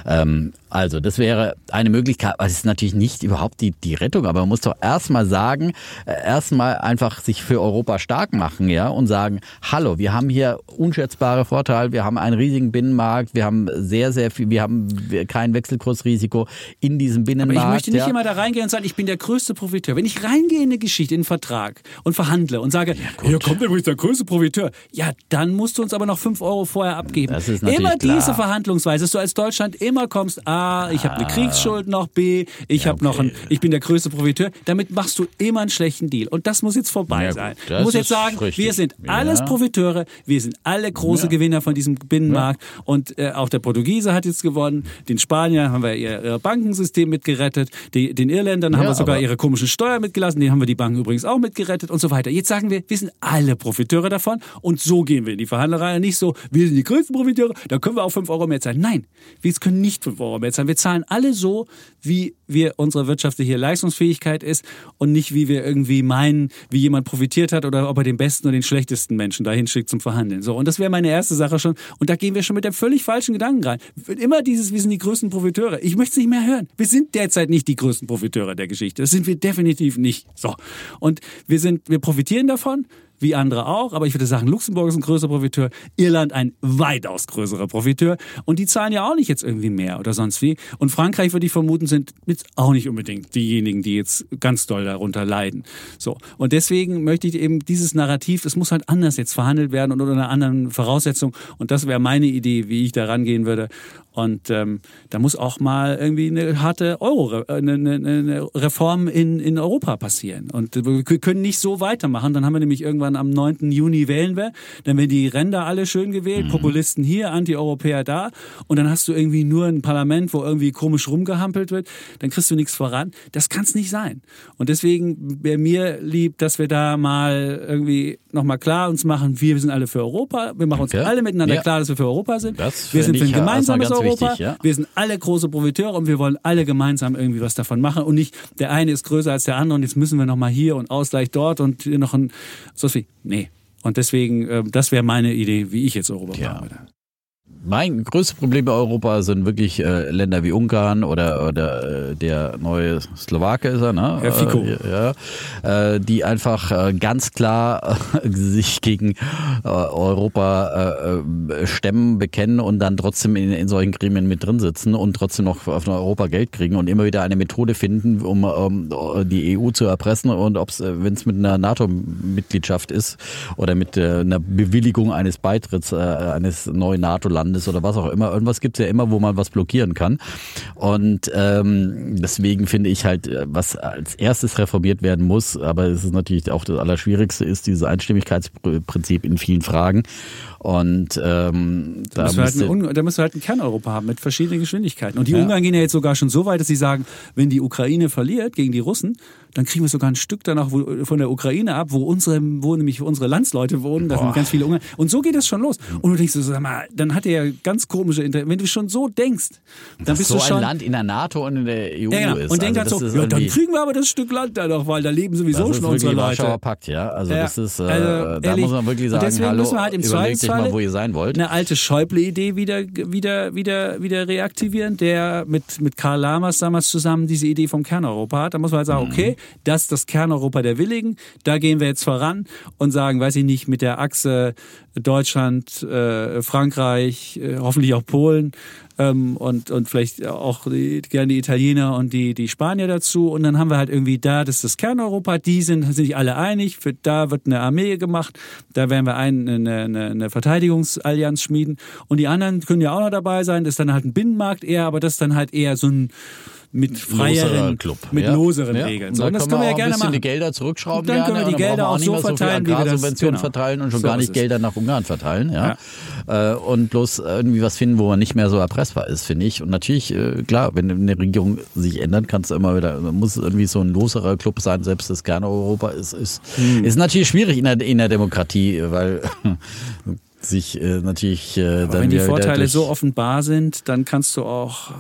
S1: Ähm, also, das wäre eine Möglichkeit. Es ist natürlich nicht überhaupt die, die Rettung, aber man muss doch erstmal sagen, erstmal einfach sich für Europa stark machen, ja, und sagen, hallo, wir haben hier unschätzbare Vorteile, wir haben einen riesigen Binnenmarkt, wir haben sehr, sehr viel, wir haben kein Wechselkursrisiko in diesem Binnenmarkt.
S2: Aber ich möchte nicht
S1: ja.
S2: immer da reingehen und sagen, ich bin der größte Profiteur. Wenn ich reingehe in eine Geschichte, in einen Vertrag und verhandle und sage, ja, hier kommt übrigens der größte Profiteur, ja, dann musst du uns aber noch fünf Euro vorher abgeben.
S1: Das ist immer
S2: klar. diese Verhandlungsweise, dass du als Deutschland immer kommst, ah, ich habe eine ah. Kriegsschuld noch, B, ich ja, habe okay. noch ein, ich bin der größte Profiteur. Damit machst du immer einen schlechten Deal. Und das muss jetzt vorbei ja, sein. Du musst jetzt sagen, richtig. wir sind alles. Profiteure, wir sind alle große Gewinner von diesem Binnenmarkt. Und äh, auch der Portugiese hat jetzt gewonnen, den Spaniern haben wir ihr, ihr Bankensystem mitgerettet, die, den Irländern haben wir sogar ihre komischen Steuer mitgelassen, den haben wir die Banken übrigens auch mitgerettet und so weiter. Jetzt sagen wir, wir sind alle Profiteure davon und so gehen wir in die Verhandlerei. Nicht so, wir sind die größten Profiteure, da können wir auch 5 Euro mehr zahlen. Nein, wir können nicht 5 Euro mehr zahlen. Wir zahlen alle so, wie wir unsere wirtschaftliche Leistungsfähigkeit ist und nicht wie wir irgendwie meinen, wie jemand profitiert hat oder ob er den besten oder den schlechtesten Menschen dahin schickt zum Verhandeln. So und das wäre meine erste Sache schon und da gehen wir schon mit dem völlig falschen Gedanken rein. Immer dieses wir sind die größten Profiteure. Ich möchte es nicht mehr hören. Wir sind derzeit nicht die größten Profiteure der Geschichte. Das sind wir definitiv nicht. So. Und wir sind wir profitieren davon wie andere auch. Aber ich würde sagen, Luxemburg ist ein größerer Profiteur, Irland ein weitaus größerer Profiteur. Und die zahlen ja auch nicht jetzt irgendwie mehr oder sonst wie. Und Frankreich, würde ich vermuten, sind jetzt auch nicht unbedingt diejenigen, die jetzt ganz doll darunter leiden. So. Und deswegen möchte ich eben dieses Narrativ, es muss halt anders jetzt verhandelt werden und unter einer anderen Voraussetzung. Und das wäre meine Idee, wie ich da rangehen würde. Und ähm, da muss auch mal irgendwie eine harte Euro, äh, eine, eine, eine Reform in, in Europa passieren. Und wir können nicht so weitermachen. Dann haben wir nämlich irgendwann am 9. Juni wählen wir. Dann werden die Ränder alle schön gewählt, mhm. Populisten hier, Anti-Europäer da. Und dann hast du irgendwie nur ein Parlament, wo irgendwie komisch rumgehampelt wird. Dann kriegst du nichts voran. Das kann es nicht sein. Und deswegen wäre mir lieb, dass wir da mal irgendwie nochmal klar uns machen, wir sind alle für Europa. Wir machen uns okay. alle miteinander ja. klar, dass wir für Europa sind.
S1: Das
S2: wir sind für
S1: ein
S2: gemeinsames Europa.
S1: Wichtig, ja.
S2: Wir sind alle große Profiteure und wir wollen alle gemeinsam irgendwie was davon machen und nicht der eine ist größer als der andere und jetzt müssen wir nochmal hier und Ausgleich dort und noch ein so viel. Nee. Und deswegen, äh, das wäre meine Idee, wie ich jetzt Europa ja. machen würde
S1: mein größtes Problem bei Europa sind wirklich äh, Länder wie Ungarn oder, oder äh, der neue Slowake ist er, ne?
S2: Herr Fico.
S1: Äh, ja, äh, die einfach äh, ganz klar sich gegen äh, Europa stemmen, bekennen und dann trotzdem in, in solchen Gremien mit drin sitzen und trotzdem noch auf Europa Geld kriegen und immer wieder eine Methode finden, um um die EU zu erpressen und ob es, wenn es mit einer NATO-Mitgliedschaft ist oder mit einer Bewilligung eines Beitritts eines neuen NATO-Landes Landes oder was auch immer. Irgendwas gibt es ja immer, wo man was blockieren kann. Und ähm, deswegen finde ich halt, äh, was als erstes reformiert werden muss, aber es ist natürlich auch das Allerschwierigste, ist dieses Einstimmigkeitsprinzip in vielen Fragen. Und ähm,
S2: da, müssen halt ein, da müssen wir halt ein Kerneuropa haben mit verschiedenen Geschwindigkeiten. Und die ja. Ungarn gehen ja jetzt sogar schon so weit, dass sie sagen, wenn die Ukraine verliert gegen die Russen, dann kriegen wir sogar ein Stück danach von der Ukraine ab, wo unsere, wo nämlich unsere Landsleute wohnen, da sind ganz viele Ungarn. Und so geht es schon los. Und du denkst so, sag mal, dann hat er ja ganz komische, Inter wenn du schon so denkst, dann
S1: Dass
S2: bist
S1: so
S2: du schon...
S1: ein Land in der NATO und in der EU
S2: ja, genau.
S1: ist.
S2: Und denk also dann so, ja, dann kriegen wir aber das Stück Land da noch, weil da leben sowieso schon unsere Leute.
S1: Warschauer Pakt, ja. Also ja. das ist, äh, also, da muss man wirklich sagen, hallo, müssen wir halt im überlegt mal, wo ihr sein wollt.
S2: Eine alte Schäuble-Idee wieder, wieder, wieder, wieder reaktivieren, der mit, mit Karl Lammers damals zusammen diese Idee vom Kerneuropa hat. Da muss man halt sagen, mhm. okay, das ist das Kern Kerneuropa der Willigen. Da gehen wir jetzt voran und sagen, weiß ich nicht, mit der Achse Deutschland, äh, Frankreich, äh, hoffentlich auch Polen, ähm, und, und vielleicht auch die, gerne die Italiener und die, die Spanier dazu. Und dann haben wir halt irgendwie da, das ist das Kerneuropa, die sind, sind sich alle einig, für, da wird eine Armee gemacht, da werden wir ein, eine, eine, eine Verteidigungsallianz schmieden. Und die anderen können ja auch noch dabei sein, das ist dann halt ein Binnenmarkt eher, aber das ist dann halt eher so ein mit freieren,
S1: Club.
S2: mit
S1: ja.
S2: loseren
S1: ja.
S2: Regeln.
S1: So,
S2: und das können wir ja gerne machen.
S1: die Gelder zurückschrauben.
S2: dann können wir die Gelder auch so verteilen,
S1: wie
S2: wir das genau.
S1: verteilen und schon
S2: So
S1: gar nicht
S2: es.
S1: Gelder nach Ungarn verteilen. Ja. Äh, Und bloß irgendwie was finden, wo man nicht mehr so erpressbar ist, finde ich. Und natürlich, äh, klar, wenn eine Regierung sich ändert, kannst du immer wieder, muss irgendwie so ein loserer Club sein, selbst das Kerneuropa ist, ist,
S2: Hm.
S1: ist natürlich schwierig in der, in der Demokratie, weil sich äh, natürlich äh,
S2: Aber
S1: dann
S2: wenn die Vorteile so offenbar sind, dann kannst du auch,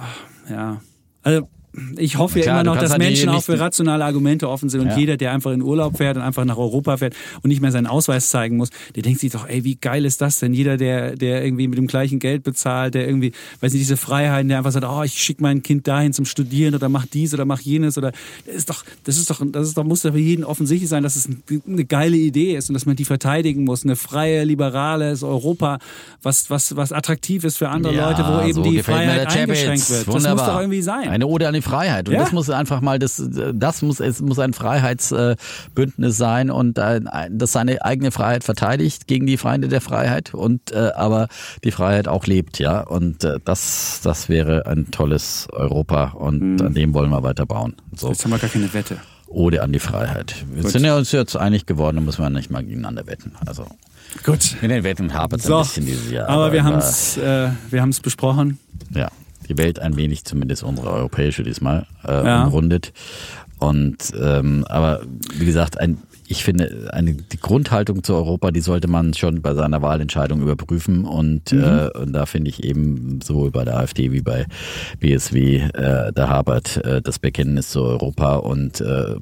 S2: ja, also ich hoffe ja immer noch, dass
S1: natürlich
S2: Menschen auch
S1: nicht-
S2: für rationale Argumente offen sind und
S1: Ja.
S2: jeder, der einfach in Urlaub fährt und einfach nach Europa fährt und nicht mehr seinen Ausweis zeigen muss, der denkt sich doch, ey, wie geil ist das denn? Jeder, der, der irgendwie mit dem gleichen Geld bezahlt, der irgendwie, weiß nicht, diese Freiheiten, der einfach sagt, oh, ich schicke mein Kind dahin zum Studieren oder mach dies oder mach jenes oder das ist doch, das ist doch, das ist doch, muss doch für jeden offensichtlich sein, dass es eine geile Idee ist und dass man die verteidigen muss. Eine freie, liberales Europa, was, was, was attraktiv ist für andere
S1: Ja,
S2: Leute, wo eben
S1: so
S2: die Freiheit eingeschränkt wird. Das
S1: Wunderbar.
S2: muss doch irgendwie sein.
S1: Eine Ode an die Freiheit. Und
S2: Ja.
S1: das muss einfach mal, das, das muss, es muss ein Freiheitsbündnis sein und ein, das seine eigene Freiheit verteidigt gegen die Feinde der Freiheit und äh, aber die Freiheit auch lebt, ja. Und äh, das, das wäre ein tolles Europa und
S2: Mhm.
S1: an dem wollen wir weiter bauen. So.
S2: Jetzt haben wir gar keine Wette.
S1: Ode an die Freiheit. Wir
S2: Gut.
S1: sind ja uns jetzt einig geworden, da müssen wir nicht mal gegeneinander wetten. Also
S2: Gut.
S1: in den Wetten hapert es
S2: So,
S1: ein bisschen dieses Jahr.
S2: aber wir
S1: immer-
S2: haben es äh, wir besprochen.
S1: ja, die Welt ein wenig, zumindest unsere europäische diesmal, äh,
S2: Ja.
S1: umrundet. Und ähm, aber wie gesagt, ein, ich finde, eine, die Grundhaltung zu Europa, die sollte man schon bei seiner Wahlentscheidung überprüfen. Und,
S2: Mhm.
S1: äh, und da finde ich eben sowohl bei der AfD wie bei BSW, äh, da hapert äh, das Bekenntnis zu Europa und äh,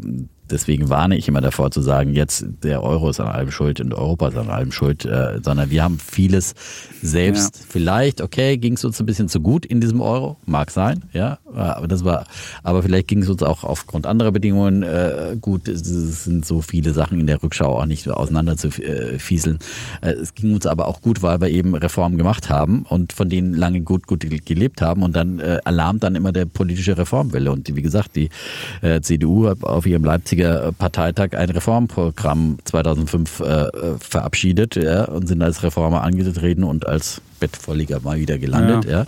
S1: Deswegen warne ich immer davor zu sagen, jetzt der Euro ist an allem schuld und Europa ist an allem schuld, äh, sondern wir haben vieles selbst.
S2: Ja.
S1: Vielleicht, okay, ging es uns ein bisschen zu gut in diesem Euro, mag sein, ja, aber das war, aber vielleicht ging es uns auch aufgrund anderer Bedingungen äh, gut. Es sind so viele Sachen in der Rückschau auch nicht auseinander zu äh, fieseln. Äh, es ging uns aber auch gut, weil wir eben Reformen gemacht haben und von denen lange gut gut gelebt haben und dann äh, alarmt dann immer der politische Reformwille und wie gesagt, die äh, CDU hat auf ihrem Leipziger Parteitag ein Reformprogramm 2005 äh, verabschiedet ja, und sind als Reformer angetreten und als Bettvorleger mal wieder gelandet, ja.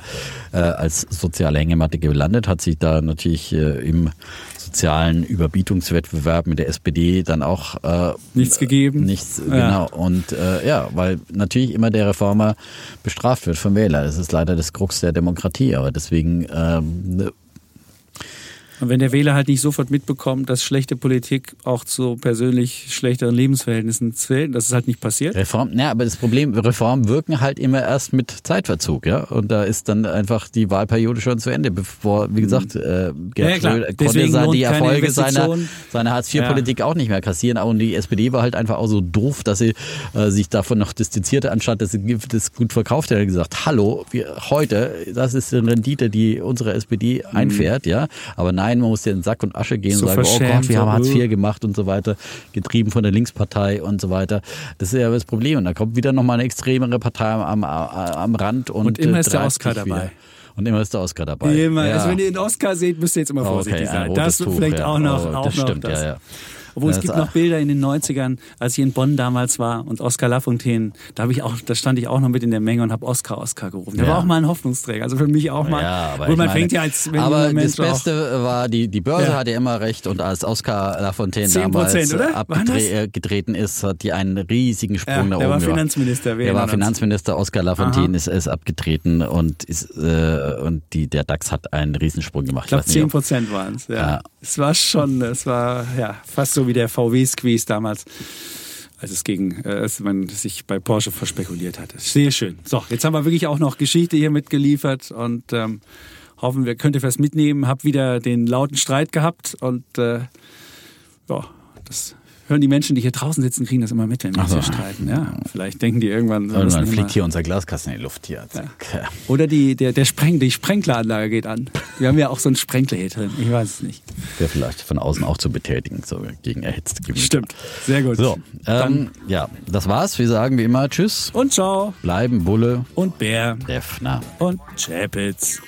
S1: Äh, als soziale Hängematte gelandet, hat sich da natürlich äh, im sozialen Überbietungswettbewerb mit der SPD dann auch äh,
S2: Nichts gegeben.
S1: Nichts,
S2: Ja.
S1: genau. Und äh, ja, weil natürlich immer der Reformer bestraft wird vom Wähler. Das ist leider das Krux der Demokratie, aber deswegen ähm,
S2: Und wenn der Wähler halt nicht sofort mitbekommt, dass schlechte Politik auch zu persönlich schlechteren Lebensverhältnissen zählt, dass es halt nicht passiert.
S1: Reform, ja, aber das Problem, Reformen wirken halt immer erst mit Zeitverzug, ja. Und da ist dann einfach die Wahlperiode schon zu Ende, bevor, wie gesagt, äh,
S2: Mhm. Ja,
S1: Gerd. Schröder konnte
S2: Deswegen
S1: sein-
S2: lohnt
S1: die Erfolge seiner, seiner Hartz-IV-Politik auch nicht mehr kassieren. Und die SPD war halt einfach auch so doof, dass sie äh, sich davon noch distanzierte, anstatt dass sie das gut verkauft hat, hat gesagt, hallo, wir, heute, das ist eine Rendite, die unsere SPD
S2: Mhm.
S1: einfährt, ja. Aber nein, man muss ja in Sack und Asche gehen
S2: So
S1: und sagen, oh Gott, wir haben Hartz. IV gemacht und so weiter, getrieben von der Linkspartei und so weiter. Das ist ja das Problem. Und da kommt wieder nochmal eine extremere Partei am, am, am Rand. Und,
S2: Und immer
S1: äh,
S2: ist der Oscar
S1: sich wieder.
S2: dabei.
S1: Und immer ist der Oscar dabei.
S2: Immer.
S1: Ja.
S2: Also wenn ihr den Oscar seht, müsst ihr jetzt immer vorsichtig
S1: okay, ein
S2: sein.
S1: rotes
S2: Das
S1: Tuch,
S2: vielleicht
S1: ja.
S2: auch noch.
S1: Oh,
S2: auch
S1: das
S2: noch
S1: stimmt,
S2: das.
S1: ja, ja.
S2: Obwohl es
S1: Das-
S2: gibt noch Bilder in den 90ern, als ich in Bonn damals war und Oskar Lafontaine, da habe ich auch, da stand ich auch noch mit in der Menge und habe Oscar Oscar gerufen. Der
S1: Ja.
S2: war auch mal ein Hoffnungsträger, also für mich auch mal.
S1: Ja, aber
S2: man
S1: meine,
S2: fängt ja als wenn
S1: aber das Beste war, die, die Börse
S2: Ja.
S1: hatte immer recht und als Oscar Lafontaine
S2: 10%,
S1: damals abgetreten ist, hat die einen riesigen Sprung
S2: Ja,
S1: nach
S2: der
S1: oben
S2: war
S1: gemacht.
S2: Finanzminister,
S1: Der war. Finanzminister, Oscar Lafontaine ist, ist abgetreten und ist äh, und die, der DAX hat einen Riesensprung gemacht.
S2: Ich glaube,
S1: weiß nicht,
S2: 10
S1: ob-
S2: Prozent waren es. Ja. Es war schon, es war ja fast so wie der VW-Squeeze damals, als es gegen, äh, als man sich bei Porsche verspekuliert hatte. Sehr schön. So, jetzt haben wir wirklich auch noch Geschichte hier mitgeliefert und ähm, hoffen, wir könnt ihr was mitnehmen. Hab wieder den lauten Streit gehabt und äh, ja, das hören die Menschen, die hier draußen sitzen, kriegen das immer mit, wenn wir
S1: so.
S2: streiten. Ja, vielleicht denken die irgendwann. wir
S1: Irgendwann fliegt hier unser Glaskasten in die Luft hier. Zack.
S2: Oder die, der, der Spreng, die Sprenkleranlage geht an. Wir haben ja auch so einen Sprenkler hier drin. Ich weiß es nicht.
S1: Wäre vielleicht von außen auch zu betätigen, so gegen erhitzte Gebiete.
S2: Stimmt. Sehr gut.
S1: So, ähm, ja, das war's. Wir sagen wie immer Tschüss.
S2: Und ciao.
S1: Bleiben Bulle,
S2: Und Bär.
S1: Defner.
S2: Und Chapitz.